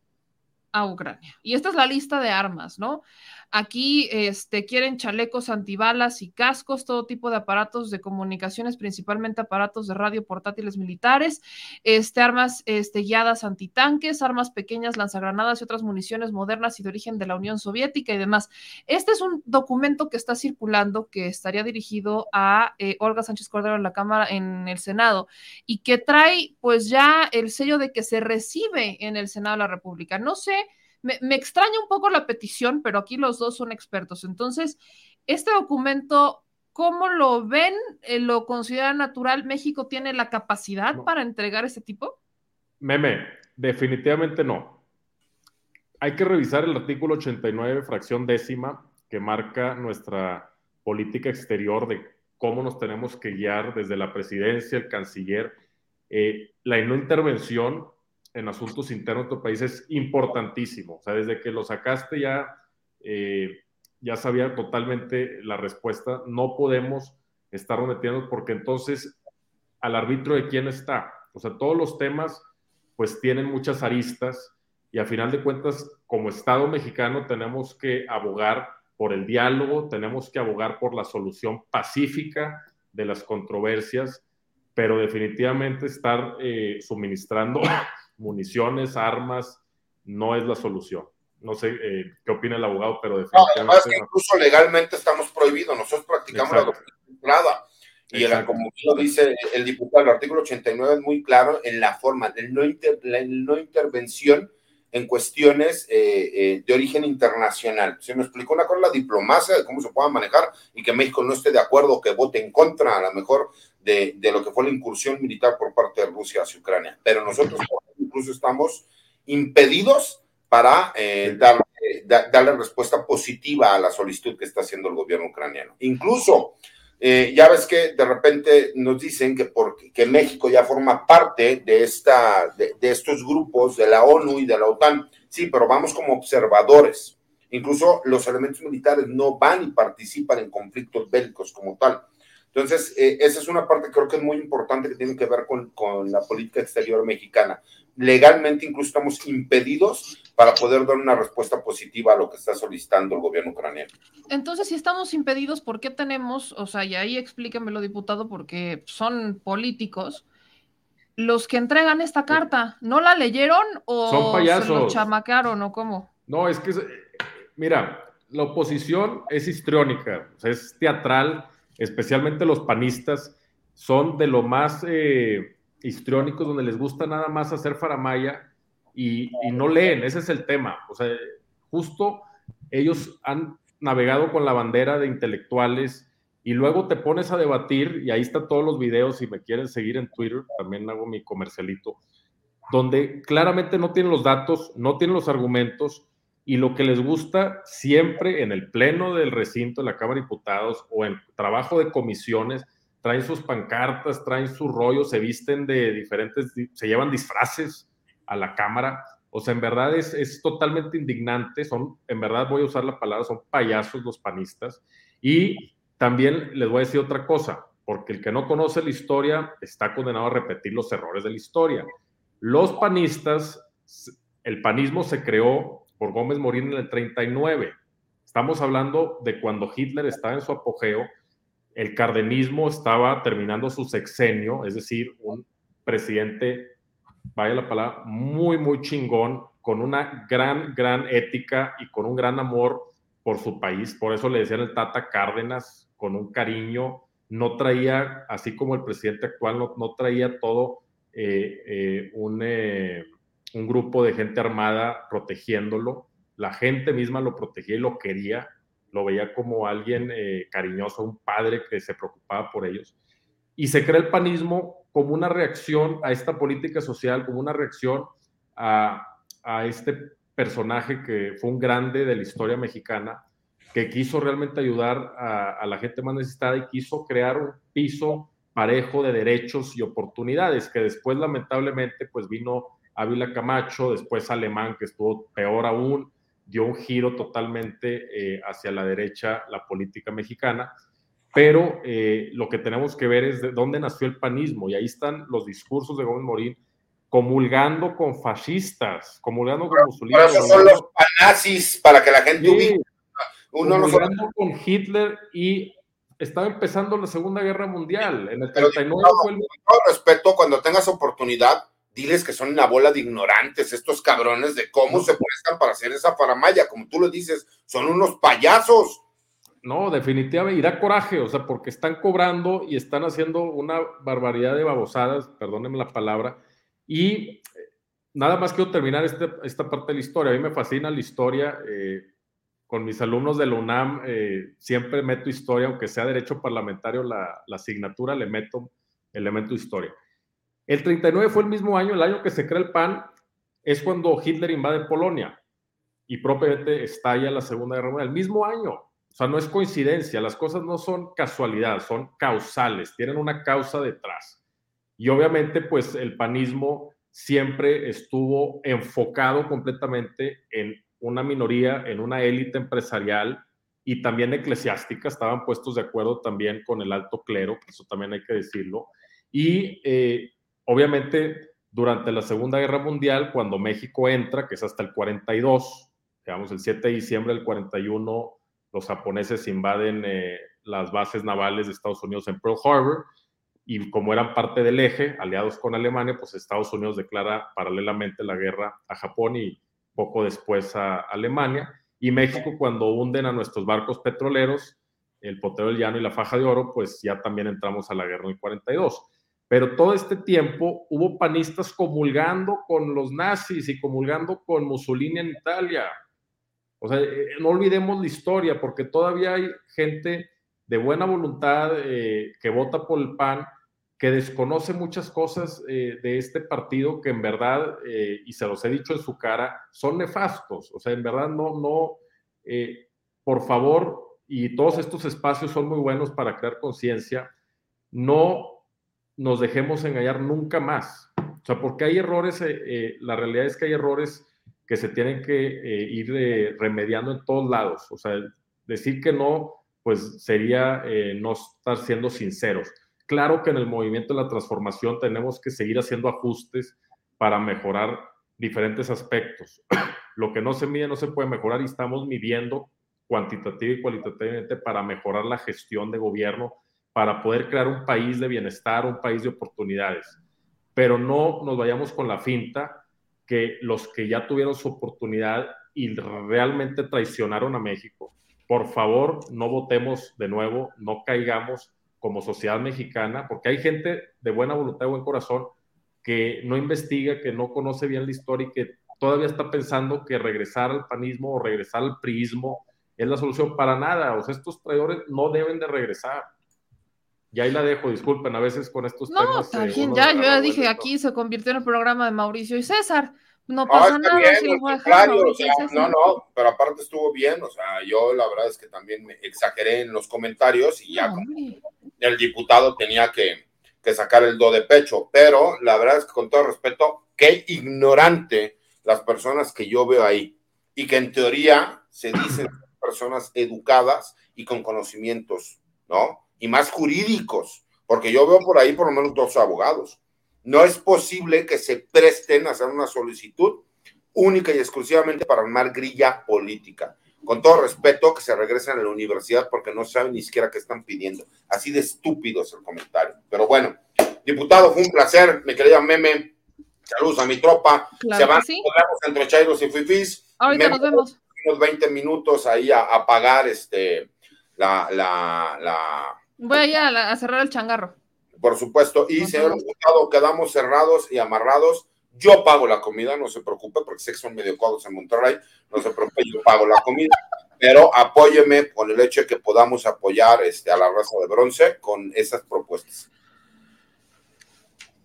a Ucrania. Y esta es la lista de armas, ¿no? Aquí este, quieren chalecos antibalas y cascos, todo tipo de aparatos de comunicaciones, principalmente aparatos de radio portátiles militares, este, armas este, guiadas antitanques, armas pequeñas, lanzagranadas y otras municiones modernas y de origen de la Unión Soviética y demás. Este es un documento que está circulando, que estaría dirigido a eh, Olga Sánchez Cordero en la Cámara, en el Senado, y que trae pues ya el sello de que se recibe en el Senado de la República. No sé me, me, extraña un poco la petición, pero aquí los dos son expertos. Entonces, este documento, ¿cómo lo ven? Eh, ¿Lo consideran natural? ¿México tiene la capacidad no. para entregar este tipo? Meme, definitivamente no. Hay que revisar el artículo 89, fracción décima, que marca nuestra política exterior de cómo nos tenemos que guiar desde la presidencia, el canciller. Eh, la no intervención en asuntos internos de tu país es importantísimo. O sea, desde que lo sacaste ya, eh, ya sabía totalmente la respuesta. No podemos estar metiendo porque entonces al árbitro de quién está. O sea, todos los temas pues tienen muchas aristas y a final de cuentas, como Estado mexicano, tenemos que abogar por el diálogo, tenemos que abogar por la solución pacífica de las controversias, pero definitivamente estar eh, suministrando municiones, armas, no es la solución. No sé eh, qué opina el abogado, pero definitivamente... No, es que incluso legalmente estamos prohibidos, nosotros practicamos Exacto. la doctrina templada. Y el, como lo dice el diputado, el artículo 89 es muy claro en la forma, el no, inter, la no intervención en cuestiones eh, eh, de origen internacional. Se me explicó una cosa la diplomacia, de cómo se pueda manejar y que México no esté de acuerdo, que vote en contra a lo mejor de, de lo que fue la incursión militar por parte de Rusia hacia Ucrania. Pero nosotros incluso estamos impedidos para eh, darle, da, darle respuesta positiva a la solicitud que está haciendo el gobierno ucraniano. Incluso, eh, ya ves que de repente nos dicen que, porque, que México ya forma parte de, esta, de, de estos grupos de la ONU y de la OTAN. Sí, pero vamos como observadores. Incluso los elementos militares no van y participan en conflictos bélicos como tal. Entonces, eh, esa es una parte que creo que es muy importante que tiene que ver con, con, la política exterior mexicana. Legalmente incluso estamos impedidos para poder dar una respuesta positiva a lo que está solicitando el gobierno ucraniano. Entonces, si estamos impedidos, ¿por qué tenemos, o sea, y ahí explíquemelo, diputado, porque son políticos, los que entregan esta carta, ¿no la leyeron o son payasos. se lo chamacaron o cómo? No, es que, mira, la oposición es histriónica, o sea, es teatral, especialmente los panistas, son de lo más eh, histriónicos, donde les gusta nada más hacer faramaya y, y, no leen, ese es el tema. O sea, justo ellos han navegado con la bandera de intelectuales y luego te pones a debatir, y ahí están todos los videos, si me quieren seguir en Twitter, también hago mi comercialito, donde claramente no tienen los datos, no tienen los argumentos, y lo que les gusta siempre en el pleno del recinto de la Cámara de Diputados o en trabajo de comisiones, traen sus pancartas, traen sus rollos, se visten de diferentes, se llevan disfraces a la Cámara. O sea, en verdad es, es totalmente indignante, son, en verdad voy a usar la palabra, son payasos los panistas. Y también les voy a decir otra cosa, porque el que no conoce la historia está condenado a repetir los errores de la historia. Los panistas, el panismo se creó por Gómez Morín en el 39. Estamos hablando de cuando Hitler estaba en su apogeo, el cardenismo estaba terminando su sexenio, es decir, un presidente, vaya la palabra, muy, muy chingón, con una gran, gran ética y con un gran amor por su país. Por eso le decían el Tata Cárdenas, con un cariño. No traía, así como el presidente actual, no, traía todo eh, eh, un, eh, un grupo de gente armada protegiéndolo. La gente misma lo protegía y lo quería. Lo veía como alguien cariñoso, un padre que se preocupaba por ellos. Y se crea el panismo como una reacción a esta política social, como una reacción a, a este personaje que fue un grande de la historia mexicana, que quiso realmente ayudar a, la gente más necesitada y quiso crear un piso parejo de derechos y oportunidades, que después lamentablemente pues vino Ávila Camacho, después Alemán, que estuvo peor aún, dio un giro totalmente eh, hacia la derecha la política mexicana, pero eh, lo que tenemos que ver es de dónde nació el panismo, y ahí están los discursos de Gómez Morín, comulgando con fascistas, comulgando con Mussolini. Por eso son los panazis, para que la gente sí, Uno comulgando con Hitler y estaba empezando la Segunda Guerra Mundial. En el 39 no, fue el... Con respeto, cuando tengas oportunidad, diles que son una bola de ignorantes estos cabrones de cómo se prestan para hacer esa faramaya. Como tú lo dices, son unos payasos. No, definitivamente, y da coraje, o sea, porque están cobrando y están haciendo una barbaridad de babosadas, perdónenme la palabra, y eh, nada más quiero terminar este, esta parte de la historia. A mí me fascina la historia. Eh, con mis alumnos de la UNAM eh, siempre meto historia, aunque sea derecho parlamentario la, la, asignatura, le meto elemento historia. El 39 fue el mismo año, el año que se crea el PAN, es cuando Hitler invade Polonia y propiamente estalla la Segunda Guerra Mundial. El mismo año. O sea, no es coincidencia, las cosas no son casualidad, son causales, tienen una causa detrás. Y obviamente, pues el panismo siempre estuvo enfocado completamente en una minoría, en una élite empresarial y también eclesiástica, estaban puestos de acuerdo también con el alto clero, eso también hay que decirlo. Y eh, obviamente durante la Segunda Guerra Mundial, cuando México entra, que es hasta el 42, digamos el 7 de diciembre del 41, los japoneses invaden eh, las bases navales de Estados Unidos en Pearl Harbor, y como eran parte del eje, aliados con Alemania, pues Estados Unidos declara paralelamente la guerra a Japón y poco después a Alemania. Y México, cuando hunden a nuestros barcos petroleros, el Potero del Llano y la Faja de Oro, pues ya también entramos a la guerra en el 42. Pero todo este tiempo hubo panistas comulgando con los nazis y comulgando con Mussolini en Italia. O sea, eh, no olvidemos la historia, porque todavía hay gente de buena voluntad eh, que vota por el PAN, que desconoce muchas cosas eh, de este partido que en verdad, eh, y se los he dicho en su cara, son nefastos. O sea, en verdad no, no, por favor, y todos estos espacios son muy buenos para crear conciencia, no nos dejemos engañar nunca más. O sea, porque hay errores, la realidad es que hay errores que se tienen que ir remediando en todos lados. O sea, decir que no pues sería eh, no estar siendo sinceros. Claro que en el movimiento de la transformación tenemos que seguir haciendo ajustes para mejorar diferentes aspectos. Lo que no se mide no se puede mejorar y estamos midiendo cuantitativa y cualitativamente para mejorar la gestión de gobierno, para poder crear un país de bienestar, un país de oportunidades. Pero no nos vayamos con la finta que los que ya tuvieron su oportunidad y realmente traicionaron a México, por favor, no votemos de nuevo, no caigamos como sociedad mexicana, porque hay gente de buena voluntad y buen corazón que no investiga, que no conoce bien la historia y que todavía está pensando que regresar al panismo o regresar al priismo es la solución para nada. O sea, estos traidores no deben de regresar. Y ahí la dejo, disculpen, a veces con estos no, temas. No, está bien, ya, yo ya dije, aquí se convirtió en el programa de Mauricio y César. No pasa nada. no, no, pero aparte estuvo bien. O sea, yo la verdad es que también me exageré en los comentarios y ya el diputado tenía que, que, sacar el do de pecho. Pero la verdad es que con todo respeto, qué ignorante las personas que yo veo ahí y que en teoría se dicen personas educadas y con conocimientos, ¿no? Y más jurídicos, porque yo veo por ahí por lo menos dos abogados no es posible que se presten a hacer una solicitud única y exclusivamente para armar grilla política. con todo respeto, que se regresen a la universidad porque no saben ni siquiera qué están pidiendo. Así de estúpido es el comentario. Pero bueno, diputado, fue un placer, me querida Meme. Saludos a mi tropa. Claro se van sí. entre Chairos y Fifis. Ahorita Meme, nos vemos. unos 20 minutos ahí a, a pagar este, la, la, la, Voy a ir a, la- a cerrar el changarro. por supuesto. Y señor diputado, quedamos cerrados y amarrados. Yo pago la comida, no se preocupe, porque sé que son medio codos en Monterrey. No se preocupe, yo pago la comida. Pero apóyeme con el hecho de que podamos apoyar este, a la raza de bronce con esas propuestas.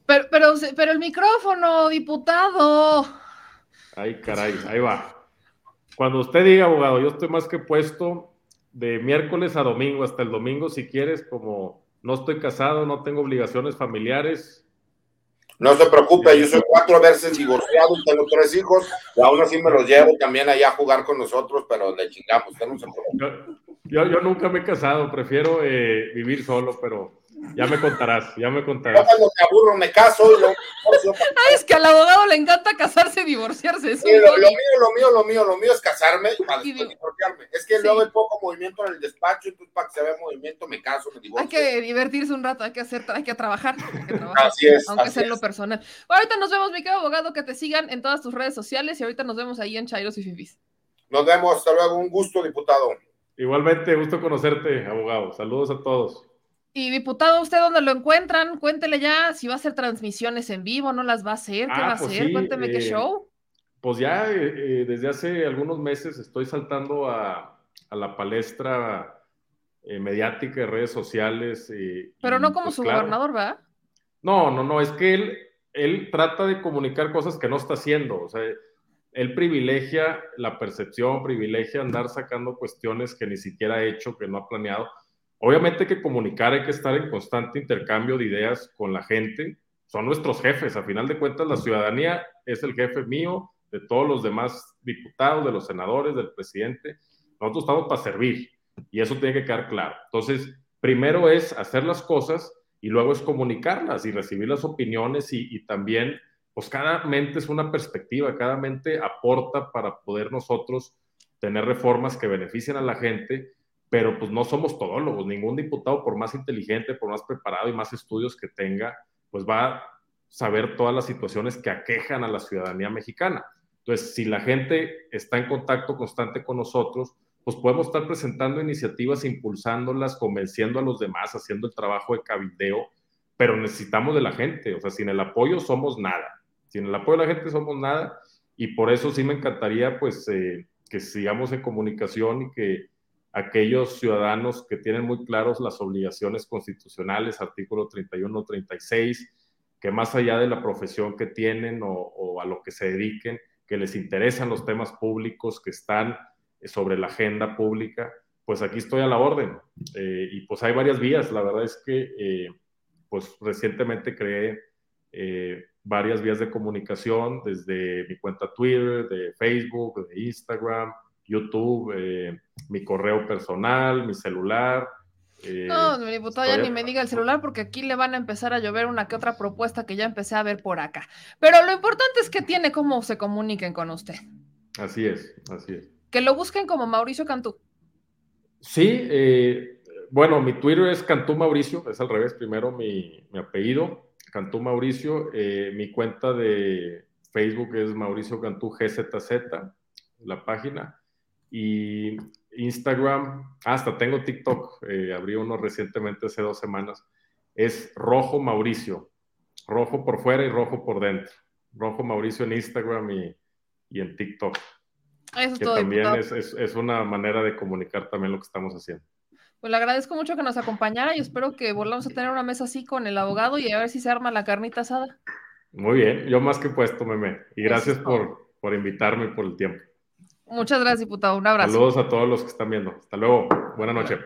Pero, pero, pero el micrófono, diputado. Ay, caray, ahí va. Cuando usted diga, abogado, yo estoy más que puesto de miércoles a domingo, hasta el domingo si quieres, como no estoy casado, no tengo obligaciones familiares. No se preocupe, yo soy cuatro veces divorciado, tengo tres hijos, y aún así me los llevo también allá a jugar con nosotros, pero le chingamos, usted no se preocupe. Yo, yo, yo nunca me he casado, prefiero eh, vivir solo, pero ya me contarás, ya me Yo contarás. cuando me aburro me caso y lo, divorcio. Ay, es que al abogado le encanta casarse y divorciarse. Sí, lo, mío, lo mío, lo mío, lo mío es casarme para Y después divorciarme. Es que Sí. luego hay poco movimiento en el despacho, entonces para que se vea movimiento me caso, me divorcio. Hay que divertirse un rato, hay que hacer, hay que trabajar. hay que trabajar, Así es, aunque así sea en lo personal. Bueno, ahorita nos vemos, mi querido abogado, que te sigan en todas tus redes sociales y ahorita nos vemos ahí en Chairos y Fifis. Nos vemos, hasta luego, un gusto, diputado. Igualmente, gusto conocerte, abogado. Saludos a todos. Y diputado, ¿usted dónde lo encuentran? Cuéntele ya si va a hacer transmisiones en vivo, no las va a hacer, qué Ah, va a pues hacer, sí, cuénteme qué eh, show. Pues ya eh, eh, desde hace algunos meses estoy saltando a, a la palestra eh, mediática de redes sociales. Pero no como pues, su claro. gobernador, ¿verdad? No, no, no, es que él, él trata de comunicar cosas que no está haciendo. O sea, él privilegia la percepción, privilegia andar sacando cuestiones que ni siquiera ha hecho, que no ha planeado. Obviamente hay que comunicar, hay que estar en constante intercambio de ideas con la gente. Son nuestros jefes, a final de cuentas la ciudadanía es el jefe mío, de todos los demás diputados, de los senadores, del presidente. Nosotros estamos para servir y eso tiene que quedar claro. Entonces, primero es hacer las cosas y luego es comunicarlas y recibir las opiniones y, y también, pues cada mente es una perspectiva, cada mente aporta para poder nosotros tener reformas que beneficien a la gente, pero pues no somos todólogos, ningún diputado, por más inteligente, por más preparado y más estudios que tenga, pues va a saber todas las situaciones que aquejan a la ciudadanía mexicana. Entonces, si la gente está en contacto constante con nosotros, pues podemos estar presentando iniciativas, impulsándolas, convenciendo a los demás, haciendo el trabajo de cabildeo, pero necesitamos de la gente, o sea, sin el apoyo somos nada, sin el apoyo de la gente somos nada, y por eso sí me encantaría, pues, eh, que sigamos en comunicación y que aquellos ciudadanos que tienen muy claros las obligaciones constitucionales, artículo 31, 36, que más allá de la profesión que tienen o, a lo que se dediquen, que les interesan los temas públicos, que están sobre la agenda pública, pues aquí estoy a la orden. Eh, y pues hay varias vías. La verdad es que eh, pues recientemente creé eh, varias vías de comunicación desde mi cuenta Twitter, de Facebook, de Instagram, YouTube, eh, mi correo personal, mi celular. eh, No, mi diputado ya ni me diga el celular porque aquí le van a empezar a llover una que otra propuesta que ya empecé a ver por acá. Pero lo importante es que tiene cómo se comuniquen con usted. Así es, así es. Que lo busquen como Mauricio Cantú. Sí, eh, bueno, mi Twitter es Cantú Mauricio, es al revés, primero mi, mi apellido, Cantú Mauricio, eh, mi cuenta de Facebook es Mauricio Cantú GZZ, la página, y Instagram, hasta tengo TikTok, eh, abrí uno recientemente hace dos semanas, es Rojo Mauricio, rojo por fuera y rojo por dentro, Rojo Mauricio en Instagram y, y en TikTok Eso es que todo, también es, es, es, una manera de comunicar también lo que estamos haciendo. Pues le agradezco mucho que nos acompañara y espero que volvamos a tener una mesa así con el abogado y a ver si se arma la carnita asada. Muy bien, yo más que puesto, meme. Y gracias por, por invitarme y por el tiempo. Muchas gracias, diputado. Un abrazo. Saludos a todos los que están viendo. Hasta luego. Buenas noches.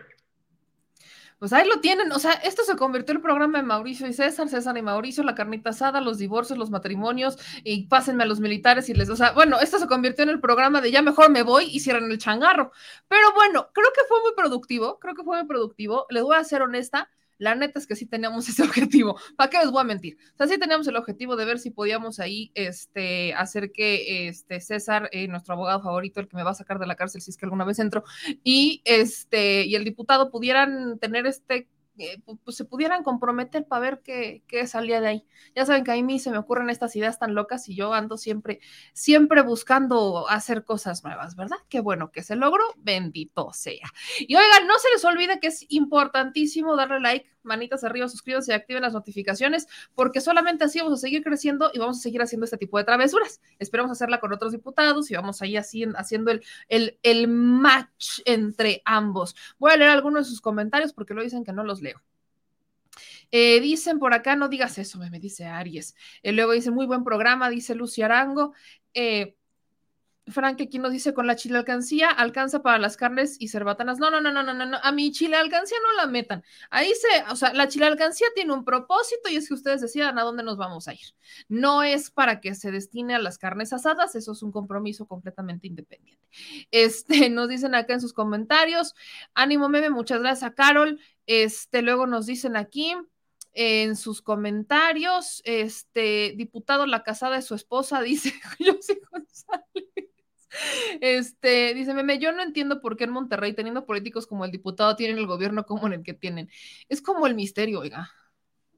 Pues ahí lo tienen, o sea, esto se convirtió en el programa de Mauricio y César, César y Mauricio, la carnita asada, los divorcios, los matrimonios, y pásenme a los militares y les, o sea, bueno, esto se convirtió en el programa de ya mejor me voy y cierran el changarro. Pero bueno, creo que fue muy productivo, creo que fue muy productivo, le voy a ser honesta, La neta es que sí teníamos ese objetivo. ¿Para qué les voy a mentir? O sea, sí teníamos el objetivo de ver si podíamos ahí este, hacer que este, César, eh, nuestro abogado favorito, el que me va a sacar de la cárcel si es que alguna vez entro, y, este, y el diputado pudieran tener este eh, pues se pudieran comprometer para ver qué, qué, salía de ahí. Ya saben que a mí se me ocurren estas ideas tan locas y yo ando siempre, siempre buscando hacer cosas nuevas, ¿verdad? Qué bueno que se logró, bendito sea. Y oigan, no se les olvide que es importantísimo darle like manitas arriba, suscríbanse y activen las notificaciones, porque solamente así vamos a seguir creciendo y vamos a seguir haciendo este tipo de travesuras. Esperamos hacerla con otros diputados y vamos ahí así, haciendo el, el, el match entre ambos. Voy a leer algunos de sus comentarios porque lo dicen que no los. Eh, dicen por acá, no digas eso, me, dice Aries. Eh, luego dice, muy buen programa, dice Lucy Arango. Eh, Frank aquí nos dice con la chile alcancía alcanza para las carnes y cerbatanas. No, no, no, no, no, no, a mi chile alcancía no la metan. Ahí se, o sea, la chile alcancía tiene un propósito y es que ustedes decidan a dónde nos vamos a ir. No es para que se destine a las carnes asadas, eso es un compromiso completamente independiente. Este, nos dicen acá en sus comentarios, ánimo meme, muchas gracias a Carol. Este, luego nos dicen aquí, en sus comentarios, este diputado la casada de su esposa dice José González. Este, dice Meme, yo no entiendo por qué en Monterrey, teniendo políticos como el diputado, tienen el gobierno como en el que tienen. Es como el misterio, oiga.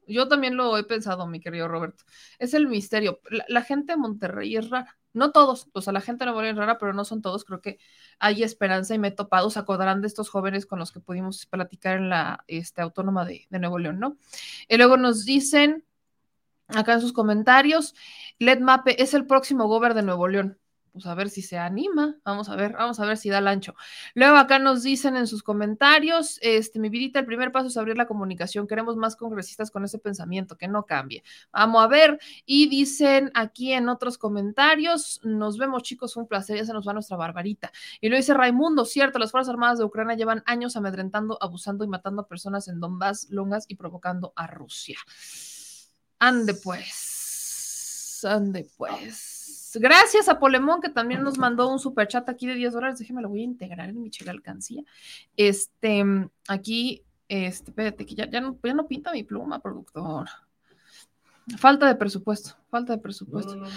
Yo también lo he pensado, mi querido Roberto. Es el misterio. La, gente de Monterrey es rara. No todos, o sea, la gente no es rara, pero no son todos. Creo que hay esperanza y me he topado. Se acordarán de estos jóvenes con los que pudimos platicar en la este, autónoma de, de Nuevo León, ¿no? Y luego nos dicen acá en sus comentarios, Led Mape es el próximo gober de Nuevo León pues a ver si se anima, vamos a ver, vamos a ver si da el ancho. Luego acá nos dicen en sus comentarios, este, mi vidita, el primer paso es abrir la comunicación, queremos más congresistas con ese pensamiento, que no cambie. Vamos a ver, y dicen aquí en otros comentarios, nos vemos chicos, un placer, ya se nos va nuestra barbarita. Y lo dice Raimundo, cierto, las Fuerzas Armadas de Ucrania llevan años amedrentando, abusando y matando a personas en Donbass, Lungas y provocando a Rusia. Ande pues, ande pues. Gracias a Polemón, que también nos mandó un super chat aquí de 10 dólares. Déjeme lo voy a integrar en mi chile alcancía. Este, aquí, este, espérate, que ya, ya, no, ya no pinta mi pluma, productor. Falta de presupuesto, falta de presupuesto. No,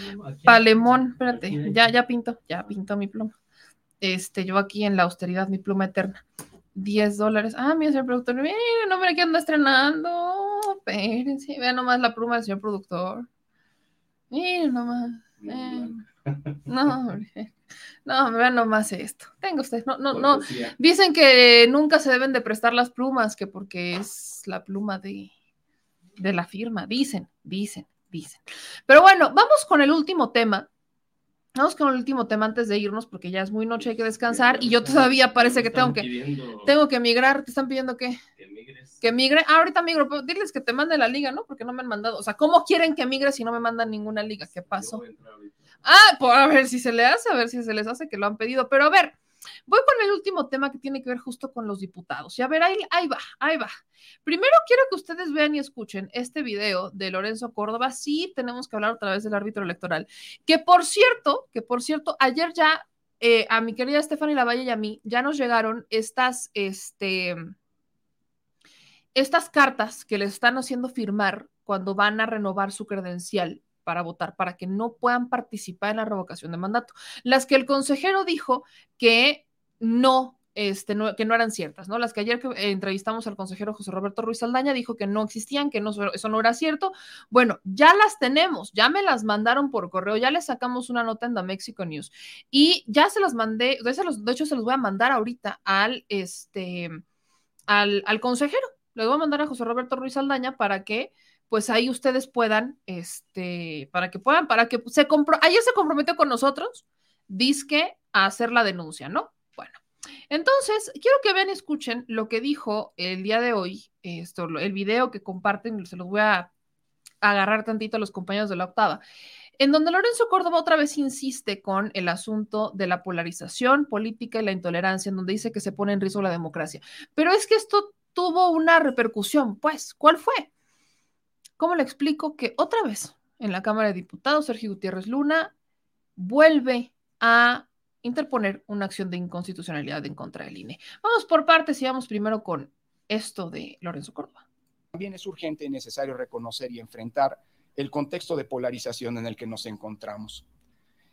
Palemón, espérate, ya, ya pinto, ya pinto mi pluma. Este, yo aquí en la austeridad, mi pluma eterna. 10 dólares. Ah, mira, señor productor, miren, hombre, que anda estrenando. Espérense, vean nomás la pluma del señor productor. Miren nomás. Eh, no, no, vean nomás esto. Tenga usted, no, no, no. Dicen que nunca se deben de prestar las plumas, que porque es la pluma de, de la firma. Dicen, dicen, dicen. Pero bueno, vamos con el último tema. Vamos con el último tema antes de irnos, porque ya es muy noche, hay que descansar. Y yo todavía parece que tengo que, tengo que migrar. ¿Te están pidiendo qué? Que migres. Que migre. Ah, ahorita migro, pero diles que te mande la liga, ¿no? Porque no me han mandado. O sea, ¿cómo quieren que migre si no me mandan ninguna liga? ¿Qué pasó? Ah, pues a ver si se le hace, a ver si se les hace que lo han pedido. Pero a ver, Voy con el último tema que tiene que ver justo con los diputados. Y a ver, ahí, va, ahí va. Primero quiero que ustedes vean y escuchen este video de Lorenzo Córdoba. Sí, tenemos que hablar otra vez del árbitro electoral. Que por cierto, que por cierto, ayer ya eh, a mi querida Stephanie Lavalle y a mí ya nos llegaron estas, este, estas cartas que les están haciendo firmar cuando van a renovar su credencial para votar, para que no puedan participar en la revocación de mandato. Las que el consejero dijo que no, este, que no eran ciertas, ¿no? Las que ayer que entrevistamos al consejero José Roberto Ruiz Aldaña dijo que no existían, que no, eso no era cierto. Bueno, ya las tenemos, ya me las mandaron por correo, ya les sacamos una nota en The Mexico News y ya se las mandé, de, hecho se los voy a mandar ahorita al, este, al, al consejero. Les voy a mandar a José Roberto Ruiz Aldaña para que pues ahí ustedes puedan, este, para que puedan, para que se compro, ayer se comprometió con nosotros, disque a hacer la denuncia, ¿no? Bueno, entonces quiero que vean escuchen lo que dijo el día de hoy, esto, el video que comparten, se los voy a agarrar tantito a los compañeros de la octava, en donde Lorenzo Córdoba otra vez insiste con el asunto de la polarización política y la intolerancia, en donde dice que se pone en riesgo la democracia. Pero es que esto tuvo una repercusión, pues, ¿cuál fue? ¿Cómo le explico que otra vez en la Cámara de Diputados Sergio Gutiérrez Luna vuelve a interponer una acción de inconstitucionalidad en contra del INE? Vamos por partes y vamos primero con esto de Lorenzo Córdoba. También es urgente y necesario reconocer y enfrentar el contexto de polarización en el que nos encontramos.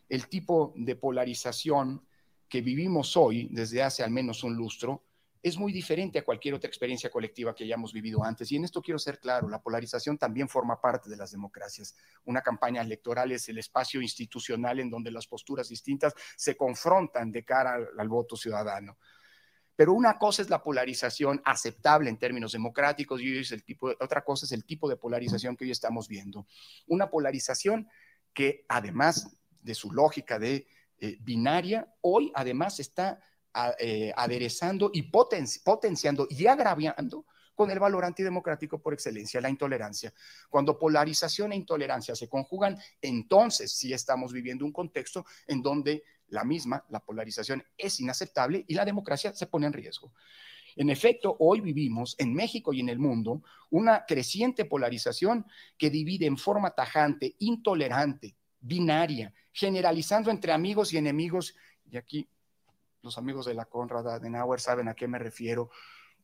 El tipo de polarización que vivimos hoy, desde hace al menos un lustro, es muy diferente a cualquier otra experiencia colectiva que hayamos vivido antes. Y en esto quiero ser claro, la polarización también forma parte de las democracias. Una campaña electoral es el espacio institucional en donde las posturas distintas se confrontan de cara al, voto ciudadano. Pero una cosa es la polarización aceptable en términos democráticos y es el tipo, otra cosa es el tipo de polarización que hoy estamos viendo. Una polarización que además de su lógica de eh, binaria, hoy además está eh, aderezando y potenci potenciando y agraviando con el valor antidemocrático por excelencia, la intolerancia. Cuando polarización e intolerancia se conjugan, entonces sí estamos viviendo un contexto en donde la misma, la polarización es inaceptable y la democracia se pone en riesgo. En efecto, hoy vivimos en México y en el mundo una creciente polarización que divide en forma tajante, intolerante, binaria, generalizando entre amigos y enemigos. Y aquí los amigos de la Conrad Adenauer saben a qué me refiero,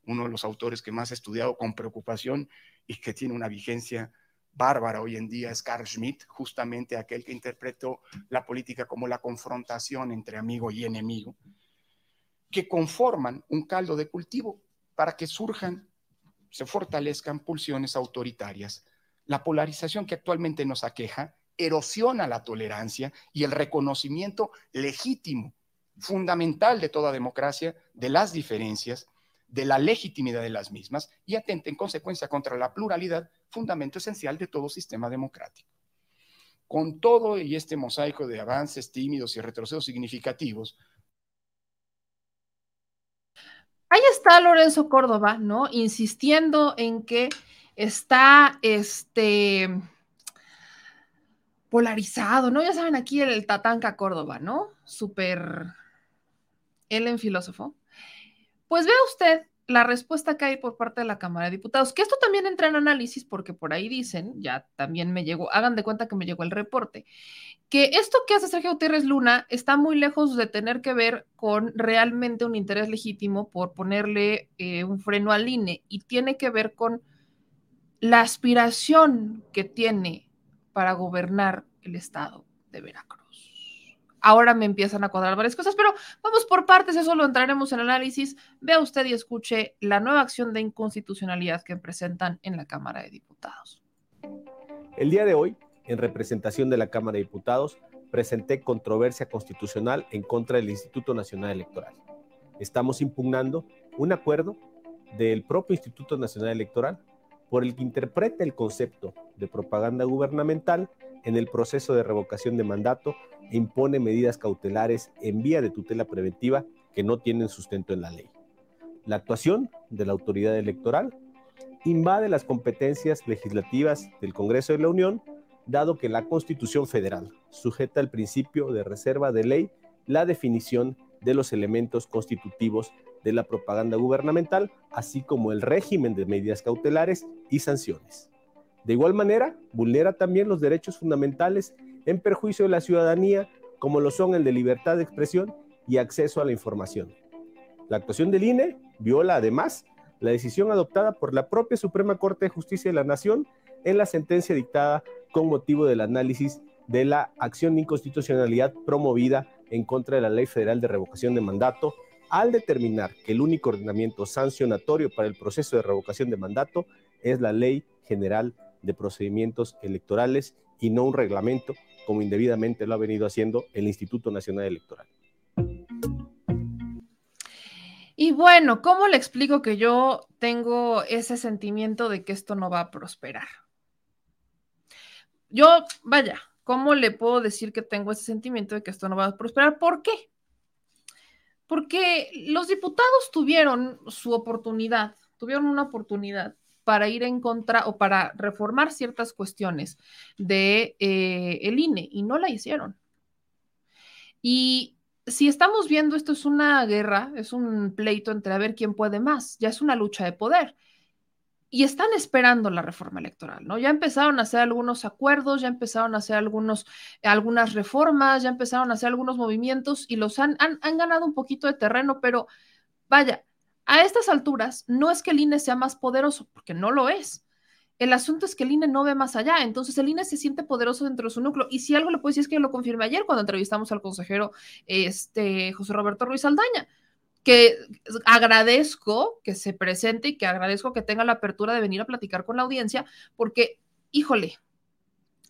uno de los autores que más he estudiado con preocupación y que tiene una vigencia bárbara hoy en día es Carl Schmitt, justamente aquel que interpretó la política como la confrontación entre amigo y enemigo, que conforman un caldo de cultivo para que surjan, se fortalezcan pulsiones autoritarias. La polarización que actualmente nos aqueja erosiona la tolerancia y el reconocimiento legítimo, fundamental de toda democracia, de las diferencias, de la legitimidad de las mismas y atenta en consecuencia contra la pluralidad, fundamento esencial de todo sistema democrático. Con todo y este mosaico de avances tímidos y retrocesos significativos, Ahí está Lorenzo Córdoba, ¿no? Insistiendo en que está este polarizado, ¿no? Ya saben aquí el, Tatanca Córdoba, ¿no? Súper él en filósofo. Pues vea usted la respuesta que hay por parte de la Cámara de Diputados, que esto también entra en análisis porque por ahí dicen, ya también me llegó, hagan de cuenta que me llegó el reporte, que esto que hace Sergio Gutiérrez Luna está muy lejos de tener que ver con realmente un interés legítimo por ponerle eh, un freno al INE y tiene que ver con la aspiración que tiene para gobernar el estado de Veracruz ahora me empiezan a cuadrar varias cosas, pero vamos por partes, eso lo entraremos en análisis. Vea usted y escuche la nueva acción de inconstitucionalidad que presentan en la Cámara de Diputados. El día de hoy, en representación de la Cámara de Diputados, presenté controversia constitucional en contra del Instituto Nacional Electoral. Estamos impugnando un acuerdo del propio Instituto Nacional Electoral por el que interpreta el concepto de propaganda gubernamental en el proceso de revocación de mandato impone medidas cautelares en vía de tutela preventiva que no tienen sustento en la ley. La actuación de la autoridad electoral invade las competencias legislativas del Congreso de la Unión, dado que la Constitución Federal sujeta al principio de reserva de ley la definición de los elementos constitutivos de la propaganda gubernamental, así como el régimen de medidas cautelares y sanciones. De igual manera, vulnera también los derechos fundamentales en perjuicio de la ciudadanía, como lo son el de libertad de expresión y acceso a la información. La actuación del INE viola además la decisión adoptada por la propia Suprema Corte de Justicia de la Nación en la sentencia dictada con motivo del análisis de la acción de inconstitucionalidad promovida en contra de la Ley Federal de Revocación de Mandato al determinar que el único ordenamiento sancionatorio para el proceso de revocación de mandato es la Ley General de procedimientos electorales y no un reglamento, como indebidamente lo ha venido haciendo el Instituto Nacional Electoral. Y bueno, ¿cómo le explico que yo tengo ese sentimiento de que esto no va a prosperar? Yo, vaya, ¿cómo le puedo decir que tengo ese sentimiento de que esto no va a prosperar? ¿Por qué? Porque los diputados tuvieron su oportunidad, tuvieron una oportunidad para ir en contra o para reformar ciertas cuestiones de eh, el INE y no la hicieron. Y si estamos viendo esto es una guerra, es un pleito entre a ver quién puede más, ya es una lucha de poder. Y están esperando la reforma electoral, ¿no? Ya empezaron a hacer algunos acuerdos, ya empezaron a hacer algunos, algunas reformas, ya empezaron a hacer algunos movimientos y los han, han, han ganado un poquito de terreno, pero vaya, a estas alturas no es que el INE sea más poderoso, porque no lo es. El asunto es que el INE no ve más allá, entonces el INE se siente poderoso dentro de su núcleo. Y si algo le puedo decir es que yo lo confirmé ayer cuando entrevistamos al consejero este, José Roberto Ruiz Aldaña, que agradezco que se presente y que agradezco que tenga la apertura de venir a platicar con la audiencia, porque, híjole,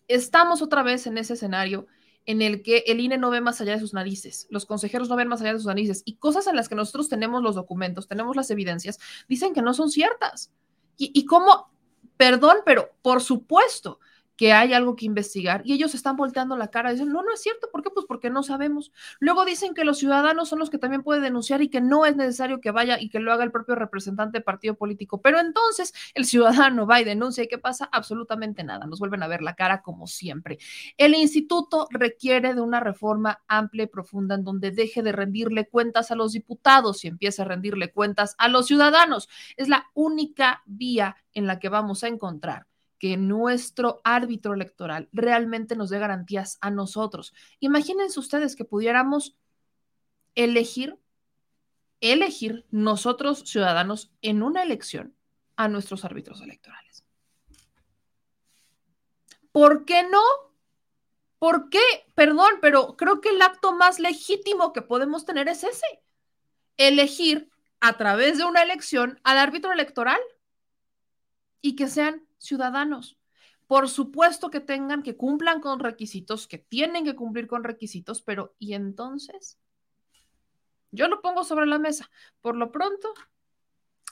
estamos otra vez en ese escenario en el que el INE no ve más allá de sus narices, los consejeros no ven más allá de sus narices y cosas en las que nosotros tenemos los documentos, tenemos las evidencias, dicen que no son ciertas. Y, y cómo, perdón, pero por supuesto que hay algo que investigar y ellos están volteando la cara y dicen, no, no es cierto, ¿por qué? Pues porque no sabemos. Luego dicen que los ciudadanos son los que también pueden denunciar y que no es necesario que vaya y que lo haga el propio representante del partido político, pero entonces el ciudadano va y denuncia y ¿qué pasa? Absolutamente nada, nos vuelven a ver la cara como siempre. El instituto requiere de una reforma amplia y profunda en donde deje de rendirle cuentas a los diputados y empiece a rendirle cuentas a los ciudadanos. Es la única vía en la que vamos a encontrar que nuestro árbitro electoral realmente nos dé garantías a nosotros. Imagínense ustedes que pudiéramos elegir, elegir nosotros ciudadanos en una elección a nuestros árbitros electorales. ¿Por qué no? ¿Por qué? Perdón, pero creo que el acto más legítimo que podemos tener es ese. Elegir a través de una elección al árbitro electoral y que sean ciudadanos. Por supuesto que tengan, que cumplan con requisitos, que tienen que cumplir con requisitos, pero ¿y entonces? Yo lo pongo sobre la mesa. Por lo pronto,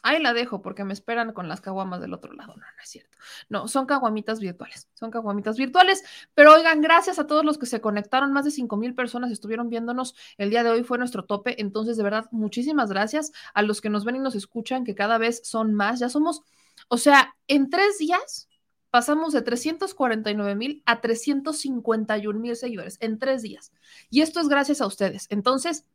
ahí la dejo porque me esperan con las caguamas del otro lado. No, no es cierto. No, son caguamitas virtuales. Son caguamitas virtuales. Pero oigan, gracias a todos los que se conectaron. Más de 5 mil personas estuvieron viéndonos. El día de hoy fue nuestro tope. Entonces, de verdad, muchísimas gracias a los que nos ven y nos escuchan, que cada vez son más. Ya somos o sea, en tres días pasamos de 349 mil a 351 mil seguidores en tres días. Y esto es gracias a ustedes. Entonces,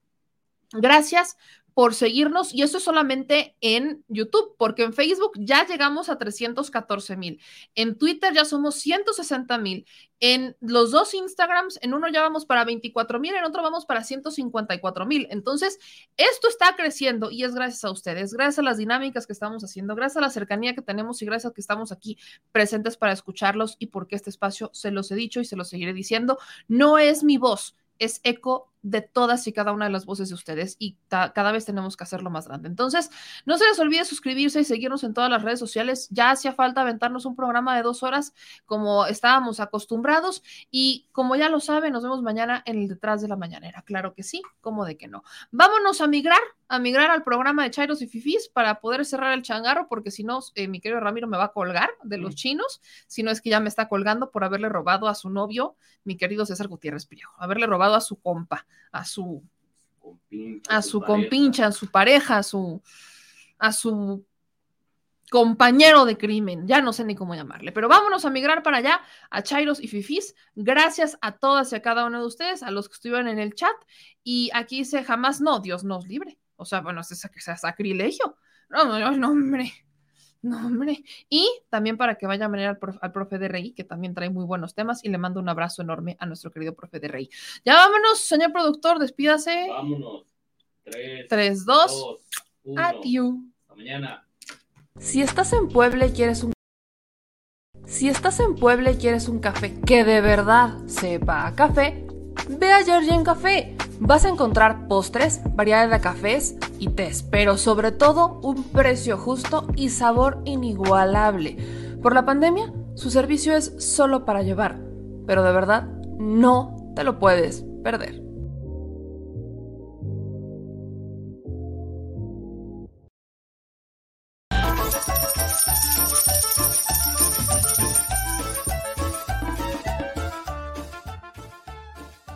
gracias por seguirnos y eso es solamente en YouTube, porque en Facebook ya llegamos a 314 mil, en Twitter ya somos 160 mil, en los dos Instagrams, en uno ya vamos para 24 mil, en otro vamos para 154 mil. Entonces, esto está creciendo y es gracias a ustedes, gracias a las dinámicas que estamos haciendo, gracias a la cercanía que tenemos y gracias a que estamos aquí presentes para escucharlos y porque este espacio, se los he dicho y se los seguiré diciendo, no es mi voz, es eco de todas y cada una de las voces de ustedes y cada vez tenemos que hacerlo más grande. Entonces, no se les olvide suscribirse y seguirnos en todas las redes sociales. Ya hacía falta aventarnos un programa de dos horas como estábamos acostumbrados y como ya lo saben, nos vemos mañana en el detrás de la mañanera. Claro que sí, como de que no. Vámonos a migrar, a migrar al programa de Chairos y Fifis para poder cerrar el changarro, porque si no, eh, mi querido Ramiro me va a colgar de los chinos, si no es que ya me está colgando por haberle robado a su novio, mi querido César Gutiérrez Priejo, haberle robado a su compa a su, a su compincha, a su pareja, a su, a su compañero de crimen, ya no sé ni cómo llamarle, pero vámonos a migrar para allá, a Chairos y Fifis. Gracias a todas y a cada uno de ustedes, a los que estuvieron en el chat. Y aquí dice jamás no, Dios nos libre. O sea, bueno, es sacrilegio. No, no, no, hombre. No, hombre. Y también para que vaya a venir al, profe, de Rey, que también trae muy buenos temas, y le mando un abrazo enorme a nuestro querido profe de Rey. Ya vámonos, señor productor, despídase. Vámonos. Tres, dos, adiós. Hasta mañana. Si estás en Puebla y quieres un si estás en Puebla y quieres un café que de verdad sepa a café, ve a en Café Vas a encontrar postres, variedad de cafés y tés, pero sobre todo un precio justo y sabor inigualable. Por la pandemia, su servicio es solo para llevar, pero de verdad no te lo puedes perder.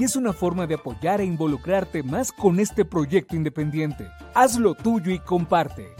Y es una forma de apoyar e involucrarte más con este proyecto independiente. Hazlo tuyo y comparte.